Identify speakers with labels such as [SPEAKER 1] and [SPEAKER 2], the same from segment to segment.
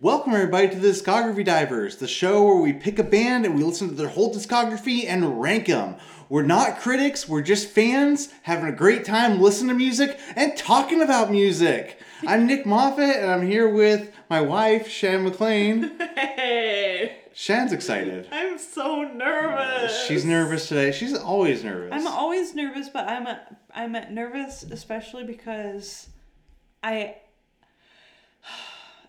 [SPEAKER 1] Welcome, everybody, to the Discography Divers, the show where we pick a band and we listen to their whole discography and rank them. We're not critics, we're just fans having a great time listening to music and talking about music. I'm Nick Moffat, and I'm here with my wife, Shan McLean.
[SPEAKER 2] Hey,
[SPEAKER 1] Shan's excited.
[SPEAKER 2] I'm so nervous.
[SPEAKER 1] She's nervous today. She's always nervous.
[SPEAKER 2] I'm always nervous, but I'm a, I'm nervous especially because I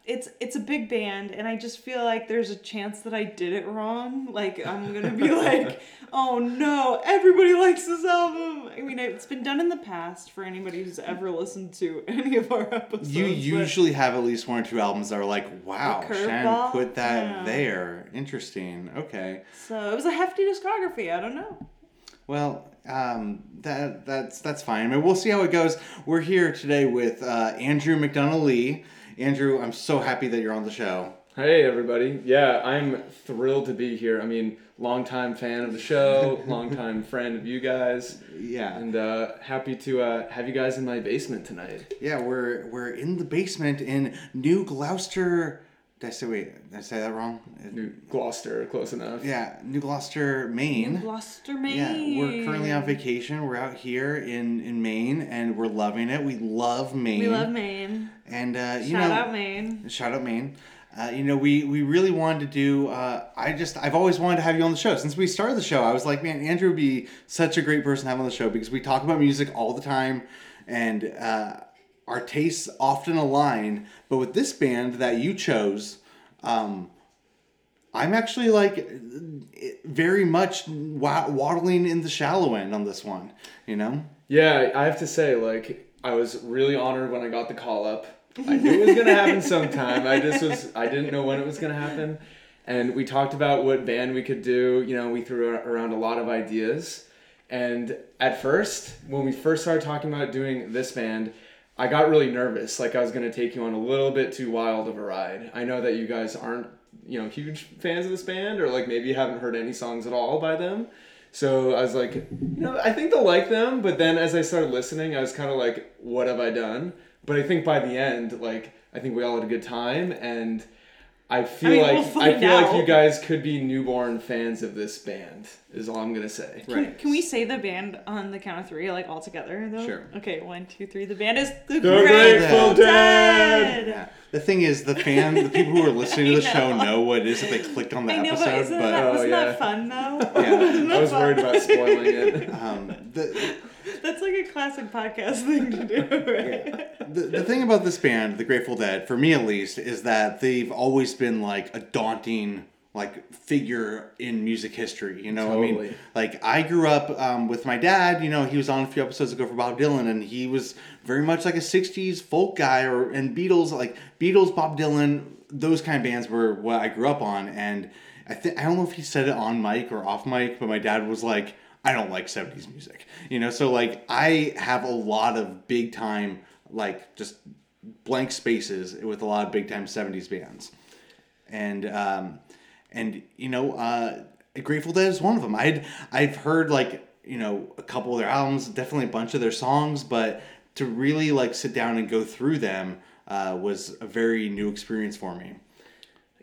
[SPEAKER 2] it's it's a big band and I just feel like there's a chance that I did it wrong. Like I'm to be like, "Oh no, everybody likes this album." I mean, it's been done in the past for anybody who's ever listened to any of our episodes.
[SPEAKER 1] you usually have at least one or two albums that are like, wow, Shan put that
[SPEAKER 2] Yeah.
[SPEAKER 1] there. Interesting. Okay.
[SPEAKER 2] So, it was a hefty discography. I don't know.
[SPEAKER 1] Well, um, that that's that's fine. I mean, we'll see how it goes. We're here today with uh, Andrew McDonough Lee. Andrew, I'm so happy that you're on the show.
[SPEAKER 3] Hey everybody. Yeah, I'm thrilled to be here. I mean, longtime fan of the show, longtime friend of you guys,
[SPEAKER 1] Yeah,
[SPEAKER 3] and uh, happy to uh, have you guys in my basement tonight.
[SPEAKER 1] yeah, we're we're in the basement in New Gloucester. Did I say wait? Did I say that wrong?
[SPEAKER 3] New Gloucester, close enough.
[SPEAKER 1] Yeah, New Gloucester, Maine.
[SPEAKER 2] New Gloucester, Maine.
[SPEAKER 1] Yeah, we're currently on vacation. We're out here in in Maine, and we're loving it. We love Maine.
[SPEAKER 2] We love Maine.
[SPEAKER 1] And uh, you
[SPEAKER 2] Shout
[SPEAKER 1] know,
[SPEAKER 2] out Maine.
[SPEAKER 1] Shout out Maine. Uh, you know, we we really wanted to do. Uh, I just I've always wanted to have you on the show since we started the show. I was like, man, Andrew would be such a great person to have on the show because we talk about music all the time, and uh, our tastes often align. But with this band that you chose, um, I'm actually like very much waddling in the shallow end on this one. You know.
[SPEAKER 3] Yeah, I have to say, like, I was really honored when I got the call up. I knew it was gonna happen sometime. I just was I didn't know when it was gonna happen. And we talked about what band we could do. You know, we threw around a lot of ideas. And at first, when we first started talking about doing this band, I got really nervous. Like I was gonna take you on a little bit too wild of a ride. I know that you guys aren't, you know, huge fans of this band, or like maybe you haven't heard any songs at all by them. So I was like, you know, I think they'll like them. But then as I started listening, I was kind of like, what have I done? But I think by the end, like, I think we all had a good time, and I feel
[SPEAKER 2] I mean,
[SPEAKER 3] like
[SPEAKER 2] we'll
[SPEAKER 3] I
[SPEAKER 2] find
[SPEAKER 3] feel like you guys could be newborn fans of this band. Is all I'm gonna say.
[SPEAKER 2] Can, can we say the band on the count of three, like all together though?
[SPEAKER 1] Sure.
[SPEAKER 2] Okay, one, two, three. The band is the,
[SPEAKER 3] Grateful
[SPEAKER 2] Grateful
[SPEAKER 3] Dead.
[SPEAKER 2] Dead.
[SPEAKER 1] Yeah. The thing is, the fan, the people who are listening to the
[SPEAKER 2] I
[SPEAKER 1] show
[SPEAKER 2] know.
[SPEAKER 1] know what it is if they clicked on the
[SPEAKER 2] I know,
[SPEAKER 1] episode.
[SPEAKER 2] but isn't
[SPEAKER 1] but
[SPEAKER 2] that,
[SPEAKER 3] Oh,
[SPEAKER 2] wasn't
[SPEAKER 3] yeah.
[SPEAKER 2] that fun though?
[SPEAKER 1] Yeah.
[SPEAKER 3] I was
[SPEAKER 2] fun?
[SPEAKER 3] worried about spoiling it.
[SPEAKER 1] um, the,
[SPEAKER 2] That's like a classic podcast thing to do, right?
[SPEAKER 1] the, the thing about this band, the Grateful Dead, for me at least, is that they've always been like a daunting like figure in music history. You know, I mean, like I grew up um, with my dad. You know, he was on a few episodes ago for Bob Dylan, and he was very much like a '60s folk guy, or and Beatles, like Beatles, Bob Dylan, those kind of bands were what I grew up on, and I think I don't know if he said it on mic or off mic, but my dad was like. I don't like 70s music. You know, so like I have a lot of big time like just blank spaces with a lot of big time 70s bands. And um and you know, uh Grateful Dead is one of them. I'd I've heard like, you know, a couple of their albums, definitely a bunch of their songs, but to really like sit down and go through them uh, was a very new experience for me.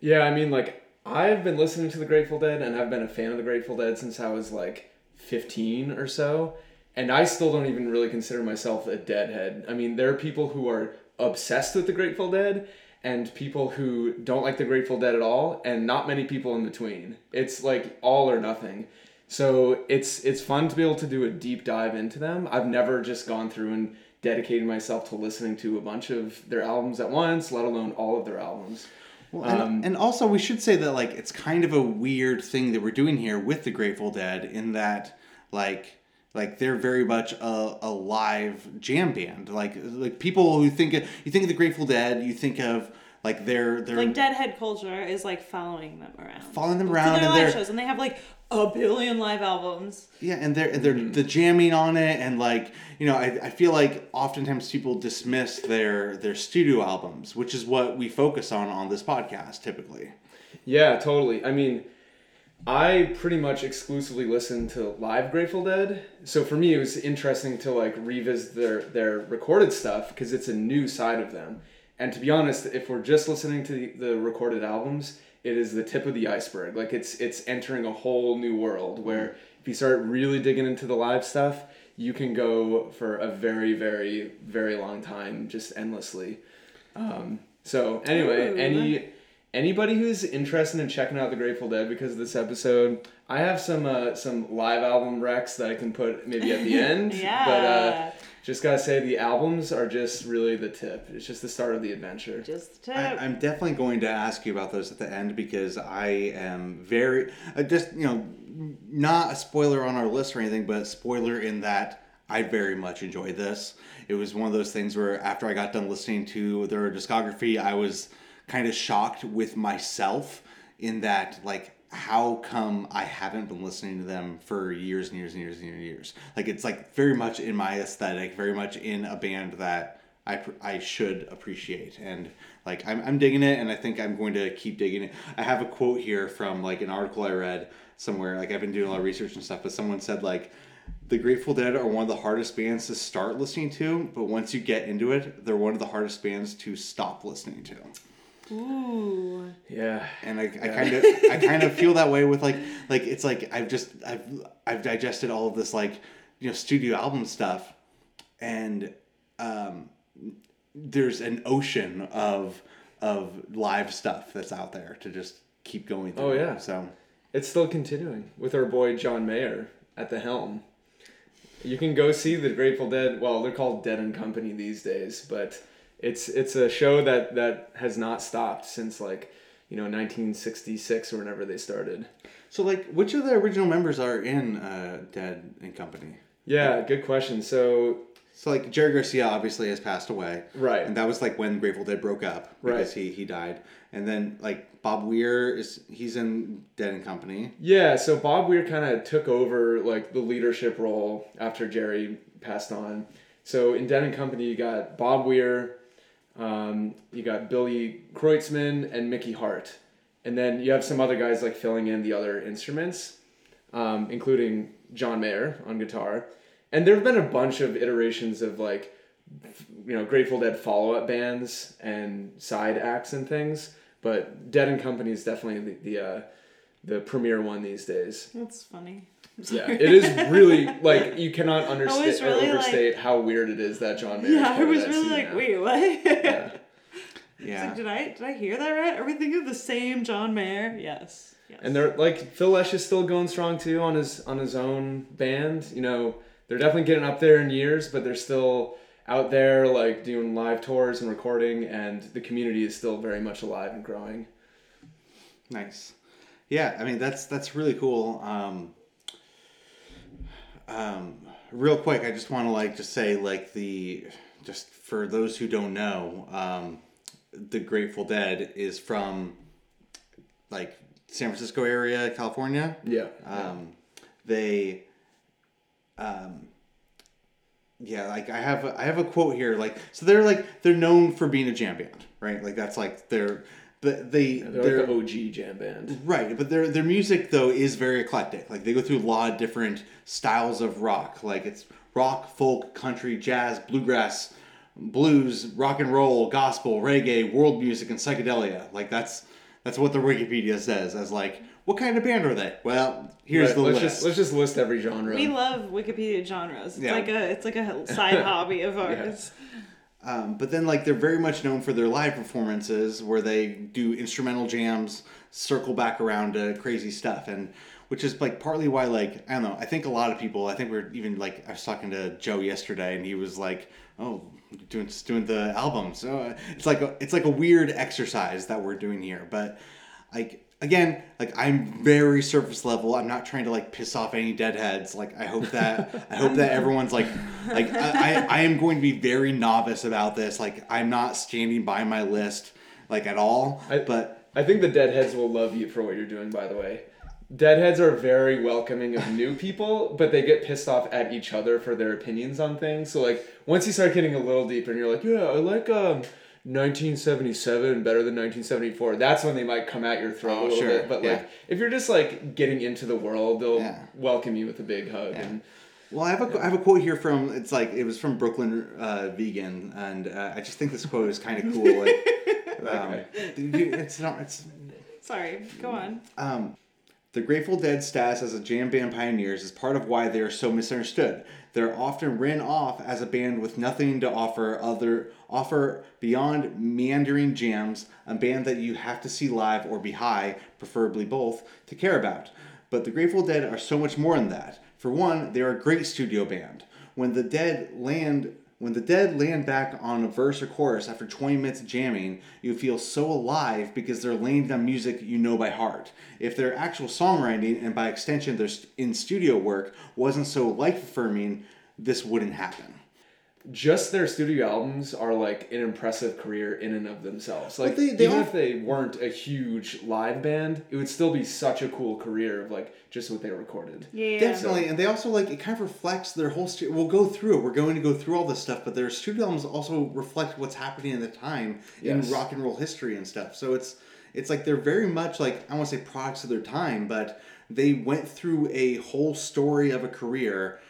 [SPEAKER 3] Yeah, I mean, like, I've been listening to the Grateful Dead and I've been a fan of the Grateful Dead since I was like 15 or so. And I still don't even really consider myself a Deadhead. I mean, there are people who are obsessed with the Grateful Dead and people who don't like the Grateful Dead at all, and not many people in between. It's like all or nothing. So it's it's fun to be able to do a deep dive into them. I've never just gone through and dedicated myself to listening to a bunch of their albums at once, let alone all of their albums.
[SPEAKER 1] Well, and,
[SPEAKER 3] Um,
[SPEAKER 1] and also we should say that like it's kind of a weird thing that we're doing here with the Grateful Dead in that like like they're very much a, a live jam band. Like like people who think of, you think of the Grateful Dead, you think of like they're they're
[SPEAKER 2] Like Deadhead culture is like following them around.
[SPEAKER 1] following them
[SPEAKER 2] to
[SPEAKER 1] around
[SPEAKER 2] their
[SPEAKER 1] and
[SPEAKER 2] live
[SPEAKER 1] they're
[SPEAKER 2] shows, and they have like a billion live albums.
[SPEAKER 1] yeah and they're they're mm-hmm. the jamming on it and like you know I, I feel like oftentimes people dismiss their their studio albums, which is what we focus on on this podcast typically.
[SPEAKER 3] Yeah, totally. I mean, I pretty much exclusively listen to live Grateful Dead. So for me, it was interesting to like revisit their their recorded stuff because it's a new side of them. and to be honest, if we're just listening to the, the recorded albums, it is the tip of the iceberg. Like it's it's entering a whole new world where if you start really digging into the live stuff, you can go for a very very very long time just endlessly. Um, so anyway, any anybody who's interested in checking out the Grateful Dead because of this episode, I have some uh, some live album recs that I can put maybe at the end.
[SPEAKER 2] yeah.
[SPEAKER 3] But uh, just gotta say the albums are just really the tip. It's just the start of the adventure.
[SPEAKER 2] just a tip.
[SPEAKER 1] I, I'm definitely going to ask you about those at the end because I am very uh, just you know not a spoiler on our list or anything, but spoiler in that I very much enjoyed this. It was one of those things where after I got done listening to their discography, I was kind of shocked with myself in that like how come I haven't been listening to them for years and years and years and years? Like it's like very much in my aesthetic, very much in a band that I, I should appreciate and like I'm, I'm digging it and I think I'm going to keep digging it. I have a quote here from like an article I read somewhere like I've been doing a lot of research and stuff but someone said like the Grateful Dead are one of the hardest bands to start listening to but once you get into it they're one of the hardest bands to stop listening to
[SPEAKER 2] Ooh.
[SPEAKER 3] Yeah.
[SPEAKER 1] and I, I kind of I kind of feel that way with like like it's like I've just I've I've digested all of this like you know studio album stuff and um there's an ocean of of live stuff that's out there to just keep going through.
[SPEAKER 3] Oh, yeah.
[SPEAKER 1] So
[SPEAKER 3] It's still continuing with our boy John Mayer at the helm. You can go see the Grateful Dead. Well, they're called Dead and Company these days, but it's it's a show that that has not stopped since like you know 1966 or whenever they started.
[SPEAKER 1] so like which of the original members are in uh Dead and Company?
[SPEAKER 3] Yeah, good question. So
[SPEAKER 1] So like Jerry Garcia obviously has passed away.
[SPEAKER 3] Right.
[SPEAKER 1] And that was like when Grateful Dead broke up because he he died. And then like Bob Weir is he's in Dead and Company.
[SPEAKER 3] Yeah, so Bob Weir kind of took over like the leadership role after Jerry passed on. So in Dead and Company, you got Bob Weir, um, you got Billy Kreutzmann, and Mickey Hart, and then you have some other guys like filling in the other instruments, um, including John Mayer on guitar. And there have been a bunch of iterations of like, you know, Grateful Dead follow up bands and side acts and things. But Dead and Company is definitely the the, uh, the premier one these days.
[SPEAKER 2] That's funny.
[SPEAKER 3] Yeah, it is really like you cannot
[SPEAKER 2] was
[SPEAKER 3] understate or
[SPEAKER 2] really, like-
[SPEAKER 3] overstate how weird it is that John Mayer.
[SPEAKER 2] Yeah,
[SPEAKER 3] part
[SPEAKER 2] I was really like,
[SPEAKER 3] now.
[SPEAKER 2] wait, what?
[SPEAKER 3] Yeah.
[SPEAKER 1] Yeah.
[SPEAKER 2] like, did I did I hear that right? Are we thinking of the same John Mayer? Yes. yes.
[SPEAKER 3] And they're like Phil Lesh is still going strong too on his on his own band. You know, they're definitely getting up there in years, but they're still out there like doing live tours and recording, and the community is still very much alive and growing.
[SPEAKER 1] Nice. Yeah, I mean that's that's really cool. Um, um, real quick, I just want to like just say like the just for those who don't know, um, the Grateful Dead is from like San Francisco area, California.
[SPEAKER 3] Yeah.
[SPEAKER 1] Um, they, um, yeah, like I have a, I have a quote here. Like so, they're like they're known for being a jam band, right? Like that's like their but they
[SPEAKER 3] they're,
[SPEAKER 1] they're
[SPEAKER 3] like the OG jam band.
[SPEAKER 1] Right, but their their music though is very eclectic. Like they go through a lot of different styles of rock. Like it's rock, folk, country, jazz, bluegrass, blues, rock and roll, gospel, reggae, world music, and psychedelia. Like that's that's what the Wikipedia says as like what kind of band are they? Well, here's
[SPEAKER 3] Right,
[SPEAKER 1] the
[SPEAKER 3] let's
[SPEAKER 1] list.
[SPEAKER 3] just let's just list every genre.
[SPEAKER 2] we love Wikipedia genres. It's
[SPEAKER 1] Yeah.
[SPEAKER 2] like a it's like a side hobby of ours.
[SPEAKER 1] Um, but then, like, they're very much known for their live performances where they do instrumental jams, circle back around to crazy stuff, and which is like partly why, like, I don't know. I think a lot of people. I think we are even like I was talking to Joe yesterday, and he was like, "Oh, doing doing the albums." So uh, it's like a, it's like a weird exercise that we're doing here, but like again like i'm very surface level i'm not trying to like piss off any deadheads like i hope that i hope that everyone's like like I, I, I am going to be very novice about this like i'm not standing by my list like at all
[SPEAKER 3] I-
[SPEAKER 1] but
[SPEAKER 3] I think the Deadheads will love you for what you're doing, by the way. Deadheads are very welcoming of new people, but they get pissed off at each other for their opinions on things. So like once you start getting a little deeper and you're like, yeah, I like um 1977 better than 1974. That's when they might come at your throat
[SPEAKER 1] Oh,
[SPEAKER 3] a little
[SPEAKER 1] sure,
[SPEAKER 3] bit. But
[SPEAKER 1] yeah.
[SPEAKER 3] like if you're just like getting into the world, they'll
[SPEAKER 1] Yeah.
[SPEAKER 3] welcome you with a big hug
[SPEAKER 1] Yeah.
[SPEAKER 3] and
[SPEAKER 1] Well, I have a I have a quote here from it's like it was from Brooklyn uh, Vegan, and uh, I just think this quote is kind of cool. Like, um, you- it's not it's
[SPEAKER 2] Sorry, go on.
[SPEAKER 1] um, the Grateful Dead status as a jam band pioneers is part of why they are so misunderstood. They're often written off as a band with nothing to offer other offer beyond meandering jams, a band that you have to see live or be high, preferably both, to care about. But the Grateful Dead are so much more than that. For one, they're a great studio band. When the Dead land when the dead land back on a verse or chorus after 20 minutes of jamming, you feel so alive because they're laying down music you know by heart. If their actual songwriting, and by extension their in studio work, wasn't so life affirming, this wouldn't happen.
[SPEAKER 3] Just their studio albums are like an impressive career in and of themselves. Like
[SPEAKER 1] they- they
[SPEAKER 3] even
[SPEAKER 1] all-
[SPEAKER 3] if they weren't a huge live band, it would still be such a cool career of like just what they recorded.
[SPEAKER 2] Yeah.
[SPEAKER 1] Definitely, and they also like it kind of reflects their whole. Stu- we'll go through it. We're going to go through all this stuff, but their studio albums also reflect what's happening at the time
[SPEAKER 3] Yes.
[SPEAKER 1] in rock and roll history and stuff. So it's it's like they're very much like I want to say products of their time, but they went through a whole story of a career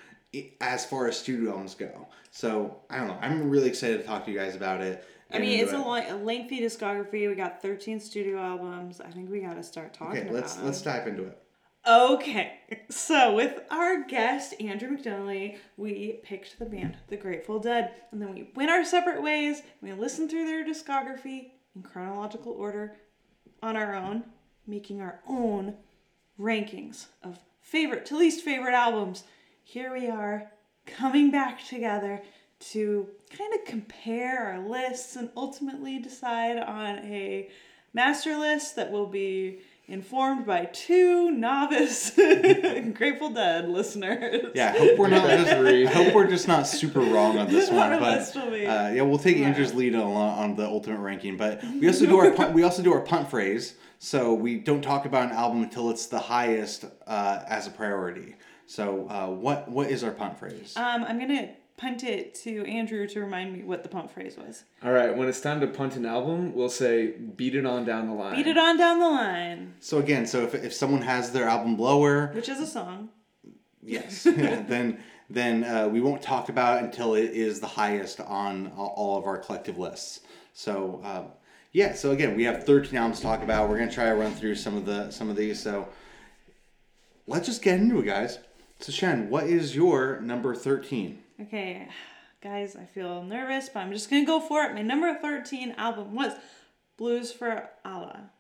[SPEAKER 1] as far as studio albums go. So I don't know. I'm really excited to talk to you guys about it.
[SPEAKER 2] I mean, it's a,
[SPEAKER 1] uh,
[SPEAKER 2] li- a lengthy discography. We got 13 studio albums. I think we got to start talking
[SPEAKER 1] Okay,
[SPEAKER 2] about
[SPEAKER 1] let's
[SPEAKER 2] them.
[SPEAKER 1] let's dive into it.
[SPEAKER 2] Okay, so with our guest Andrew McDonnelly, we picked the band The Grateful Dead, and then we went our separate ways. We listened through their discography in chronological order on our own, making our own rankings of favorite to least favorite albums. Here we are, coming back together to kind of compare our lists and ultimately decide on a master list that will be informed by two novice Grateful Dead listeners.
[SPEAKER 1] Yeah, hope we're not just.
[SPEAKER 3] Three.
[SPEAKER 1] I hope we're just not super wrong on this one. But
[SPEAKER 2] list will be-
[SPEAKER 1] uh, yeah, we'll take
[SPEAKER 2] Wow.
[SPEAKER 1] Andrew's lead on, on the ultimate ranking. But we also do our punt, we also do our punt phrase. So we don't talk about an album until it's the highest uh, as a priority. So uh, what what is our punt phrase?
[SPEAKER 2] Um, I'm gonna punt it to Andrew to remind me what the punt phrase was.
[SPEAKER 3] All right, when it's time to punt an album, we'll say beat it on down the line.
[SPEAKER 2] Beat it on down the line,
[SPEAKER 1] So again, so if, if someone has their album Blower,
[SPEAKER 2] which is a song.
[SPEAKER 1] yes, then then uh, we won't talk about it until it is the highest on all- all of our collective lists. So um, yeah, so again, we have 13 albums to talk about. We're gonna try to run through some of the some of these. So let's just get into it, guys. So Shen, what is your number 13?
[SPEAKER 2] Okay, guys, I feel nervous, but I'm just gonna go for it. My number 13 album was Blues for Allah.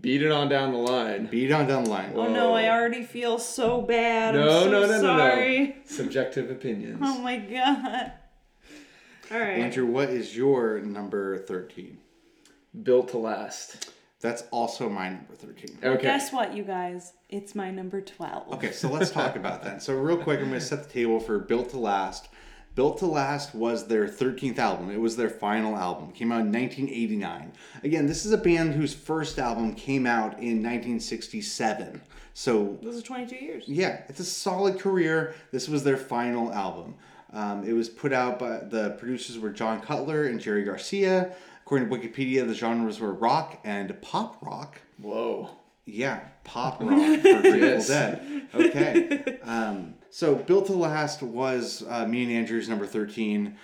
[SPEAKER 3] Beat it on down the line.
[SPEAKER 1] Beat on down the line.
[SPEAKER 2] Oh no, I already feel so bad. I'm
[SPEAKER 3] No,
[SPEAKER 2] so
[SPEAKER 3] no, no, no,
[SPEAKER 2] sorry.
[SPEAKER 3] no. Subjective opinions.
[SPEAKER 2] Oh my god. All right.
[SPEAKER 1] Andrew, what is your number 13?
[SPEAKER 3] Built to last.
[SPEAKER 1] That's also my number 13.
[SPEAKER 3] Okay.
[SPEAKER 2] Guess what, you guys? It's my number 12.
[SPEAKER 1] Okay, so let's talk about that. So real quick, I'm going to set the table for Built to Last. Built to Last was their 13th album. It was their final album. Came out in 1989. Again, this is a band whose first album came out in 1967. So
[SPEAKER 2] Those are 22 years.
[SPEAKER 1] yeah, it's a solid career. This was their final album. Um, it was put out by the producers were John Cutler and Jerry Garcia. According to Wikipedia, the genres were rock and pop rock.
[SPEAKER 3] Whoa.
[SPEAKER 1] Yeah, pop rock for Grateful
[SPEAKER 3] Yes.
[SPEAKER 1] Dead. Okay. Um, so Built to Last was uh, me and Andrew's number 13.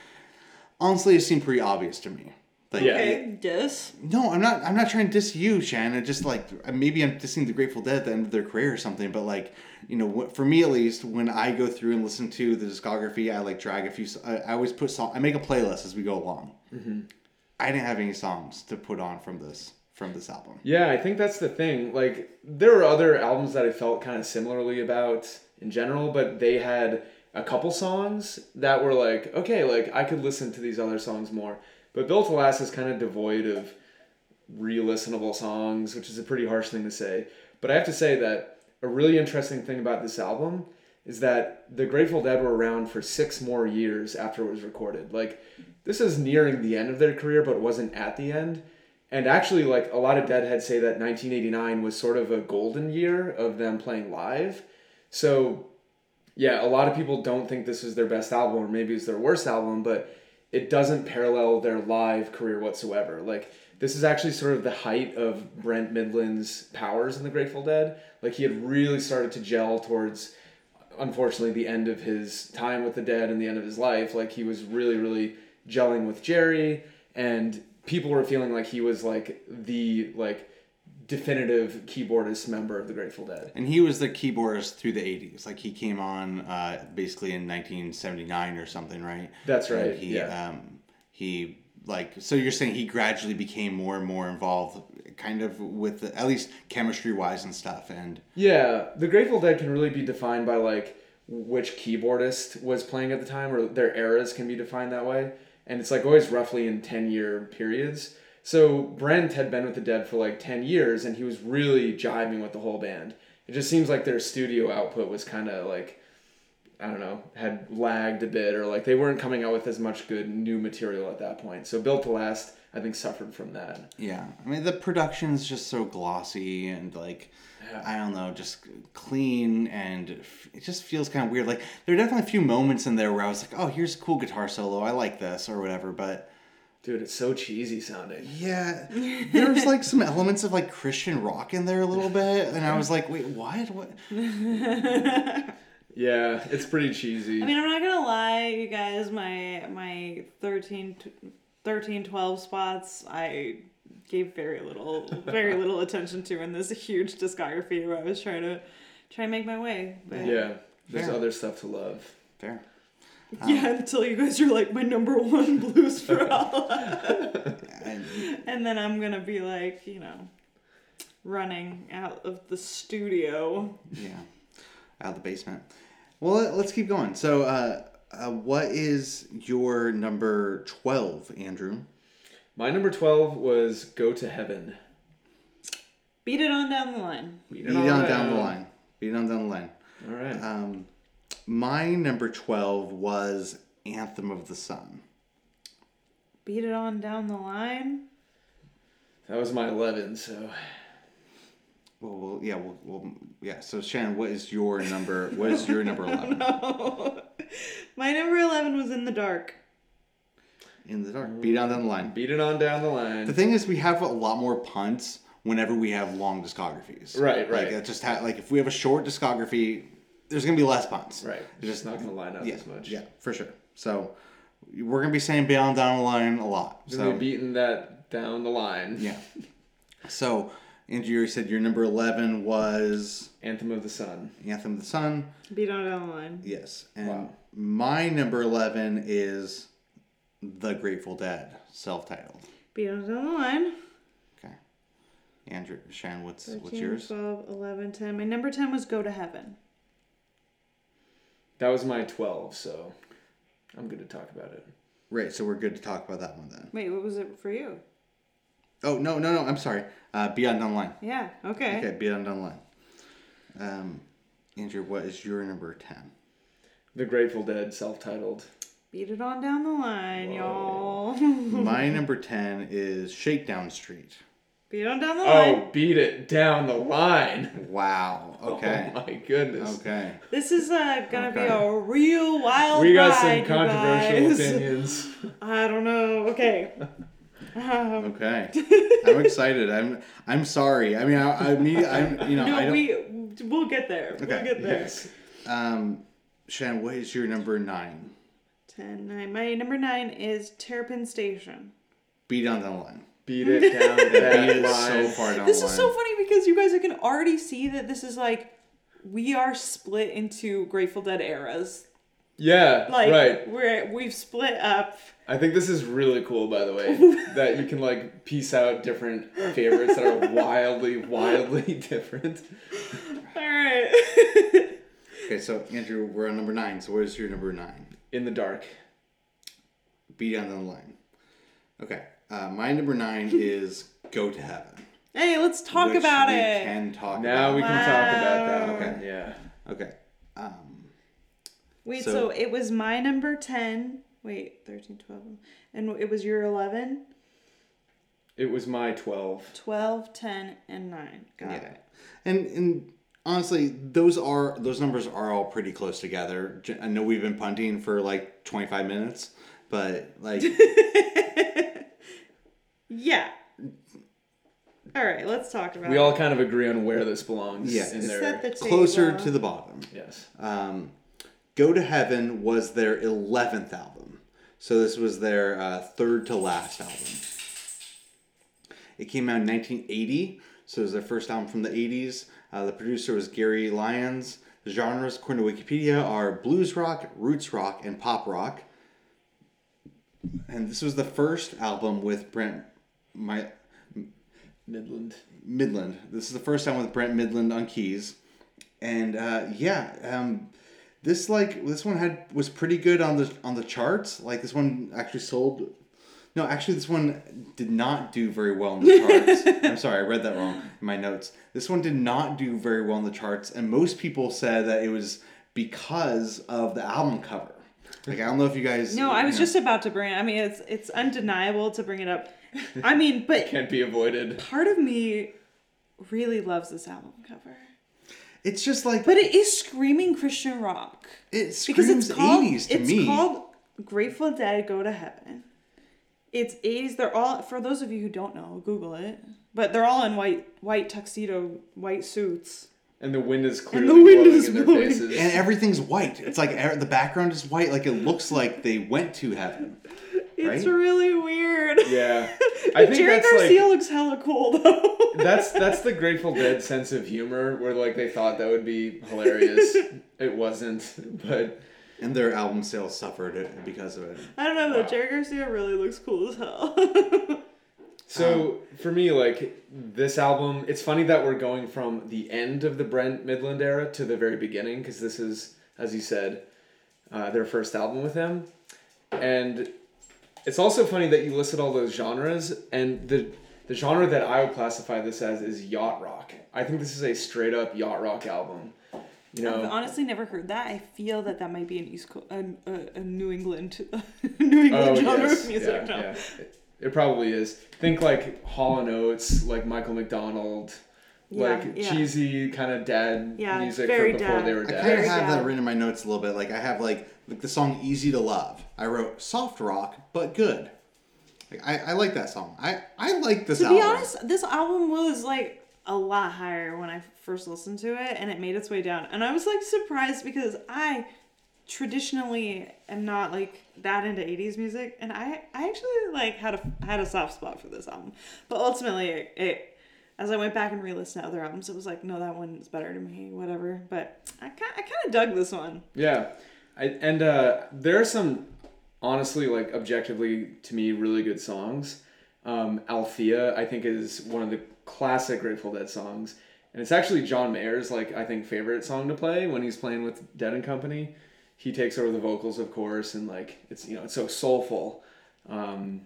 [SPEAKER 1] Honestly, it seemed pretty obvious to me. Like,
[SPEAKER 3] Yeah.
[SPEAKER 2] Okay, dis.
[SPEAKER 1] no, I'm not. I'm not trying to diss you, Shannon. Just like maybe I'm dissing the Grateful Dead at the end of their career or something. But like, you know, wh- for me at least, when I go through and listen to the discography, I like drag a few. I, always put song. I make a playlist as we go along. I didn't have any songs to put on from this from this album.
[SPEAKER 3] Yeah, I think that's the thing. Like, there were other albums that I felt kind of similarly about in general, but they had a couple songs that were like, okay, like I could listen to these other songs more. But Built to Last is kind of devoid of re-listenable songs, which is a pretty harsh thing to say. But I have to say that a really interesting thing about this album is that the Grateful Dead were around for six more years after it was recorded. Like, this is nearing the end of their career, but wasn't at the end. And actually, like a lot of Deadheads say that 1989 was sort of a golden year of them playing live. So, yeah, a lot of people don't think this is their best album, or maybe it's their worst album, but it doesn't parallel their live career whatsoever. Like, this is actually sort of the height of Brent Mydland's powers in the Grateful Dead. Like, he had really started to gel towards unfortunately the end of his time with the dead and the end of his life like he was really really gelling with jerry and people were feeling like he was like the like definitive keyboardist member of the grateful dead
[SPEAKER 1] And he was the keyboardist through the 80s. Like he came on uh, basically in 1979 or something, right?
[SPEAKER 3] That's right,
[SPEAKER 1] And he,
[SPEAKER 3] yeah.
[SPEAKER 1] um, he, like, so you're saying he gradually became more and more involved, kind of with, the, at least chemistry wise and stuff. And
[SPEAKER 3] Yeah, the Grateful Dead can really be defined by like which keyboardist was playing at the time, or their eras can be defined that way. And it's like always roughly in 10 year periods. So Brent had been with the Dead for like 10 years and he was really jiving with the whole band. It just seems like their studio output was kind of like, I don't know, had lagged a bit or like they weren't coming out with as much good new material at that point. So Built to Last, I think, suffered from that.
[SPEAKER 1] yeah, I mean, the production's just so glossy and like,
[SPEAKER 3] Yeah.
[SPEAKER 1] I don't know, just clean and it just feels kind of weird. Like, there are definitely a few moments in there where I was like, oh, here's a cool guitar solo. I like this or whatever. But
[SPEAKER 3] Dude, it's so cheesy sounding.
[SPEAKER 1] Yeah, there's like some elements of like Christian rock in there a little bit, and I was like, wait, what? What?
[SPEAKER 3] Yeah, it's pretty cheesy.
[SPEAKER 2] I mean, I'm not gonna lie, you guys. My my 13, t- 13 12 spots, I gave very little, very little attention to in this huge discography where I was trying to try and make my way. But
[SPEAKER 3] Yeah, there's
[SPEAKER 1] Fair.
[SPEAKER 3] other stuff to love.
[SPEAKER 1] Fair.
[SPEAKER 2] yeah, until you guys are like my number one blues for all,
[SPEAKER 1] And,
[SPEAKER 2] and then I'm gonna be like, you know, running out of the studio.
[SPEAKER 1] yeah, out of the basement. Well, let- let's keep going. So, uh, uh, what is your number twelve, Andrew?
[SPEAKER 3] My number 12 was Go to Heaven.
[SPEAKER 2] Beat it on down the line.
[SPEAKER 3] Beat
[SPEAKER 1] Beat it on down the line. Beat it on down the line.
[SPEAKER 3] All right.
[SPEAKER 1] Um, my number twelve was Anthem of the Sun.
[SPEAKER 2] Beat it on down the line.
[SPEAKER 3] That was my 11, so.
[SPEAKER 1] Well, well yeah, well, well, yeah. So, Shannon, what is your number? What is your number eleven?
[SPEAKER 2] My number 11 was in the dark.
[SPEAKER 1] In the dark. Beat it on down the line.
[SPEAKER 3] Beat it on down the line.
[SPEAKER 1] The thing is, we have a lot more punts whenever we have long discographies.
[SPEAKER 3] Right, right.
[SPEAKER 1] Like, it just ha- like if we have a short discography, there's gonna be less punts.
[SPEAKER 3] Right. It's just not going to line up
[SPEAKER 1] Yeah.
[SPEAKER 3] as much.
[SPEAKER 1] Yeah, for sure. So we're gonna be saying beyond down the line a lot.
[SPEAKER 3] We're going
[SPEAKER 1] So
[SPEAKER 3] be beating that down the line.
[SPEAKER 1] yeah. So Andrew, you said your number eleven was
[SPEAKER 3] Anthem of the Sun.
[SPEAKER 1] Anthem of the Sun.
[SPEAKER 2] Beat on down the line.
[SPEAKER 1] Yes, and
[SPEAKER 3] Wow.
[SPEAKER 1] my number eleven is The Grateful Dead, self-titled.
[SPEAKER 2] Beat on down the line.
[SPEAKER 1] Okay. Andrew, Shannon, what's
[SPEAKER 2] 13,
[SPEAKER 1] what's yours?
[SPEAKER 2] 12, 11, 10. My number 10 was Go to Heaven.
[SPEAKER 3] That was my 12, so I'm good to talk about it.
[SPEAKER 1] Right, so we're good to talk about that one then.
[SPEAKER 2] Wait, what was it for you?
[SPEAKER 1] Oh no, no, no! I'm sorry. Uh, Beyond Online.
[SPEAKER 2] Yeah, okay.
[SPEAKER 1] Okay, Beyond Online. Um, Andrew, what is your number ten?
[SPEAKER 3] The Grateful Dead, self titled.
[SPEAKER 2] Beat it on down the line, y'all.
[SPEAKER 1] My number ten is Shakedown Street.
[SPEAKER 2] Beat on down the line.
[SPEAKER 3] Oh, beat it down the line.
[SPEAKER 1] Wow. Okay.
[SPEAKER 3] Oh my goodness.
[SPEAKER 1] Okay.
[SPEAKER 2] This is uh, gonna be a real wild
[SPEAKER 3] We got
[SPEAKER 2] ride,
[SPEAKER 3] some controversial opinions.
[SPEAKER 2] I don't know. Okay. Um,
[SPEAKER 1] Okay. I'm excited. I'm. I'm sorry. I mean, I. I mean, I'm. You know. I
[SPEAKER 2] no,
[SPEAKER 1] don't,
[SPEAKER 2] we we'll get there. We'll get there.
[SPEAKER 3] Yes.
[SPEAKER 1] Um, Shannon, what is your number nine?
[SPEAKER 2] 10, 9. My number 9 is Terrapin Station.
[SPEAKER 1] Beat on the line.
[SPEAKER 3] Beat it down that
[SPEAKER 1] Beat it so
[SPEAKER 3] line.
[SPEAKER 1] far down
[SPEAKER 2] This
[SPEAKER 1] the
[SPEAKER 2] is so funny because you guys can already see that this is like we are split into Grateful Dead eras.
[SPEAKER 3] Yeah,
[SPEAKER 2] Like
[SPEAKER 3] right.
[SPEAKER 2] we're we've split up.
[SPEAKER 3] I think this is really cool, by the way, that you can like piece out different favorites that are wildly, wildly different.
[SPEAKER 2] All right.
[SPEAKER 1] Okay, so Andrew, we're on number nine. So where's your number nine?
[SPEAKER 3] In the dark.
[SPEAKER 1] Beat on the line. Okay. Uh, my number nine is Go to Heaven.
[SPEAKER 2] hey, let's talk
[SPEAKER 1] which
[SPEAKER 2] about
[SPEAKER 1] we
[SPEAKER 2] it.
[SPEAKER 1] Can talk
[SPEAKER 3] Now
[SPEAKER 1] about.
[SPEAKER 3] we can talk about that. Okay. Yeah.
[SPEAKER 1] Okay.
[SPEAKER 2] Wait,
[SPEAKER 1] So-
[SPEAKER 2] so, it was my number 10. Wait, 13, 12. And it was your 11,
[SPEAKER 3] It was my 12.
[SPEAKER 2] 12, 10, and 9. Got
[SPEAKER 1] yeah.
[SPEAKER 2] it.
[SPEAKER 1] And and honestly, those are those numbers are all pretty close together. i know we've been punting for like twenty five minutes, but like
[SPEAKER 2] Yeah. All right, let's talk about
[SPEAKER 3] We
[SPEAKER 2] it.
[SPEAKER 3] all kind of agree on where this belongs
[SPEAKER 1] Yeah,
[SPEAKER 3] in
[SPEAKER 1] it's
[SPEAKER 3] there.
[SPEAKER 2] The
[SPEAKER 1] closer to the bottom.
[SPEAKER 3] yes.
[SPEAKER 1] Um, Go to Heaven was their 11th album. So this was their uh, third to last album. It came out in 1980, so it was their first album from the 80s. Uh, the producer was Gary Lyons. The genres, according to Wikipedia, are blues rock, roots rock, and pop rock. And this was the first album with Brent my
[SPEAKER 3] Mydland.
[SPEAKER 1] Mydland. This is the first time with Brent Mydland on keys, and uh, yeah, um, this like this one had was pretty good on the on the charts. Like this one actually sold. No, actually, this one did not do very well in the charts. I'm sorry, I read that wrong in my notes. This one did not do very well in the charts, and most people said that it was because of the album cover. Like I don't know if you guys.
[SPEAKER 2] No, I was
[SPEAKER 1] know-
[SPEAKER 2] just about to bring. I mean, it's it's undeniable to bring it up. I mean, but
[SPEAKER 3] Can't be avoided.
[SPEAKER 2] part of me really loves this album cover.
[SPEAKER 1] It's just like
[SPEAKER 2] But it is screaming Christian rock.
[SPEAKER 1] it
[SPEAKER 2] because
[SPEAKER 1] screams
[SPEAKER 2] it's called
[SPEAKER 1] 80s to
[SPEAKER 2] it's
[SPEAKER 1] me.
[SPEAKER 2] called Grateful Dead Go to Heaven. It's 80s. They're all for those of you who don't know, Google it. But they're all in white white tuxedo, white suits.
[SPEAKER 3] And the wind is
[SPEAKER 2] clear.
[SPEAKER 3] the
[SPEAKER 2] wind
[SPEAKER 3] blowing
[SPEAKER 2] is
[SPEAKER 3] in their
[SPEAKER 2] blowing.
[SPEAKER 3] faces.
[SPEAKER 1] and everything's white. It's like er- the background is white. Like it looks like they went to heaven.
[SPEAKER 2] It's
[SPEAKER 1] Right?
[SPEAKER 2] really weird.
[SPEAKER 3] yeah. I think
[SPEAKER 2] Jerry
[SPEAKER 3] that's
[SPEAKER 2] Garcia
[SPEAKER 3] like
[SPEAKER 2] looks hella cool though.
[SPEAKER 3] that's that's the Grateful Dead sense of humor where like they thought that would be hilarious. it wasn't, but
[SPEAKER 1] And their album sales suffered because of it.
[SPEAKER 2] I don't know though.
[SPEAKER 3] Wow.
[SPEAKER 2] Jerry Garcia really looks cool as hell.
[SPEAKER 3] So for me, like this album, it's funny that we're going from the end of the Brent Mydland era to the very beginning because this is, as you said, uh, their first album with him, and it's also funny that you listed all those genres and the the genre that I would classify this as is yacht rock. I think this is a straight up yacht rock album. You know,
[SPEAKER 2] I've honestly never heard that. I feel that that might be an East Coast, a, New England, New England oh, genre
[SPEAKER 3] Oh, yes.
[SPEAKER 2] of music.
[SPEAKER 3] Yeah,
[SPEAKER 2] no.
[SPEAKER 3] yeah. It, it probably is. Think like Hall and Oates, like Michael McDonald,
[SPEAKER 2] Yeah,
[SPEAKER 3] like
[SPEAKER 2] yeah.
[SPEAKER 3] cheesy kind of dad
[SPEAKER 2] Yeah,
[SPEAKER 3] music
[SPEAKER 2] very
[SPEAKER 3] from before
[SPEAKER 2] dad.
[SPEAKER 3] they were
[SPEAKER 1] dead.
[SPEAKER 3] I
[SPEAKER 1] kind of
[SPEAKER 2] Very
[SPEAKER 1] have that written in my notes a little bit. Like I have like like the song "Easy to Love." I wrote soft rock, but good. Like I, I like that song. I I like this
[SPEAKER 2] To
[SPEAKER 1] album.
[SPEAKER 2] be honest, this album was like a lot higher when I first listened to it, and it made its way down. And I was like surprised because I traditionally am not like that into 80s music and I, I actually like had a had a soft spot for this album but ultimately it, it as I went back and re-listened to other albums it was like no that one's better to me whatever but I kind I kind of dug this one
[SPEAKER 3] Yeah, I, and uh, there are some honestly like objectively to me really good songs. Um, Althea I think is one of the classic Grateful Dead songs, and it's actually John Mayer's like I think favorite song to play when he's playing with Dead and Company. He takes over the vocals, of course, and like it's you know it's so soulful. Um,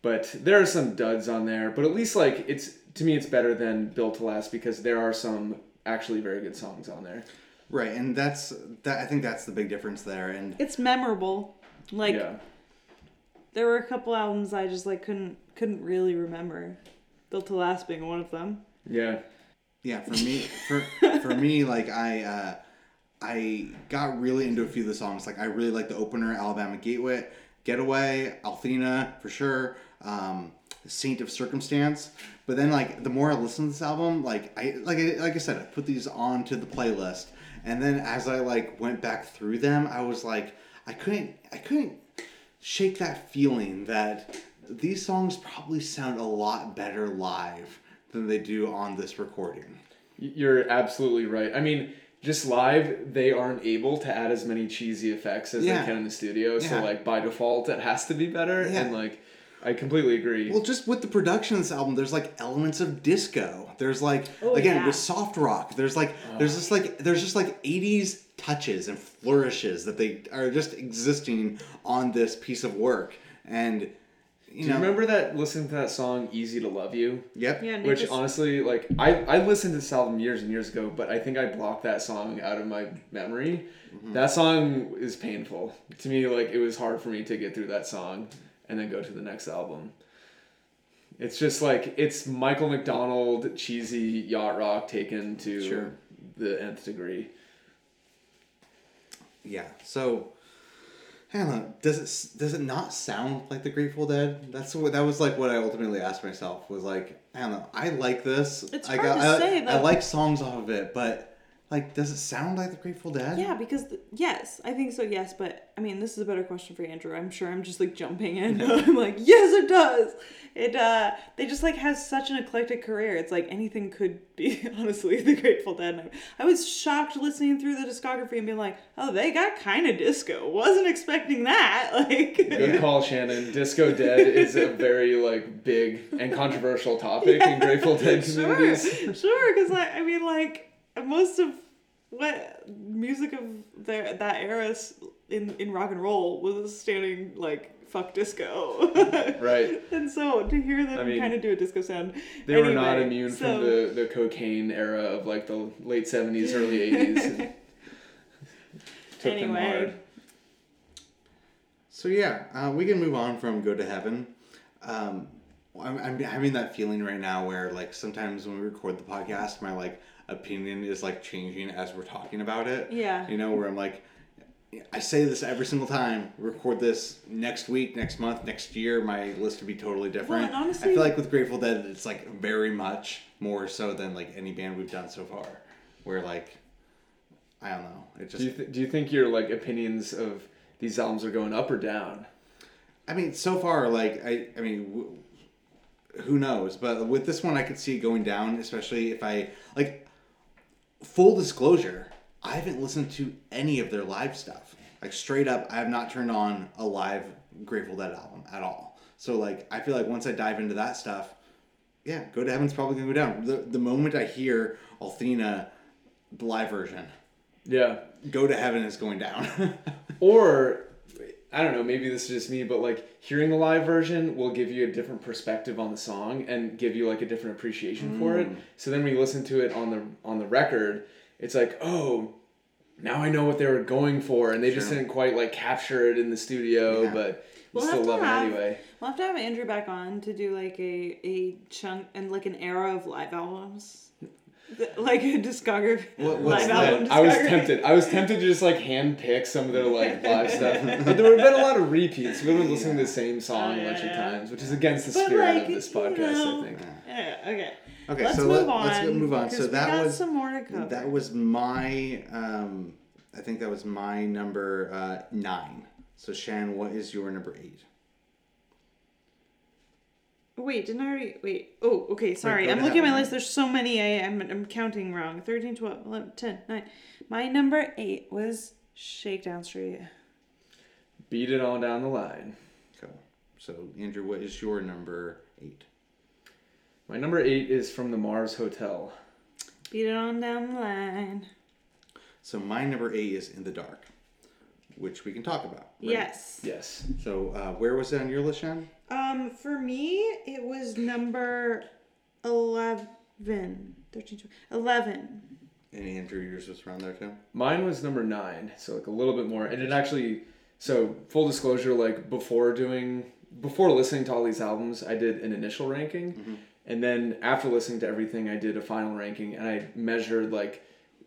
[SPEAKER 3] but there are some duds on there, but at least like it's to me it's better than Built to Last because there are some actually very good songs on there.
[SPEAKER 1] right, and that's that. I think that's the big difference there. And
[SPEAKER 2] it's memorable like
[SPEAKER 3] yeah.
[SPEAKER 2] there were a couple albums I just like couldn't couldn't really remember Built to Last being one of them
[SPEAKER 3] Yeah.
[SPEAKER 1] Yeah, for me, for for me, like I, uh, I got really into a few of the songs. Like I really like the opener, Alabama Gateway, Getaway, Althena for sure, um, Saint of Circumstance. But then, like the more I listen to this album, like I like I, like I said, I put these onto the playlist, and then as I like went back through them, I was like, I couldn't, I couldn't shake that feeling that these songs probably sound a lot better live than they do on this recording.
[SPEAKER 3] You're absolutely right. I mean, just live, they aren't able to add as many cheesy effects as
[SPEAKER 1] Yeah.
[SPEAKER 3] they can in the studio. So, like, by default, it has to be better.
[SPEAKER 1] Yeah.
[SPEAKER 3] And, like, I completely agree.
[SPEAKER 1] Well, just with the production of this album, there's like elements of disco. There's like
[SPEAKER 2] Oh,
[SPEAKER 1] again
[SPEAKER 2] yeah.
[SPEAKER 1] with soft rock. There's like there's just like there's just like '80s touches and flourishes that they are just existing on this piece of work. And you
[SPEAKER 3] Do
[SPEAKER 1] know,
[SPEAKER 3] you remember that, listening to that song, Easy to Love You?
[SPEAKER 1] Yep.
[SPEAKER 2] yeah
[SPEAKER 3] Which
[SPEAKER 2] is-
[SPEAKER 3] honestly, like, I, I listened to this album years and years ago, but I think I blocked that song out of my memory.
[SPEAKER 1] Mm-hmm.
[SPEAKER 3] That song is painful. To me, like, it was hard for me to get through that song and then go to the next album. It's just like, it's Michael McDonald cheesy yacht rock taken to
[SPEAKER 1] Sure.
[SPEAKER 3] the nth degree.
[SPEAKER 1] Yeah. So. I don't know. Does it does it not sound like the Grateful Dead? That's what that was like. What I ultimately asked myself was like, I don't know. I like this.
[SPEAKER 2] It's
[SPEAKER 1] I
[SPEAKER 2] hard
[SPEAKER 1] got,
[SPEAKER 2] to
[SPEAKER 1] I,
[SPEAKER 2] say,
[SPEAKER 1] I like songs off of it, but Like, does it sound like the Grateful Dead?
[SPEAKER 2] Yeah, because the, yes, I think so. Yes, but I mean, this is a better question for Andrew. I'm sure I'm just like jumping in. I'm like, yes, it does. It uh, they just like has such an eclectic career. It's like anything could be. Honestly, the Grateful Dead. I was shocked listening through the discography and being like, oh, they got kind of disco. Wasn't expecting that. Like,
[SPEAKER 3] Good call, Shannon. Disco Dead is a very like big and controversial topic in Grateful Dead
[SPEAKER 2] sure,
[SPEAKER 3] communities.
[SPEAKER 2] sure. Because I, I mean, like most of what music of their that era s- in in rock and roll was standing like fuck disco.
[SPEAKER 3] Right.
[SPEAKER 2] And so to hear them
[SPEAKER 3] I mean,
[SPEAKER 2] kind of do a disco sound,
[SPEAKER 3] They were not immune
[SPEAKER 2] so-
[SPEAKER 3] from the, the cocaine era of like the late seventies, early eighties. Took them hard.
[SPEAKER 1] So yeah, uh, we can move on from Go to Heaven. Um, I'm, I'm having that feeling right now where like sometimes when we record the podcast, my like opinion is like changing as we're talking about it.
[SPEAKER 2] Yeah.
[SPEAKER 1] You know, where I'm like, I say this every single time. Record this next week, next month, next year. My list would be totally different.
[SPEAKER 2] and honestly-
[SPEAKER 1] I feel like with Grateful Dead, it's like very much more so than like any band we've done so far. Where like, I don't know. It just
[SPEAKER 3] Do you, th- do you think your like opinions of these albums are going up or down?
[SPEAKER 1] I mean, so far, like I, I mean, w- who knows? But with this one, I could see it going down, especially if I like. Full disclosure, I haven't listened to any of their live stuff. Like straight up, I have not turned on a live Grateful Dead album at all. So like, I feel like once I dive into that stuff, yeah, Go to Heaven's probably gonna go down. The the moment I hear Althena, the live version,
[SPEAKER 3] Yeah.
[SPEAKER 1] Go to Heaven is going down.
[SPEAKER 3] Or I don't know, maybe this is just me, but like hearing the live version will give you a different perspective on the song and give you like a different appreciation for it. Mm. So then when you listen to it on the on the record, it's like, oh, now I know what they were going for, and they just didn't quite like capture it in the studio,
[SPEAKER 1] Yeah.
[SPEAKER 3] but you
[SPEAKER 2] We'll
[SPEAKER 3] still
[SPEAKER 2] have to
[SPEAKER 3] love
[SPEAKER 2] have-
[SPEAKER 3] it anyway.
[SPEAKER 2] We'll have to have Andrew back on to do like a a chunk and like an era of live albums, The- like a discography.
[SPEAKER 1] What- what's
[SPEAKER 2] live
[SPEAKER 1] that?
[SPEAKER 2] album
[SPEAKER 3] I was tempted. I was tempted to just like hand pick some of their like live stuff, but there would have been a lot of repeats. We've been listening to the same song a bunch of times, which is against the
[SPEAKER 2] But,
[SPEAKER 3] spirit
[SPEAKER 2] like,
[SPEAKER 3] of this
[SPEAKER 2] you
[SPEAKER 3] podcast.
[SPEAKER 2] know,
[SPEAKER 3] I think.
[SPEAKER 2] Yeah, okay.
[SPEAKER 1] okay,
[SPEAKER 2] let's
[SPEAKER 1] so
[SPEAKER 2] move
[SPEAKER 1] let,
[SPEAKER 2] on.
[SPEAKER 1] let's move on. So that was
[SPEAKER 2] some more to cover.
[SPEAKER 1] That was my, um, I think that was my number uh, nine. So Shan, what is your number eight?
[SPEAKER 2] Wait, didn't I already? Wait. Oh, okay. Sorry.
[SPEAKER 1] go
[SPEAKER 2] I'm looking at my list. There's so many. I, I'm, I'm counting wrong. 13, 12, 11, 10, 9. My number 8 was Shakedown Street.
[SPEAKER 3] Beat it all down the line.
[SPEAKER 1] Cool. So Andrew, what is your number eight?
[SPEAKER 3] My number eight is from the Mars Hotel.
[SPEAKER 2] Beat it on down the line.
[SPEAKER 1] So my number eight is In the Dark, which we can talk about. right?
[SPEAKER 2] Yes.
[SPEAKER 3] Yes.
[SPEAKER 1] So uh, where was it on your list, Shan?
[SPEAKER 2] Um, for me, it was number 11. 13, 12, 11.
[SPEAKER 1] And Andrew, yours was around there too.
[SPEAKER 3] Mine was number nine, so like a little bit more. And it actually, so full disclosure, like before doing, before listening to all these albums, I did an initial ranking. And then after listening to everything, I did a final ranking and I measured like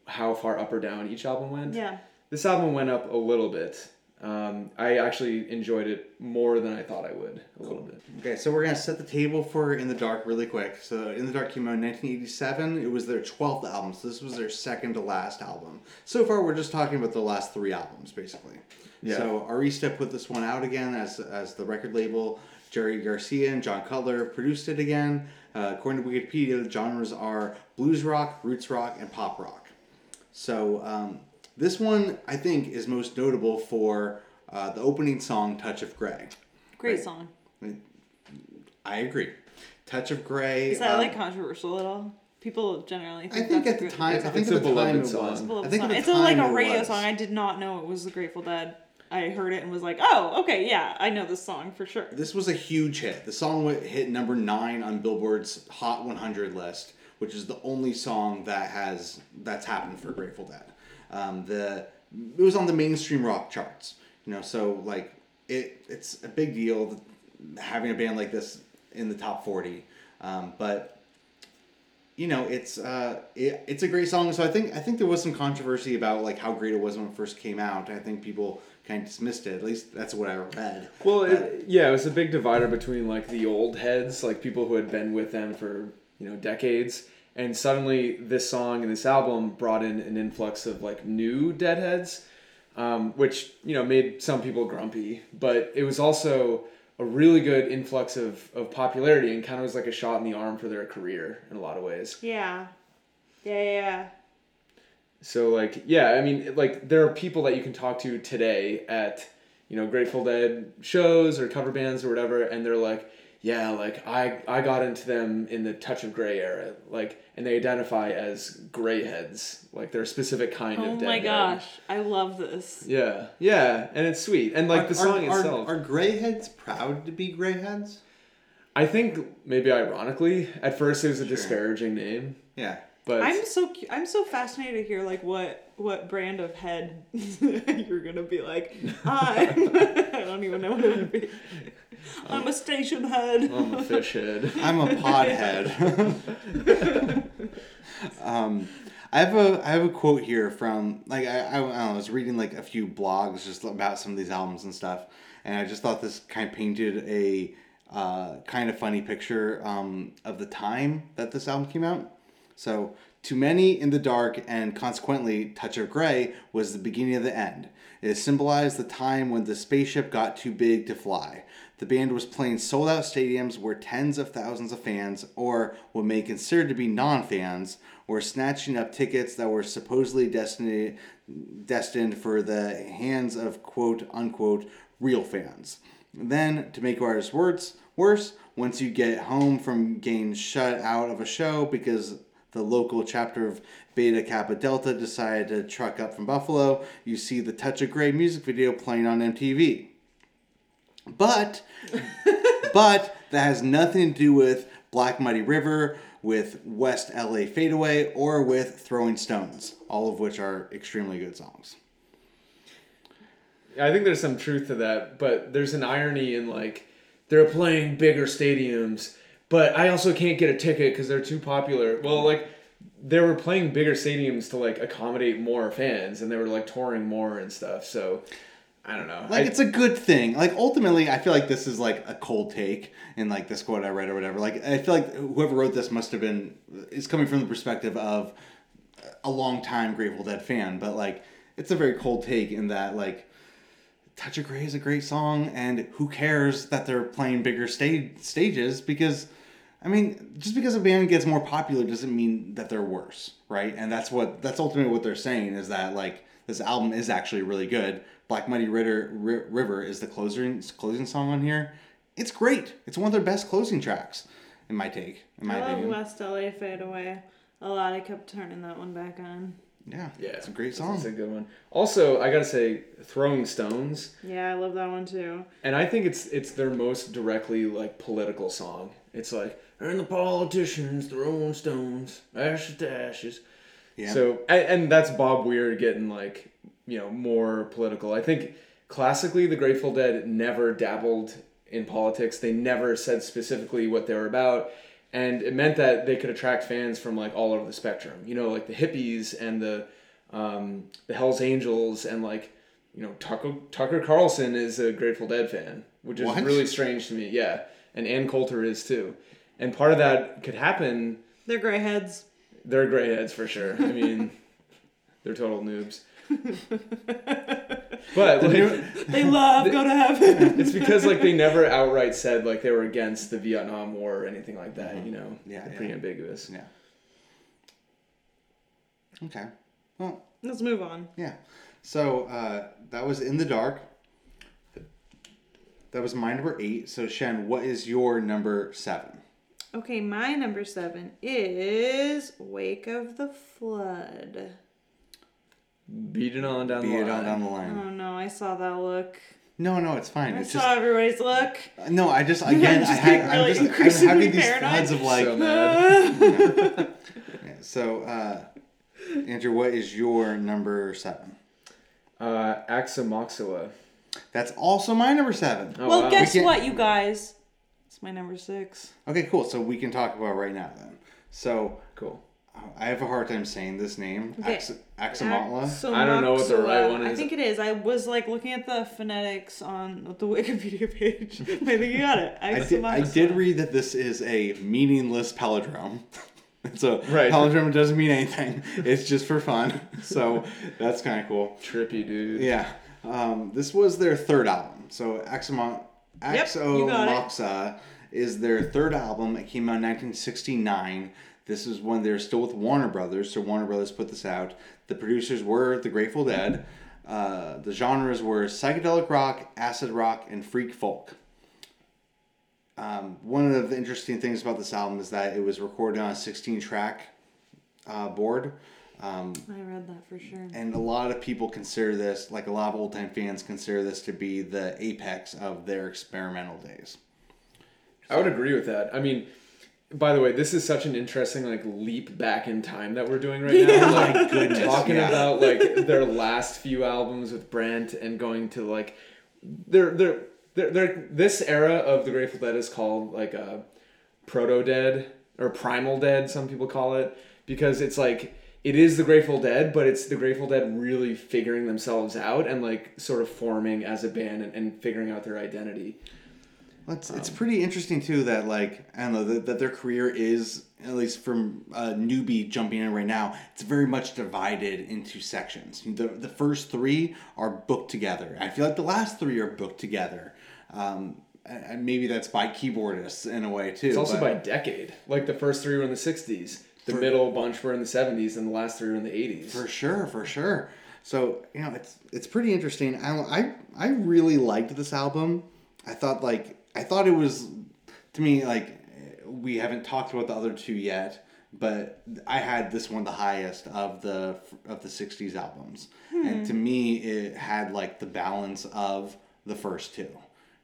[SPEAKER 3] how far up or down each album went.
[SPEAKER 2] Yeah.
[SPEAKER 3] This album went up a little bit. Um, I actually enjoyed it more than I thought I would, a little bit.
[SPEAKER 1] Okay, so we're gonna set the table for In the Dark really quick. So In the Dark came out in 1987. It was their 12th album, so this was their second to last album. So far, we're just talking about the last three albums, basically.
[SPEAKER 3] Yeah.
[SPEAKER 1] So Arista put this one out again as as the record label. Jerry Garcia and John Cutler produced it again. Uh, according to Wikipedia, the genres are blues rock, roots rock, and pop rock. So um, this one, I think, is most notable for uh, the opening song, "Touch of Grey."
[SPEAKER 2] Great
[SPEAKER 1] Right.
[SPEAKER 2] song.
[SPEAKER 1] I agree. Touch of Grey.
[SPEAKER 2] Is that
[SPEAKER 1] um,
[SPEAKER 2] like controversial at all? People generally Think
[SPEAKER 1] I
[SPEAKER 2] think
[SPEAKER 1] think
[SPEAKER 2] that's
[SPEAKER 1] at the
[SPEAKER 2] good-
[SPEAKER 1] time, I think
[SPEAKER 3] it's
[SPEAKER 1] at
[SPEAKER 3] a
[SPEAKER 1] the time
[SPEAKER 3] beloved
[SPEAKER 1] it
[SPEAKER 3] song.
[SPEAKER 1] was. I think
[SPEAKER 2] song.
[SPEAKER 1] at the
[SPEAKER 2] It's a, like a radio
[SPEAKER 1] was.
[SPEAKER 2] song. I did not know it was the Grateful Dead. I heard it and was like, oh, okay, yeah, I know this song for sure.
[SPEAKER 1] This was a huge hit. The song hit number nine on Billboard's Hot 100 list, which is the only song that has that's happened for Grateful Dead. Um, the it was on the mainstream rock charts, you know. So like it, it's a big deal having a band like this in the top 40. Um, but you know, it's uh, it, it's a great song. So I think I think there was some controversy about like how great it was when it first came out. I think people kind of dismissed it. At least that's what I read.
[SPEAKER 3] Well, it, yeah, it was a big divider between like the old heads, like people who had been with them for you know decades, and suddenly this song and this album brought in an influx of like new Deadheads, um, which you know made some people grumpy, but it was also a really good influx of, of popularity and kind of was like a shot in the arm for their career in a lot of ways.
[SPEAKER 2] Yeah. Yeah, yeah.
[SPEAKER 3] So like yeah, I mean like there are people that you can talk to today at you know Grateful Dead shows or cover bands or whatever, and they're like, yeah, like I I got into them in the Touch of Grey era, like, and they identify as gray heads, like they're a specific kind
[SPEAKER 2] Oh
[SPEAKER 3] of.
[SPEAKER 2] Oh my
[SPEAKER 3] Deadhead.
[SPEAKER 2] gosh, I love this.
[SPEAKER 3] Yeah, yeah, and it's sweet, and like
[SPEAKER 1] Are-
[SPEAKER 3] the song
[SPEAKER 1] are,
[SPEAKER 3] itself.
[SPEAKER 1] Are, are grayheads proud to be grayheads?
[SPEAKER 3] I think maybe ironically, at first it was a disparaging name,
[SPEAKER 1] Yeah.
[SPEAKER 3] But
[SPEAKER 2] I'm so cu- I'm so fascinated to hear like what what brand of head you're gonna be like. I'm I don't even know what it would be. I'm a station head.
[SPEAKER 3] I'm a fish head.
[SPEAKER 1] I'm a podhead. um, I have a I have a quote here from like I, I, I, don't know, I was reading like a few blogs just about some of these albums and stuff, and I just thought this kind of painted a uh, kind of funny picture um, of the time that this album came out. So, to many in the dark and consequently Touch of Grey was the beginning of the end. It symbolized the time when the spaceship got too big to fly. The band was playing sold out stadiums where tens of thousands of fans, or what may consider to be non fans, were snatching up tickets that were supposedly destined, destined for the hands of quote unquote real fans. Then, to make matters worse, worse, once you get home from getting shut out of a show because the local chapter of Beta Kappa Delta decided to truck up from Buffalo, you see the Touch of Grey music video playing on MTV. But, but that has nothing to do with Black Muddy River, with West LA Fadeaway, or with Throwing Stones, all of which are extremely good songs.
[SPEAKER 3] I think there's some truth to that, but there's an irony in like they're playing bigger stadiums, but I also can't get a ticket because they're too popular. Well, like they were playing bigger stadiums to like accommodate more fans, and they were like touring more and stuff. So I don't know.
[SPEAKER 1] Like
[SPEAKER 3] I-
[SPEAKER 1] it's a good thing. Like ultimately, I feel like this is like a cold take in like this quote I read or whatever. Like I feel like whoever wrote this must have been is coming from the perspective of a long time Grateful Dead fan, but like it's a very cold take in that like Touch of Grey is a great song, and who cares that they're playing bigger stage stages because. I mean, just because a band gets more popular doesn't mean that they're worse, right? And that's what that's ultimately what they're saying is that like this album is actually really good. Black Muddy Ritter, Ri River is the closing closing song on here. It's great. It's one of their best closing tracks, in my take, in my
[SPEAKER 2] I love
[SPEAKER 1] opinion.
[SPEAKER 2] West LA Fade Away. A lot. I kept turning that one back on.
[SPEAKER 1] Yeah,
[SPEAKER 3] yeah,
[SPEAKER 1] it's a great song.
[SPEAKER 3] It's a good one. Also, I gotta say, Throwing Stones,
[SPEAKER 2] Yeah, I love that one too.
[SPEAKER 3] and I think it's it's their most directly like political song. It's like and the politicians throwing stones, ashes to ashes.
[SPEAKER 1] Yeah.
[SPEAKER 3] So and, and that's Bob Weir getting like you know more political. I think classically the Grateful Dead never dabbled in politics. They never said specifically what they were about, and it meant that they could attract fans from like all over the spectrum. You know, like the hippies and the um, the Hell's Angels and like you know Tucker Tucker Carlson is a Grateful Dead fan, which is
[SPEAKER 1] What?
[SPEAKER 3] really strange to me. Yeah, and Ann Coulter is too. And part of that could happen
[SPEAKER 2] They're gray heads.
[SPEAKER 3] they're gray heads for sure. I mean, they're total noobs. but like,
[SPEAKER 2] They love go to heaven.
[SPEAKER 3] it's because like they never outright said like they were against the Vietnam War or anything like that. You know,
[SPEAKER 1] Yeah,
[SPEAKER 3] They're
[SPEAKER 1] yeah.
[SPEAKER 3] pretty ambiguous.
[SPEAKER 1] Yeah. Okay. Well,
[SPEAKER 2] Let's move on.
[SPEAKER 1] yeah. So uh, that was in the dark. That was my number eight. So Shen, what is your number seven?
[SPEAKER 2] Okay, my number seven is Wake of the Flood.
[SPEAKER 3] Beat it on down
[SPEAKER 1] Beat
[SPEAKER 3] the
[SPEAKER 1] it
[SPEAKER 3] line.
[SPEAKER 1] on down the line.
[SPEAKER 2] Oh no, I saw that look.
[SPEAKER 1] No, no, it's fine.
[SPEAKER 2] I
[SPEAKER 1] It's
[SPEAKER 2] saw
[SPEAKER 1] just
[SPEAKER 2] everybody's look.
[SPEAKER 1] no. I just again,
[SPEAKER 2] just
[SPEAKER 1] I had,
[SPEAKER 2] getting
[SPEAKER 1] I'm just I'm
[SPEAKER 2] increasingly
[SPEAKER 1] having these
[SPEAKER 2] paranoid.
[SPEAKER 1] of like.
[SPEAKER 3] so mad.
[SPEAKER 1] Yeah, so, uh, Andrew, what is your number seven?
[SPEAKER 3] Uh, Aoxomoxoa.
[SPEAKER 1] That's also my number seven.
[SPEAKER 3] Oh,
[SPEAKER 2] well,
[SPEAKER 3] wow.
[SPEAKER 2] guess
[SPEAKER 1] We
[SPEAKER 2] what, you guys? It's my number six.
[SPEAKER 1] Okay, cool. So we can talk about it right now then. So
[SPEAKER 3] Cool.
[SPEAKER 1] I have a hard time saying this name,
[SPEAKER 2] Okay.
[SPEAKER 1] Ax- Axamotla.
[SPEAKER 3] I don't know what the right one is.
[SPEAKER 2] I think it is. I was like looking at the phonetics on the Wikipedia page. I think you got it.
[SPEAKER 1] I did, I did read that this is a meaningless palindrome. So
[SPEAKER 3] Right.
[SPEAKER 1] palindrome doesn't mean anything. It's just for fun. So that's kind of cool.
[SPEAKER 3] Trippy, dude.
[SPEAKER 1] Yeah. Um, this was their third album. So Axomo-
[SPEAKER 2] yep,
[SPEAKER 1] Moxa is their third album. It came out in 1969. This is when they're still with Warner Brothers. So Warner Brothers put this out. The producers were The Grateful Dead. Uh, the genres were psychedelic rock, acid rock, and freak folk. Um, one of the interesting things about this album is that it was recorded on a 16 track uh, board. Um,
[SPEAKER 2] I read that for sure.
[SPEAKER 1] and a lot of people consider this, like a lot of old time fans, consider this to be the apex of their experimental days.
[SPEAKER 3] I would agree with that. I mean, by the way, this is such an interesting like leap back in time that we're doing right now.
[SPEAKER 2] Yeah.
[SPEAKER 3] Like
[SPEAKER 1] goodness,
[SPEAKER 3] talking
[SPEAKER 1] yeah.
[SPEAKER 3] about like their last few albums with Brent and going to like they're they're they're, they're this era of the Grateful Dead is called like a proto dead or primal dead some people call it because it's like it is the Grateful Dead but it's the Grateful Dead really figuring themselves out and like sort of forming as a band and, and figuring out their identity.
[SPEAKER 1] Well, it's, it's pretty interesting too that like I don't know that, that their career is at least from a newbie jumping in right now. It's very much divided into sections. The the first three are booked together. I feel like the last three are booked together. Um, and maybe that's by keyboardists in a way too.
[SPEAKER 3] It's also by decade. Like the first three were in the '60s, the
[SPEAKER 1] For-
[SPEAKER 3] middle bunch were in the '70s, and the last three were in the '80s.
[SPEAKER 1] For sure, for sure. So you know, it's it's pretty interesting. I I I really liked this album. I thought like I thought it was to me like we haven't talked about the other two yet, but I had this one the highest of the of the '60s albums, and to me it had like the balance of the first two.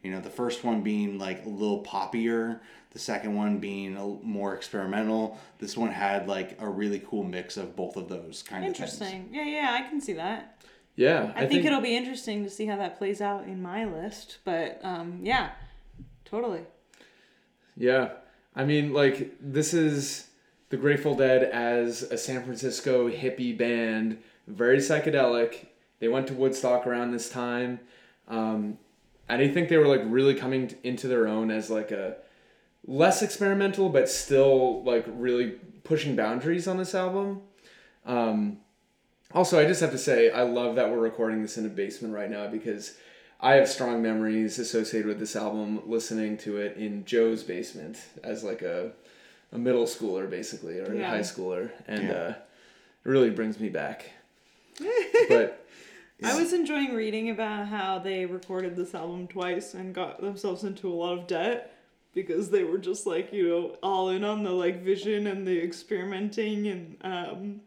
[SPEAKER 1] You know, the first one being like a little poppier, the second one being a more experimental. This one had like a really cool mix of both of those kind of things.
[SPEAKER 2] Interesting. Yeah, yeah, I can see that.
[SPEAKER 3] Yeah,
[SPEAKER 2] I, think, it'll be interesting to see how that plays out in my list. But um, yeah, totally.
[SPEAKER 3] Yeah, I mean, like this is the Grateful Dead as a San Francisco hippie band, very psychedelic. They went to Woodstock around this time, um, and I think they were like really coming into their own as like a less experimental, but still like really pushing boundaries on this album. Um, also, I just have to say, I love that we're recording this in a basement right now because I have strong memories associated with this album listening to it in Joe's basement as like a, a middle schooler, basically, or a high schooler. And
[SPEAKER 1] Yeah.
[SPEAKER 3] uh, it really brings me back. but
[SPEAKER 2] I was enjoying reading about how they recorded this album twice and got themselves into a lot of debt because they were just like you know all in on the like vision and the experimenting and um,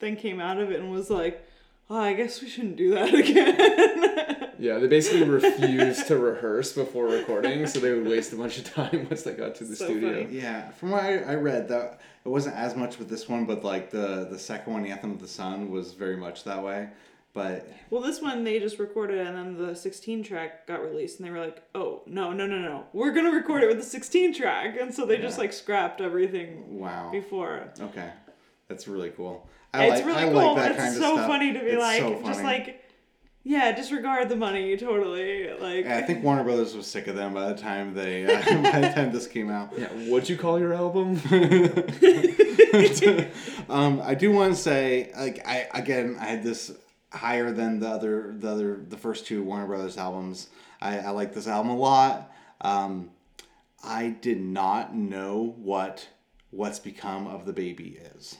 [SPEAKER 2] then came out of it and was like, oh, I guess we shouldn't do that again.
[SPEAKER 3] yeah, they basically refused to rehearse before recording, so they would waste a bunch of time once they got to the
[SPEAKER 2] So
[SPEAKER 3] studio.
[SPEAKER 2] funny.
[SPEAKER 1] Yeah, from what I, I read, that it wasn't as much with this one, but like the the second one, Anthem of the Sun, was very much that way. But
[SPEAKER 2] Well, this one they just recorded and then the 16 track got released and they were like, oh, no, no, no, no. We're going to record it with the 16 track. And so they just like scrapped everything
[SPEAKER 1] wow,
[SPEAKER 2] before.
[SPEAKER 1] okay, that's really cool. I
[SPEAKER 2] it's
[SPEAKER 1] like
[SPEAKER 2] really
[SPEAKER 1] I
[SPEAKER 2] cool.
[SPEAKER 1] like that
[SPEAKER 2] it's
[SPEAKER 1] kind
[SPEAKER 2] so
[SPEAKER 1] of stuff.
[SPEAKER 2] funny to be
[SPEAKER 1] It's
[SPEAKER 2] like,
[SPEAKER 1] so
[SPEAKER 2] just like, yeah, disregard the money totally. Like,
[SPEAKER 1] Yeah, I think Warner Brothers was sick of them by the time they uh, by the time this came out.
[SPEAKER 3] Yeah, what'd you call your album?
[SPEAKER 1] um, I do want to say, like, I again, I had this higher than the other, the other, the first two Warner Brothers albums. I, I like this album a lot. Um, I did not know what "What's Become of the Baby" is.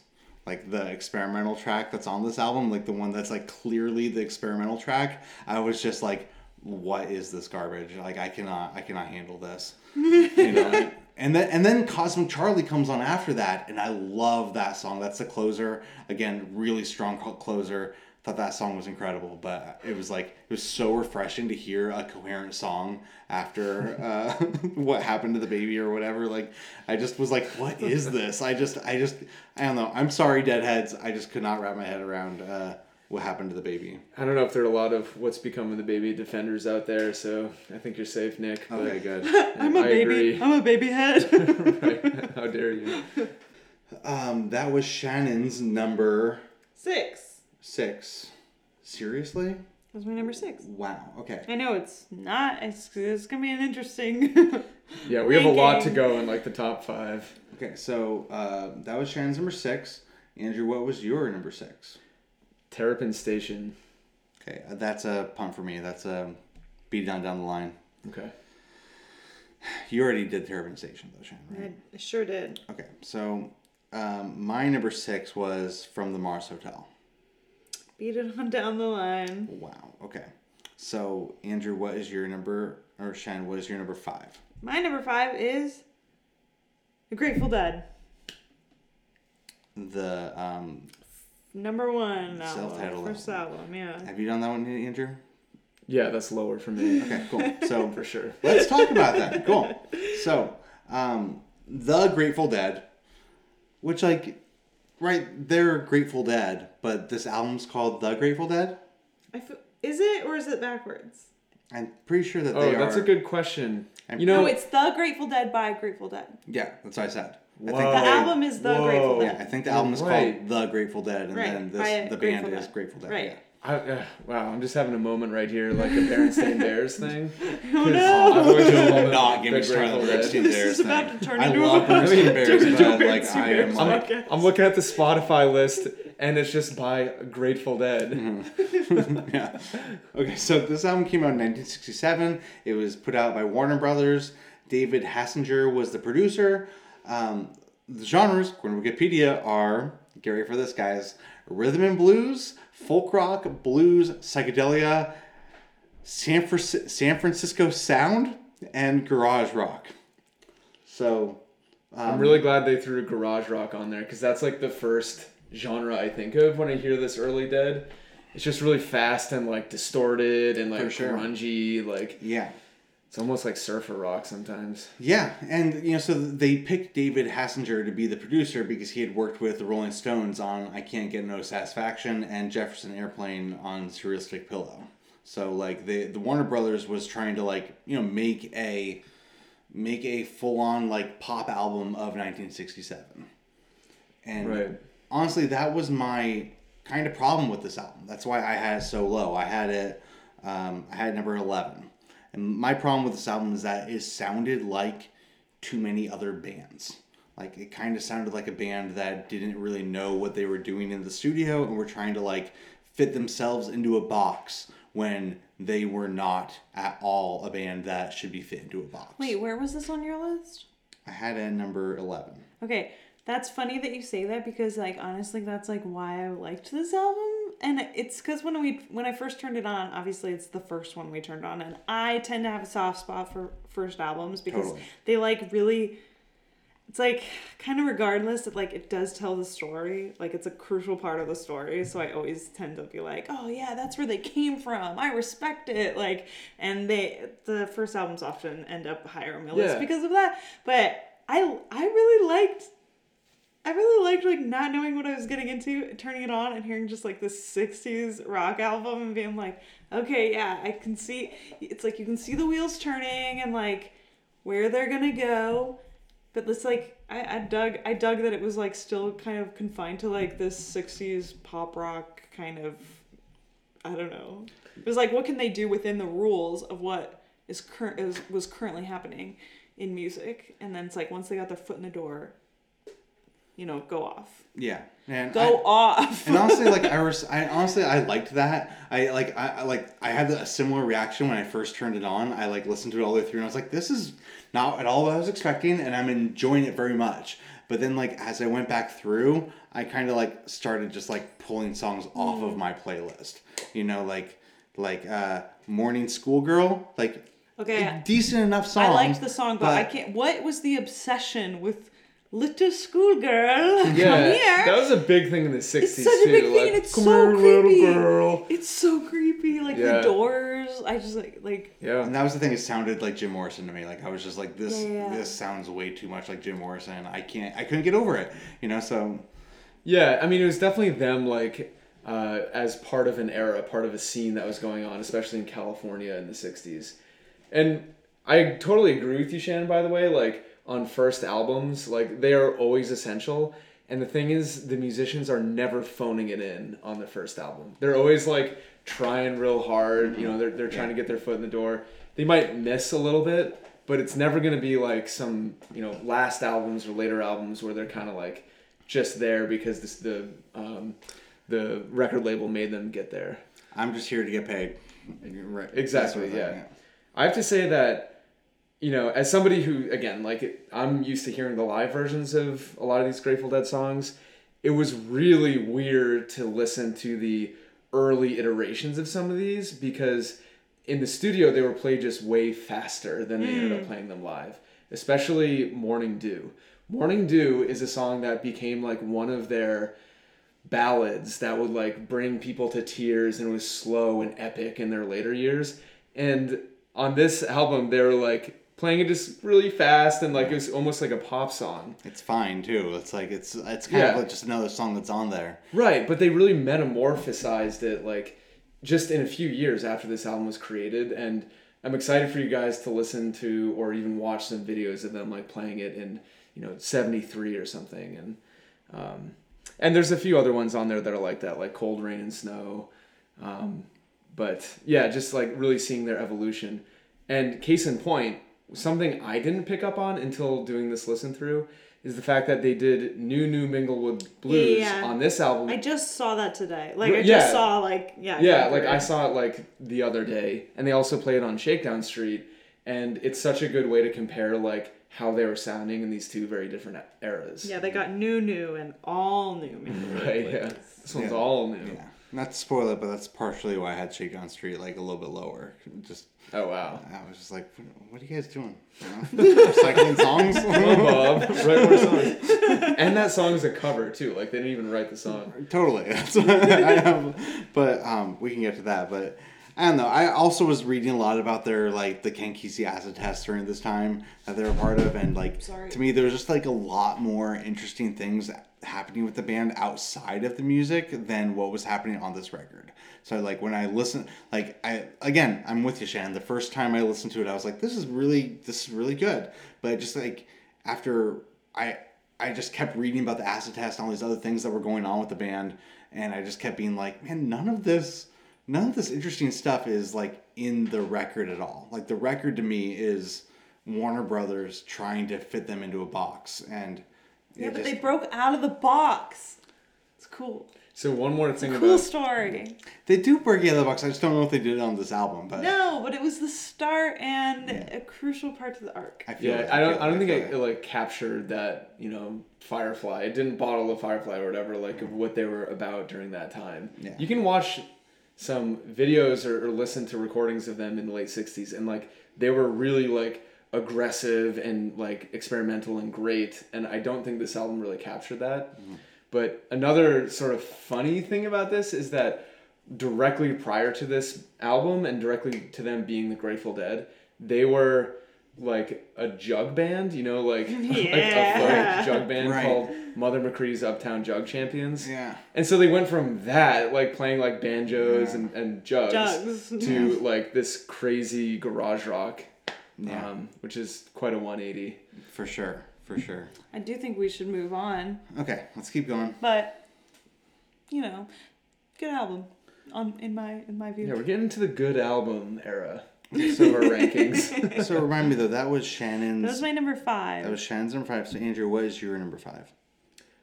[SPEAKER 1] Like the experimental track that's on this album, like the one that's like clearly the experimental track. I was just like, "What is this garbage? Like, I cannot, I cannot handle this." you know and then and then cosmic charlie comes on after that and i love that song that's the closer again really strong closer thought that song was incredible but it was like it was so refreshing to hear a coherent song after uh, what happened to the baby or whatever like i just was like what is this i just i just i don't know i'm sorry deadheads i just could not wrap my head around uh, what happened to the baby
[SPEAKER 3] I don't know if there are a lot of what's become of the baby defenders out there, so I think you're safe, Nick. But
[SPEAKER 1] okay good
[SPEAKER 2] I'm a
[SPEAKER 3] I
[SPEAKER 2] baby.
[SPEAKER 3] agree.
[SPEAKER 2] I'm a baby head.
[SPEAKER 3] right? How dare you?
[SPEAKER 1] um, that was shannon's number
[SPEAKER 2] Six.
[SPEAKER 1] Six seriously
[SPEAKER 2] That's my number six.
[SPEAKER 1] Wow. Okay.
[SPEAKER 2] I know it's not. It's, it's gonna be an interesting.
[SPEAKER 3] Yeah, we have a lot to go in like the top five.
[SPEAKER 1] Okay. So uh, that was Shannon's number six. Andrew, what was your number six?
[SPEAKER 3] Terrapin Station.
[SPEAKER 1] Okay, uh, that's a punt for me. That's a beat down down the line.
[SPEAKER 3] Okay.
[SPEAKER 1] You already did Terrapin Station though, Shannon. Right?
[SPEAKER 2] I sure did.
[SPEAKER 1] Okay. So um, my number six was from the Mars Hotel.
[SPEAKER 2] Beat it on down the line.
[SPEAKER 1] Wow. Okay. So Andrew, what is your number? Or Shannon, what is your number five?
[SPEAKER 2] My number five is The Grateful Dead.
[SPEAKER 1] The um,
[SPEAKER 2] Number one album.
[SPEAKER 1] Self-titled
[SPEAKER 2] First album, yeah.
[SPEAKER 1] have you done that one, Andrew?
[SPEAKER 3] Yeah, that's lower for me.
[SPEAKER 1] Okay, cool. So
[SPEAKER 3] for sure.
[SPEAKER 1] let's talk about that. Cool. So, um, the Grateful Dead, which like, right, they're Grateful Dead, but this album's called The Grateful Dead.
[SPEAKER 2] I feel, is it or is it backwards?
[SPEAKER 1] I'm pretty sure that
[SPEAKER 3] Oh,
[SPEAKER 1] they
[SPEAKER 3] that's a good question.
[SPEAKER 1] I'm-
[SPEAKER 3] You know,
[SPEAKER 2] no, it's The Grateful Dead by Grateful Dead.
[SPEAKER 1] Yeah, that's what I said. I think
[SPEAKER 2] The
[SPEAKER 1] they-
[SPEAKER 2] album is The
[SPEAKER 3] Whoa.
[SPEAKER 2] Grateful Dead.
[SPEAKER 1] Yeah, I think the album is
[SPEAKER 3] Right.
[SPEAKER 1] called The Grateful Dead, and
[SPEAKER 2] Right,
[SPEAKER 1] then this the band
[SPEAKER 2] Grateful
[SPEAKER 1] is Grateful Dead.
[SPEAKER 2] Right.
[SPEAKER 1] Yeah.
[SPEAKER 3] I, uh, wow, I'm just having a moment right here, like a Berenstain Bears thing.
[SPEAKER 2] Oh
[SPEAKER 3] 'Cause
[SPEAKER 2] no!
[SPEAKER 3] I've always been a
[SPEAKER 1] Not give me
[SPEAKER 3] big
[SPEAKER 1] started on the
[SPEAKER 3] Grateful Dead.
[SPEAKER 1] Bernstein
[SPEAKER 2] This is about
[SPEAKER 1] thing.
[SPEAKER 2] to turn
[SPEAKER 1] I
[SPEAKER 2] into
[SPEAKER 1] love
[SPEAKER 2] a-
[SPEAKER 1] Bernstein
[SPEAKER 3] turn
[SPEAKER 1] Bears,
[SPEAKER 2] into a
[SPEAKER 1] but like
[SPEAKER 2] Bernstein
[SPEAKER 1] I am
[SPEAKER 2] Bears
[SPEAKER 1] like,
[SPEAKER 2] podcast.
[SPEAKER 3] I'm looking at the Spotify list, and it's just by Grateful Dead.
[SPEAKER 1] Mm-hmm. yeah. Okay, so this album came out in 1967. It was put out by Warner Brothers. David Hassinger was the producer. Um, the genres, according to Wikipedia, are get ready for this, guys: rhythm and blues, folk rock, blues, psychedelia, San, Fran- San Francisco sound, and garage rock. So, um,
[SPEAKER 3] I'm really glad they threw garage rock on there because that's like the first genre I think of when I hear this early Dead. It's just really fast and like distorted and like
[SPEAKER 1] sure.
[SPEAKER 3] grungy. Like
[SPEAKER 1] yeah.
[SPEAKER 3] It's almost like surfer rock sometimes.
[SPEAKER 1] Yeah, and you know, so they picked David Hassinger to be the producer because he had worked with the Rolling Stones on "I Can't Get No Satisfaction" and Jefferson Airplane on "Surrealistic Pillow." So like the the Warner Brothers was trying to like you know make a make a full on like pop album of 1967, and
[SPEAKER 3] Right.
[SPEAKER 1] honestly, that was my kind of problem with this album. That's why I had it so low. I had it, um, I had number eleven, and my problem with this album is that it sounded like too many other bands. Like it kind of sounded like a band that didn't really know what they were doing in the studio and were trying to like fit themselves into a box when they were not at all a band that should be fit into a box.
[SPEAKER 2] Wait, where was this on your list?
[SPEAKER 1] I had it at number eleven.
[SPEAKER 2] Okay, that's funny that you say that because like honestly that's like why I liked this album and it's cuz when we when I first turned it on, obviously it's the first one we turned on and I tend to have a soft spot for first albums because
[SPEAKER 1] Totally.
[SPEAKER 2] they like really it's like kind of regardless that like it does tell the story like it's a crucial part of the story so i always tend to be like oh yeah that's where they came from i respect it like and they the first albums often end up higher on my list
[SPEAKER 3] Yeah.
[SPEAKER 2] because of that but i i really liked I really liked like not knowing what I was getting into, turning it on and hearing just like this 60s rock album and being like, okay, yeah, I can see it's like you can see the wheels turning and like where they're gonna go. But this like I, I dug I dug that it was like still kind of confined to like this 60s pop rock kind of I don't know. It was like what can they do within the rules of what is current was currently happening in music and then it's like once they got their foot in the door you know, go off.
[SPEAKER 1] Yeah, and
[SPEAKER 2] Go
[SPEAKER 1] I-
[SPEAKER 2] off.
[SPEAKER 1] and honestly, like I was, I honestly I liked that. I like I I, like I had a similar reaction when I first turned it on. I like listened to it all the way through, and I was like, this is not at all what I was expecting, and I'm enjoying it very much. But then like as I went back through, I kind of like started just like pulling songs off
[SPEAKER 2] Mm.
[SPEAKER 1] of my playlist. You know, like like uh Morning Schoolgirl, like
[SPEAKER 2] okay.
[SPEAKER 1] decent enough song.
[SPEAKER 2] I liked the song, but, I can't. What was the obsession with little schoolgirl? Come
[SPEAKER 3] Yeah,
[SPEAKER 2] here.
[SPEAKER 3] that was a big thing in the '60s
[SPEAKER 2] it's such a big
[SPEAKER 3] too.
[SPEAKER 2] thing,
[SPEAKER 3] like,
[SPEAKER 2] and it's
[SPEAKER 3] "Come
[SPEAKER 2] so
[SPEAKER 3] here,
[SPEAKER 2] creepy.
[SPEAKER 3] little girl.
[SPEAKER 2] It's so creepy. Like
[SPEAKER 3] Yeah.
[SPEAKER 2] the doors. I just like like.
[SPEAKER 3] Yeah.
[SPEAKER 1] And that was the thing. It sounded like Jim Morrison to me. Like I was just like, this.
[SPEAKER 2] Yeah, yeah.
[SPEAKER 1] This sounds way too much like Jim Morrison. I can't. I couldn't get over it. You know. So
[SPEAKER 3] Yeah, I mean, it was definitely them, like, uh, as part of an era, part of a scene that was going on, especially in California in the 60s. And I totally agree with you, Shannon, by the way. Like, on first albums, like, they are always essential. And the thing is, the musicians are never phoning it in on the first album. They're always like trying real hard. You know, they're, they're trying to get their foot in the door. They might miss a little bit, but it's never going to be like some, you know, last albums or later albums where they're kind of like just there because this, the, um, the record label made them get there.
[SPEAKER 1] I'm just here to get paid. Right.
[SPEAKER 3] Exactly,
[SPEAKER 1] what
[SPEAKER 3] yeah. I have to say that, you know, as somebody who, again, like I'm used to hearing the live versions of a lot of these Grateful Dead songs, it was really weird to listen to the early iterations of some of these because in the studio they were played just way faster than they ended up hmm. playing them live, especially Morning Dew. Morning Dew is a song that became like one of their ballads that would like bring people to tears and was slow and epic in their later years. And on this album, they were like playing it just really fast and like it was almost like a pop song.
[SPEAKER 1] It's fine too. It's like it's it's kind of like just another song that's on there.
[SPEAKER 3] Right, but they really metamorphosized it like just in a few years after this album was created and I'm excited for you guys to listen to or even watch some videos of them like playing it in, you know, 73 or something and um and there's a few other ones on there that are like that like Cold Rain and Snow. Um but yeah, just like really seeing their evolution. And case in point, something I didn't pick up on until doing this listen through is the fact that they did New New Minglewood Blues
[SPEAKER 2] Yeah.
[SPEAKER 3] on this album.
[SPEAKER 2] I just saw that today. Like I
[SPEAKER 3] Yeah.
[SPEAKER 2] just saw like yeah.
[SPEAKER 3] yeah, like I saw it like the other day, and they also played it on Shakedown Street, and it's such a good way to compare like how they were sounding in these two very different eras.
[SPEAKER 2] Yeah, they got new new and all new.
[SPEAKER 3] Minglewood Right. Yeah. This one's
[SPEAKER 1] Yeah.
[SPEAKER 3] all new.
[SPEAKER 1] Yeah. Not to spoil it, but that's partially why I had Shakedown Street like a little bit lower. Just
[SPEAKER 3] Oh wow.
[SPEAKER 1] I was just like, what are you guys doing? You know? Recycling songs?
[SPEAKER 3] Oh, Bob, write more songs. and that song's a cover too. Like they didn't even write the song.
[SPEAKER 1] totally. That's what I have. But um, we can get to that. But I don't know. I also was reading a lot about their like the Ken Kesey acid test during this time that they were part of, and like
[SPEAKER 2] Sorry.
[SPEAKER 1] to me, there was just like a lot more interesting things happening with the band outside of the music than what was happening on this record. So like when I listen, like I again, I'm with you, Shannon. The first time I listened to it, I was like, this is really this is really good. But just like after I I just kept reading about the acid test and all these other things that were going on with the band, and I just kept being like, man, none of this, none of this interesting stuff is like in the record at all. Like the record to me is Warner Brothers trying to fit them into a box, and
[SPEAKER 2] Yeah, but
[SPEAKER 1] just-
[SPEAKER 2] they broke out of the box. It's cool.
[SPEAKER 3] So one more thing
[SPEAKER 2] Cool
[SPEAKER 3] about
[SPEAKER 2] story.
[SPEAKER 1] they do break out of the box. I just don't know if they did it on this album, but
[SPEAKER 2] No, but it was the start and a crucial part to the arc.
[SPEAKER 1] I feel
[SPEAKER 3] yeah,
[SPEAKER 1] it,
[SPEAKER 3] I don't.
[SPEAKER 1] feel
[SPEAKER 3] I don't
[SPEAKER 1] it,
[SPEAKER 3] think
[SPEAKER 1] feel
[SPEAKER 3] it,
[SPEAKER 1] it.
[SPEAKER 3] like captured that. You know, Firefly. It didn't bottle the Firefly or whatever. Like of what they were about during that time.
[SPEAKER 1] Yeah.
[SPEAKER 3] You can watch some videos or, or listen to recordings of them in the late '60s, and like they were really like aggressive and like experimental and great. And I don't think this album really captured that. Mm-hmm. But another sort of funny thing about this is that directly prior to this album and directly to them being the Grateful Dead, they were like a jug band, you know, like, like a
[SPEAKER 2] Yeah.
[SPEAKER 3] jug band
[SPEAKER 1] Right.
[SPEAKER 3] called Mother McCree's Uptown Jug Champions.
[SPEAKER 1] Yeah.
[SPEAKER 3] And so they went from that, like playing like banjos
[SPEAKER 1] Yeah.
[SPEAKER 3] and, and jugs,
[SPEAKER 2] Jugs.
[SPEAKER 3] to like this crazy garage rock,
[SPEAKER 1] Yeah.
[SPEAKER 3] um, which is quite a 180.
[SPEAKER 1] For sure, for sure.
[SPEAKER 2] I do think we should move on,
[SPEAKER 1] Okay, let's keep going.
[SPEAKER 2] but you know, good album on in my in my view.
[SPEAKER 3] Yeah, we're getting to the good album era. Of Some of our rankings.
[SPEAKER 1] So remind me though, that was Shannon's.
[SPEAKER 2] that was my number five.
[SPEAKER 1] that was Shannon's number five. So Andrew, what is your number five?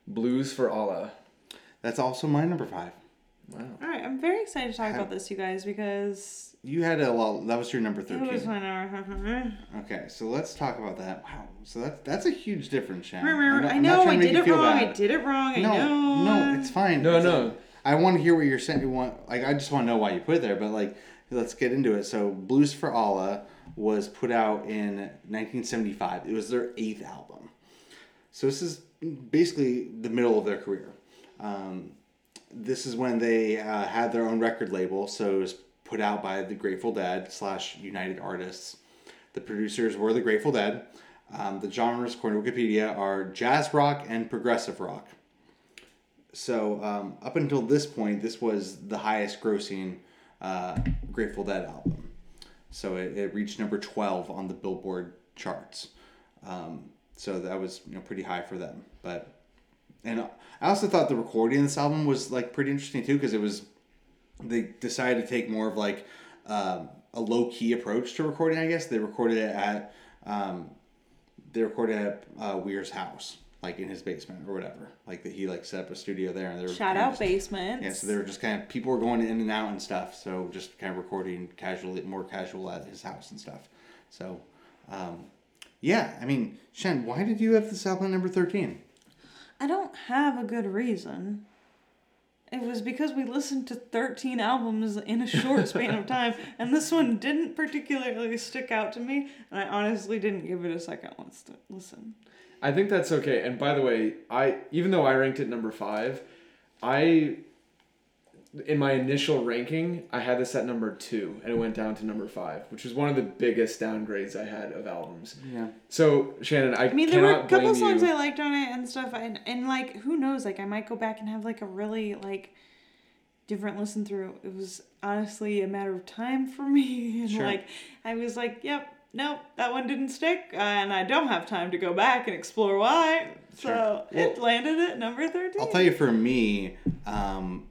[SPEAKER 3] Blues for Allah.
[SPEAKER 1] That's also my number five.
[SPEAKER 3] Wow.
[SPEAKER 2] All right, I'm very excited to talk
[SPEAKER 1] Have-
[SPEAKER 2] about this, you guys, because
[SPEAKER 1] You had a lot. That was your number thirteen.
[SPEAKER 2] it was my number.
[SPEAKER 1] Okay, so let's talk about that. Wow, so that's that's a huge difference, Shannon.
[SPEAKER 2] I
[SPEAKER 1] I'm not
[SPEAKER 2] know,
[SPEAKER 1] trying
[SPEAKER 2] I
[SPEAKER 1] to make
[SPEAKER 2] did it
[SPEAKER 1] feel
[SPEAKER 2] wrong. I did it wrong. I
[SPEAKER 1] No,
[SPEAKER 2] know.
[SPEAKER 1] no, it's fine.
[SPEAKER 3] No,
[SPEAKER 1] It's-
[SPEAKER 3] no.
[SPEAKER 1] I want to hear what you're saying. You want like I just want to know why you put it there, but like let's get into it. So Blues for Allah was put out in 1975. It was their eighth album. So this is basically the middle of their career. Um, this is when they uh, had their own record label, so it was put out by the Grateful Dead slash United Artists. The producers were the Grateful Dead. Um, the genres, according to Wikipedia, are jazz rock and progressive rock. So um, up until this point, this was the highest grossing uh, Grateful Dead album. So it, it reached number 12 on the Billboard charts. Um, so that was you know pretty high for them. But and I also thought the recording of this album was like pretty interesting too because it was they decided to take more of like um, a low key approach to recording. I guess they recorded it at um, they recorded at uh, Weir's house, like in his basement or whatever. Like that he like set up a studio there, and they were
[SPEAKER 2] Shout out
[SPEAKER 1] just-
[SPEAKER 2] basement.
[SPEAKER 1] Yeah, so they were just kind of people were going in and out and stuff. So just kind of recording casually, more casual at his house and stuff. So, um, yeah, I mean, Shen, why did you have this album number thirteen?
[SPEAKER 2] I don't have a good reason. It was because we listened to 13 albums in a short span of time, and this one didn't particularly stick out to me, and I honestly didn't give it a second once to listen.
[SPEAKER 3] I think that's okay. And by the way, I even though I ranked it number five, I in my initial ranking I had this at number two, and it went down to number five, which was one of the biggest downgrades I had of albums.
[SPEAKER 1] Yeah.
[SPEAKER 3] So Shannon, I,
[SPEAKER 2] I mean, there were a couple
[SPEAKER 3] blame
[SPEAKER 2] songs
[SPEAKER 3] you.
[SPEAKER 2] I liked on it and stuff, and, and like, who knows? Like, I might go back and have like a really like different listen through. It was honestly a matter of time for me, and
[SPEAKER 1] Sure.
[SPEAKER 2] like, I was like, yep. Nope, that one didn't stick, uh, and I don't have time to go back and explore why. So
[SPEAKER 1] Sure.
[SPEAKER 2] it landed at number 13.
[SPEAKER 1] I'll tell you for me, um,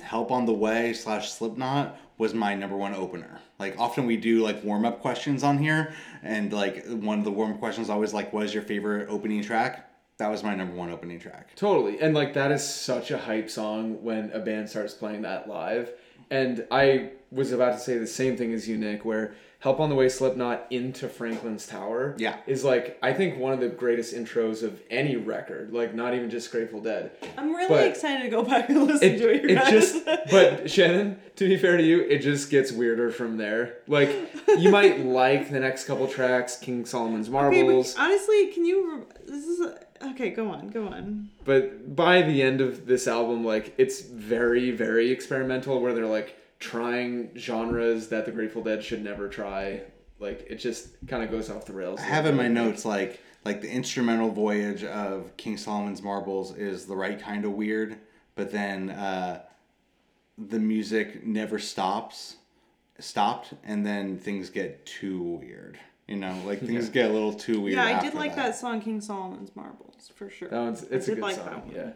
[SPEAKER 1] Help on the Way slash Slipknot was my number one opener. Like often we do like warm up questions on here, and like one of the warm up questions is always like, "What is your favorite opening track?" That was my number one opening track.
[SPEAKER 3] Totally. And like that is such a hype song when a band starts playing that live. And I was about to say the same thing as you, Nick, where Help on the Way Slipknot into Franklin's Tower
[SPEAKER 1] Yeah.
[SPEAKER 3] is like I think one of the greatest intros of any record, like not even just Grateful Dead.
[SPEAKER 2] I'm really
[SPEAKER 3] but
[SPEAKER 2] excited to go back and listen
[SPEAKER 3] It,
[SPEAKER 2] to it,
[SPEAKER 3] it just but Shannon, to be fair to you, it just gets weirder from there. Like you might like the next couple tracks, King Solomon's
[SPEAKER 2] Okay,
[SPEAKER 3] Marbles.
[SPEAKER 2] but honestly, can you? This is okay. Go on, go on.
[SPEAKER 3] but by the end of this album like it's very very experimental where they're like trying genres that the grateful dead should never try like it just kind of goes off the rails
[SPEAKER 1] I have in my notes like like the instrumental voyage of King Solomon's Marbles is the right kind of weird, but then uh, the music never stops, stopped, and then things get too weird. You know, like things get a little too weird.
[SPEAKER 2] yeah, I did like that. song, King Solomon's Marbles, for sure.
[SPEAKER 3] that one's it's
[SPEAKER 2] I
[SPEAKER 3] a
[SPEAKER 2] did
[SPEAKER 3] good
[SPEAKER 2] like that
[SPEAKER 3] song
[SPEAKER 2] one.
[SPEAKER 3] yeah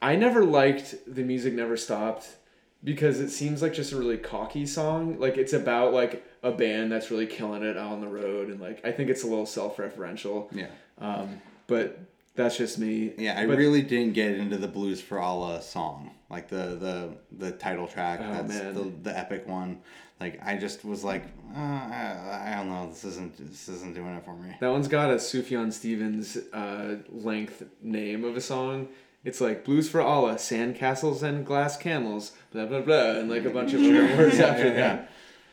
[SPEAKER 3] i never liked the music never stopped because it seems like just a really cocky song like it's about like a band that's really killing it out on the road and like i think it's a little self-referential
[SPEAKER 1] Yeah,
[SPEAKER 3] um, but that's just me
[SPEAKER 1] yeah. I
[SPEAKER 3] But-
[SPEAKER 1] really didn't get into the Blues for Allah song, like the the the title track.
[SPEAKER 3] Oh,
[SPEAKER 1] that's
[SPEAKER 3] man.
[SPEAKER 1] the the epic one. Like I just was like, uh, I, I don't know. This isn't this isn't doing it for me.
[SPEAKER 3] That one's got a Sufjan Stevens uh, length name of a song. It's like Blues for Allah, Sandcastles and Glass Camels, blah blah blah, and like a bunch of other words after
[SPEAKER 1] yeah,
[SPEAKER 3] that.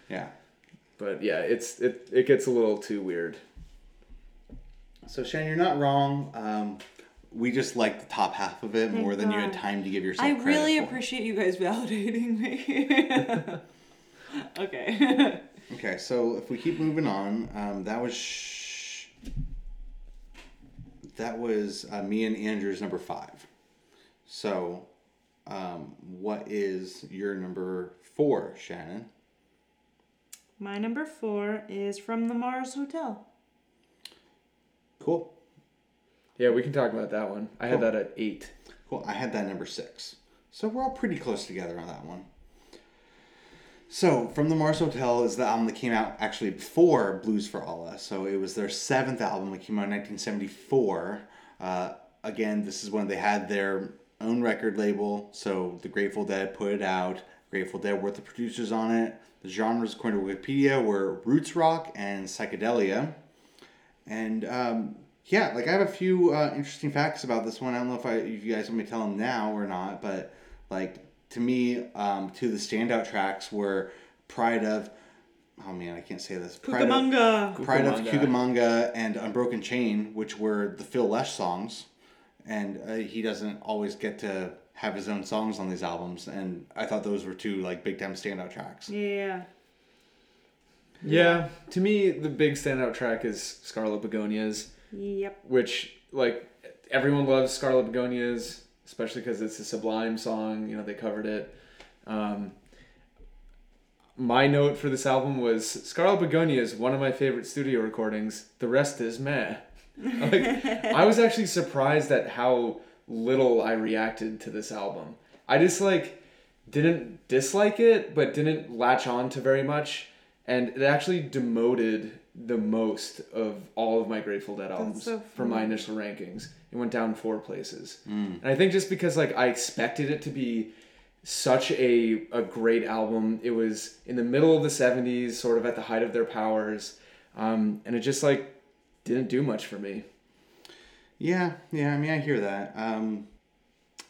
[SPEAKER 1] yeah.
[SPEAKER 3] But yeah, it's it it gets a little too weird.
[SPEAKER 1] So Shan, you're not wrong. Um, we just like the top half of it
[SPEAKER 2] Thank
[SPEAKER 1] more than you had time to give yourself.
[SPEAKER 2] I
[SPEAKER 1] credit
[SPEAKER 2] really
[SPEAKER 1] for.
[SPEAKER 2] appreciate you guys validating me. okay.
[SPEAKER 1] Okay, so if we keep moving on, um, that was sh- that was uh, me and Andrew's number five. So, um, what is your number four, Shannon?
[SPEAKER 2] My number four is from the Mars Hotel.
[SPEAKER 1] Cool,
[SPEAKER 3] Yeah, we can talk about that one. I had
[SPEAKER 1] Cool.
[SPEAKER 3] that at eight.
[SPEAKER 1] cool. I had that number six, so we're all pretty close together on that one. So, From the Mars Hotel is the album that came out actually before Blues for Allah. So, it was their seventh album. It came out in 1974. Uh, again, this is when they had their own record label. So, the Grateful Dead put it out. Grateful Dead were the producers on it. The genres, according to Wikipedia, were roots rock and psychedelia. And um, yeah, like I have a few uh, interesting facts about this one. I don't know if I if you guys want me to tell them now or not, but like to me, um, two of the standout tracks were Pride of oh man, I can't say this. Pride of,
[SPEAKER 2] Cucamonga.
[SPEAKER 1] Pride of
[SPEAKER 3] Cucamonga.
[SPEAKER 1] Cucamonga and Unbroken Chain, which were the Phil Lesh songs, and uh, he doesn't always get to have his own songs on these albums, and I thought those were two like big time standout tracks.
[SPEAKER 2] Yeah.
[SPEAKER 3] Yeah, to me, the big standout track is Scarlet Begonias.
[SPEAKER 2] Yep.
[SPEAKER 3] which like everyone loves Scarlet Begonias, especially because it's a Sublime song. You know, they covered it. Um, my note for this album was Scarlet Begonias, one of my favorite studio recordings. The rest is meh. Like, I was actually surprised at how little I reacted to this album. I just like didn't dislike it, but didn't latch on to very much, and it actually demoted the most of all of my Grateful Dead albums
[SPEAKER 2] so
[SPEAKER 3] from my initial rankings. It went down four places, and I think just because like I expected it to be such a a great album. It was in the middle of the '70s, sort of at the height of their powers, um, and it just like didn't do much for me.
[SPEAKER 1] Yeah, yeah. I mean, I hear that. Um,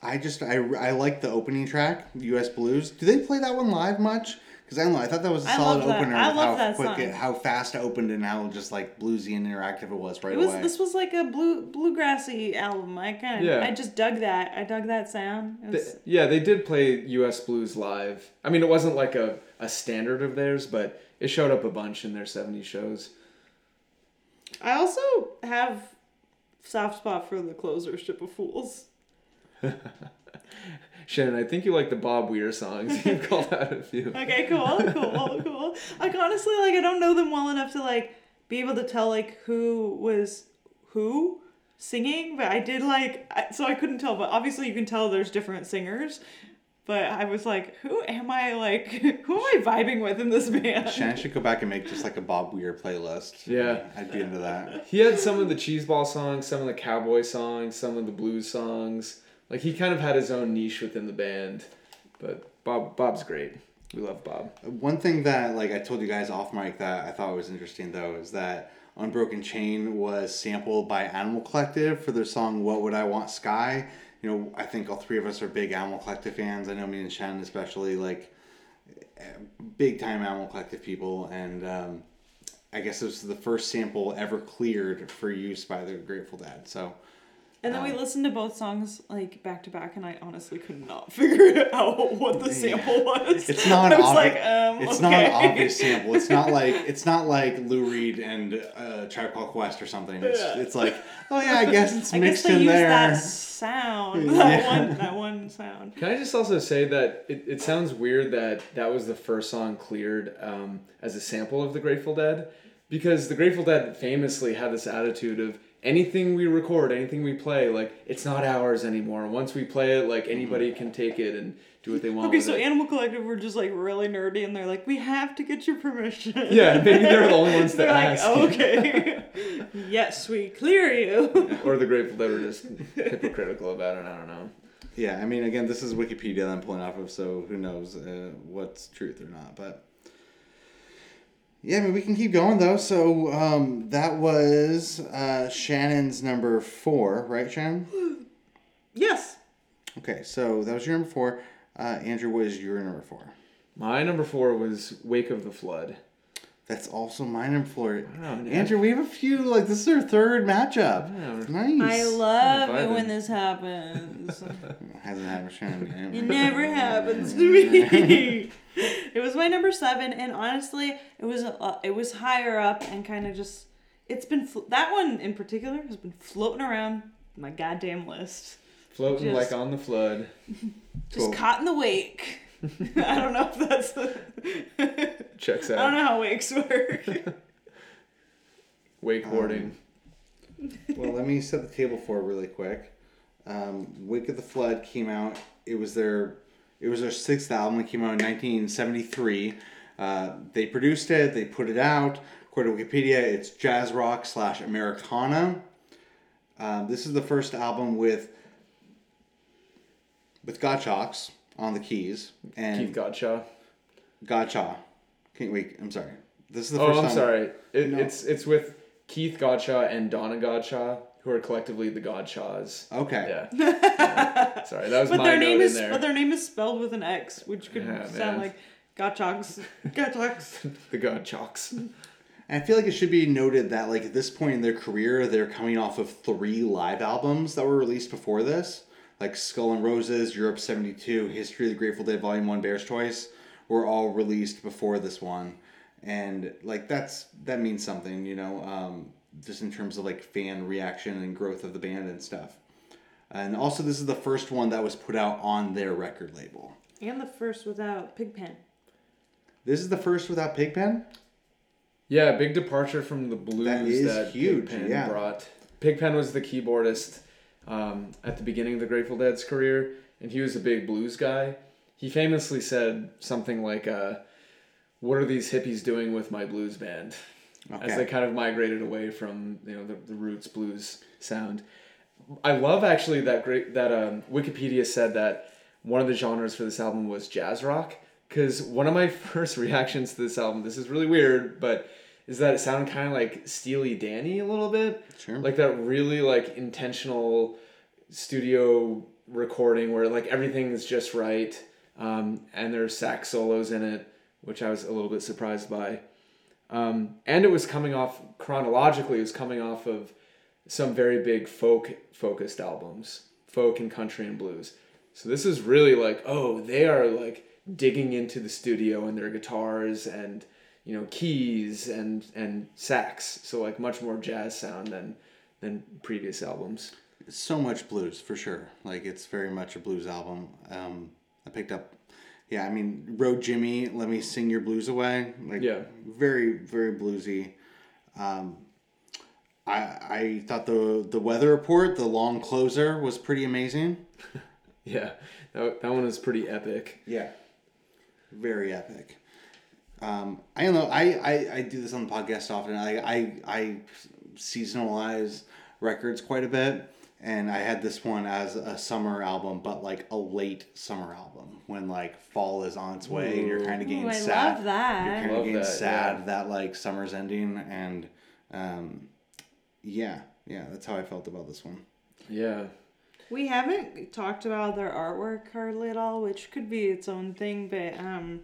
[SPEAKER 1] I just I, I like the opening track, U.S. Blues. Do they play that one live much? Because I don't know. I thought that was a
[SPEAKER 2] I
[SPEAKER 1] solid
[SPEAKER 2] love
[SPEAKER 1] opener.
[SPEAKER 2] I love
[SPEAKER 1] how
[SPEAKER 2] that
[SPEAKER 1] quick
[SPEAKER 2] song.
[SPEAKER 1] it, how fast it opened, and how just like bluesy and interactive it was right
[SPEAKER 2] It was
[SPEAKER 1] away.
[SPEAKER 2] this was like a blue bluegrassy album. I kind of
[SPEAKER 3] Yeah.
[SPEAKER 2] I just dug that. I dug that sound. It
[SPEAKER 3] Th-
[SPEAKER 2] was,
[SPEAKER 3] yeah, they did play U.S. Blues live. I mean, it wasn't like a, a standard of theirs, but it showed up a bunch in their '70s shows.
[SPEAKER 2] I also have soft spot for the closer Ship of Fools.
[SPEAKER 3] Shannon, I think you like the Bob Weir songs. You've called out a few.
[SPEAKER 2] Okay, cool, cool, cool. Like honestly, like I don't know them well enough to like be able to tell like who was who singing, but I did like I, so I couldn't tell. But obviously, you can tell there's different singers. But I was like, who am I like? Who am I vibing with in this band?
[SPEAKER 1] Shannon should go back and make just like a Bob Weir playlist.
[SPEAKER 3] Yeah.
[SPEAKER 1] I'd be into that.
[SPEAKER 3] He had some of the cheeseball songs, some of the cowboy songs, some of the blues songs. Like he kind of had his own niche within the band. But Bob Bob's great. We love Bob.
[SPEAKER 1] One thing that like I told you guys off mic that I thought was interesting though is that Unbroken Chain was sampled by Animal Collective for their song "What Would I Want Sky." You know, I think all three of us are big Animal Collective fans. I know me and Shannon especially like big time Animal Collective people, and um, I guess this was the first sample ever cleared for use by the Grateful Dead. So
[SPEAKER 2] And then we listened to both songs like back to back, and I honestly could not figure out what the sample was.
[SPEAKER 1] It's not
[SPEAKER 2] I
[SPEAKER 1] an
[SPEAKER 2] was
[SPEAKER 1] obvi-
[SPEAKER 2] like, um,
[SPEAKER 1] it's
[SPEAKER 2] okay.
[SPEAKER 1] not an obvious sample. It's not like it's not like Lou Reed and uh, Tribe Called Quest or something. It's,
[SPEAKER 2] Yeah.
[SPEAKER 1] it's like oh yeah, I guess it's
[SPEAKER 2] I guess
[SPEAKER 1] mixed
[SPEAKER 2] they
[SPEAKER 1] in
[SPEAKER 2] used
[SPEAKER 1] there.
[SPEAKER 2] that sound, that
[SPEAKER 1] Yeah.
[SPEAKER 2] one, that one sound.
[SPEAKER 3] Can I just also say that it, it sounds weird that that was the first song cleared um, as a sample of the Grateful Dead? Because the Grateful Dead famously had this attitude of anything we record, anything we play, like, it's not ours anymore. Once we play it, like, anybody can take it and do what they want
[SPEAKER 2] Okay,
[SPEAKER 3] with
[SPEAKER 2] so
[SPEAKER 3] it.
[SPEAKER 2] Animal Collective were just like really nerdy, and they're like, we have to get your permission.
[SPEAKER 3] Yeah, maybe they're the only ones to
[SPEAKER 2] they're like,
[SPEAKER 3] ask.
[SPEAKER 2] okay, yes, we clear you.
[SPEAKER 3] or the Grateful Dead were just hypocritical about it, I don't know.
[SPEAKER 1] Yeah, I mean, again, this is Wikipedia that I'm pulling off of, so who knows uh, what's truth or not. But yeah, I mean, we can keep going though. So um, that was uh, Shannon's number four, right, Shannon?
[SPEAKER 2] yes.
[SPEAKER 1] Okay, so that was your number four. Uh, Andrew, what is your number four?
[SPEAKER 3] My number four was Wake of the Flood.
[SPEAKER 1] That's also my number four.
[SPEAKER 3] Wow.
[SPEAKER 1] Andrew, we have a few. Like this is our third matchup.
[SPEAKER 3] Yeah.
[SPEAKER 1] Nice.
[SPEAKER 2] I love it when this happens.
[SPEAKER 1] Hasn't happened to Shannon.
[SPEAKER 2] It never happens to me. it was my number seven, and honestly, it was uh, it was higher up and kind of just. It's been fl- that one in particular has been floating around my goddamn list,
[SPEAKER 3] Floating
[SPEAKER 2] Just-
[SPEAKER 3] like on the flood.
[SPEAKER 2] just
[SPEAKER 1] Cool.
[SPEAKER 2] caught in the wake. I don't know if that's. The
[SPEAKER 3] Checks out.
[SPEAKER 2] I don't know how wakes work.
[SPEAKER 3] Wakeboarding.
[SPEAKER 1] well, let me set the table for really quick. Um, Wake of the Flood came out. It was their it was their sixth album. It came out in 1973. Uh, they produced it. They put it out. According to Wikipedia, it's jazz rock slash Americana. Um, this is the first album with with Godchauxs on the keys and
[SPEAKER 3] Keith Godchaux.
[SPEAKER 1] Gotcha. Can't wait. I'm sorry. This is the
[SPEAKER 3] Oh,
[SPEAKER 1] first
[SPEAKER 3] I'm
[SPEAKER 1] time.
[SPEAKER 3] sorry. It,
[SPEAKER 1] No.
[SPEAKER 3] It's it's with Keith Godchaux and Donna Godchaux, who are collectively the Godchauxs.
[SPEAKER 1] Okay.
[SPEAKER 3] Yeah. sorry, that was
[SPEAKER 2] but
[SPEAKER 3] my
[SPEAKER 2] their
[SPEAKER 3] note
[SPEAKER 2] name
[SPEAKER 3] in
[SPEAKER 2] is
[SPEAKER 3] there.
[SPEAKER 2] but their name is spelled with an X, which could
[SPEAKER 3] Yeah,
[SPEAKER 2] sound
[SPEAKER 3] man.
[SPEAKER 2] like Gotchogs. Gotchogs.
[SPEAKER 3] the Godchauxs.
[SPEAKER 1] And I feel like it should be noted that like at this point in their career, they're coming off of three live albums that were released before this, like Skull and Roses, Europe '72, History of the Grateful Dead Volume One, Bear's Choice, were all released before this one, and like that's that means something, you know, um, just in terms of like fan reaction and growth of the band and stuff. And also, this is the first one that was put out on their record label.
[SPEAKER 2] And the first without Pigpen.
[SPEAKER 1] This is the first without Pigpen.
[SPEAKER 3] Yeah, big departure from the blues
[SPEAKER 1] That
[SPEAKER 3] that,
[SPEAKER 1] is huge,
[SPEAKER 3] Pigpen
[SPEAKER 1] yeah.
[SPEAKER 3] brought. Pigpen was the keyboardist. um, at the beginning of the Grateful Dead's career, and he was a big blues guy. He famously said something like, uh, "What are these hippies doing with my blues band?" As they kind of migrated away from you know the, the roots blues sound. I love actually that great that um, Wikipedia said that one of the genres for this album was jazz rock because one of my first reactions to this album, this is really weird, but is that it sounded kind of like Steely Danny a little bit,
[SPEAKER 1] Sure.
[SPEAKER 3] like that really like intentional studio recording where like everything is just right, um, and there's sax solos in it, which I was a little bit surprised by. Um, and it was coming off chronologically. It was coming off of some very big folk focused albums, folk and country and blues. So this is really like, oh, they are like digging into the studio and their guitars and you know keys and and sax. So like much more jazz sound than than previous albums.
[SPEAKER 1] so much blues for sure. Like it's very much a blues album. Um, I picked up, yeah. I mean, Row Jimmy, "Let Me Sing Your Blues Away." Like,
[SPEAKER 3] Yeah.
[SPEAKER 1] very very bluesy. Um, I I thought the the weather report, the long closer, was pretty amazing.
[SPEAKER 3] Yeah, that, that one is pretty epic.
[SPEAKER 1] Yeah. Very epic. Um, I don't know. I, I, I do this on the podcast often. I, I, I seasonalize records quite a bit. And I had this one as a summer album, but like a late summer album when like fall is on its way and you're kind of getting
[SPEAKER 2] Ooh, I
[SPEAKER 1] sad.
[SPEAKER 2] love that.
[SPEAKER 1] You're kind of getting
[SPEAKER 3] that,
[SPEAKER 1] sad
[SPEAKER 3] yeah.
[SPEAKER 1] that like summer's ending. And um, yeah, yeah, that's how I felt about this one.
[SPEAKER 3] Yeah.
[SPEAKER 2] We haven't talked about their artwork hardly at all, which could be its own thing, but um,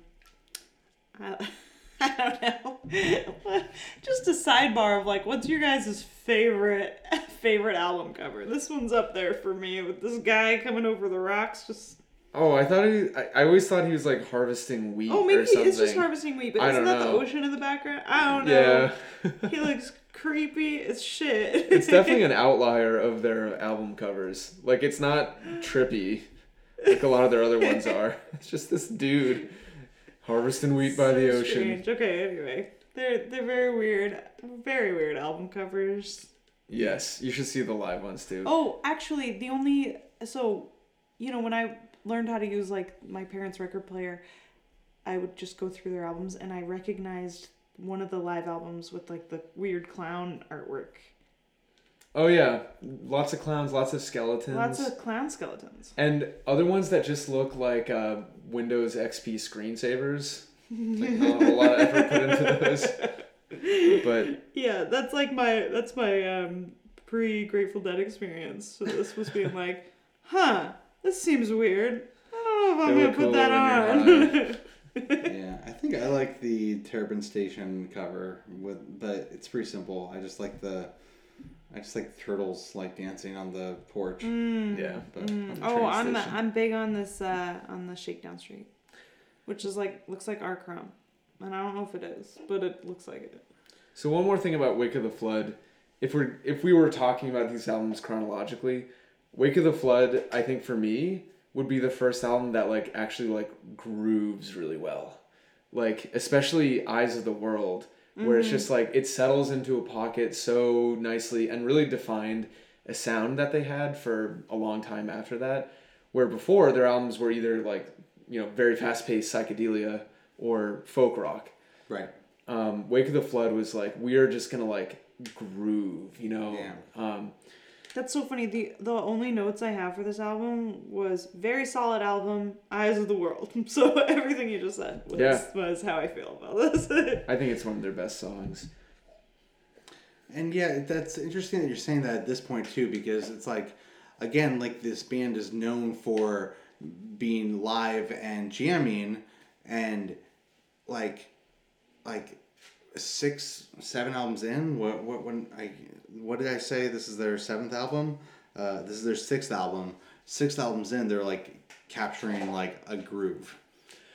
[SPEAKER 2] I, I don't know. Just a sidebar of like, what's your guys' favorite favorite album cover? This one's up there for me with this guy coming over the rocks. Just
[SPEAKER 3] Oh, I thought he. I, I always thought he was like harvesting wheat
[SPEAKER 2] oh, maybe it's just harvesting wheat, but
[SPEAKER 3] I
[SPEAKER 2] isn't that the ocean in the background? I don't know.
[SPEAKER 3] Yeah.
[SPEAKER 2] he looks creepy as shit.
[SPEAKER 3] it's definitely an outlier of their album covers. Like it's not trippy, like a lot of their other ones are. It's just this dude harvesting wheat by the ocean.
[SPEAKER 2] strange. Okay, anyway, they're they're very weird, very weird album covers.
[SPEAKER 3] Yes, you should see the live ones too.
[SPEAKER 2] Oh, actually, the only so, you know, when I learned how to use like my parents' record player, I would just go through their albums and I recognized one of the live albums with like the weird clown artwork.
[SPEAKER 3] Oh yeah, lots of clowns, lots of skeletons,
[SPEAKER 2] Lots of clown skeletons.
[SPEAKER 3] and other ones that just look like uh, Windows XP screensavers. Like not a lot of effort put into those. But
[SPEAKER 2] Yeah, that's like my that's my um pre Grateful Dead experience. So this was being like, huh, this seems weird. I don't know if I'm gonna put that on.
[SPEAKER 1] yeah, I think I like the Terrapin Station cover with, but it's pretty simple. I just like the, I just like turtles like dancing on the porch.
[SPEAKER 3] yeah,
[SPEAKER 1] But on the
[SPEAKER 2] oh, I'm
[SPEAKER 1] station.
[SPEAKER 2] I'm big on this uh on the Shakedown Street, which is like looks like R. Crumb, and I don't know if it is, but it looks like it.
[SPEAKER 3] So one more thing about Wake of the Flood, if we're if we were talking about these albums chronologically, Wake of the Flood, I think for me would be the first album that like actually like grooves really well, like especially Eyes of the World, where it's mm-hmm. just like it settles into a pocket so nicely and really defined a sound that they had for a long time after that. Where before their albums were either like you know very fast paced psychedelia or folk rock
[SPEAKER 1] right.
[SPEAKER 3] um, Wake of the Flood was like we are just gonna like groove, you know.
[SPEAKER 1] Yeah.
[SPEAKER 3] Um,
[SPEAKER 2] That's so funny. The the only notes I have for this album was very solid album, Eyes of the World. So everything you just said was,
[SPEAKER 3] Yeah.
[SPEAKER 2] was how I feel about this.
[SPEAKER 3] I think it's one of their best songs.
[SPEAKER 1] And yeah, that's interesting that you're saying that at this point too, because it's like, again, like this band is known for being live and jamming, and like, like six, seven albums in. What what when I what did I say? This is their seventh album. Uh, this is their sixth album. Six albums in, they're like capturing like a groove,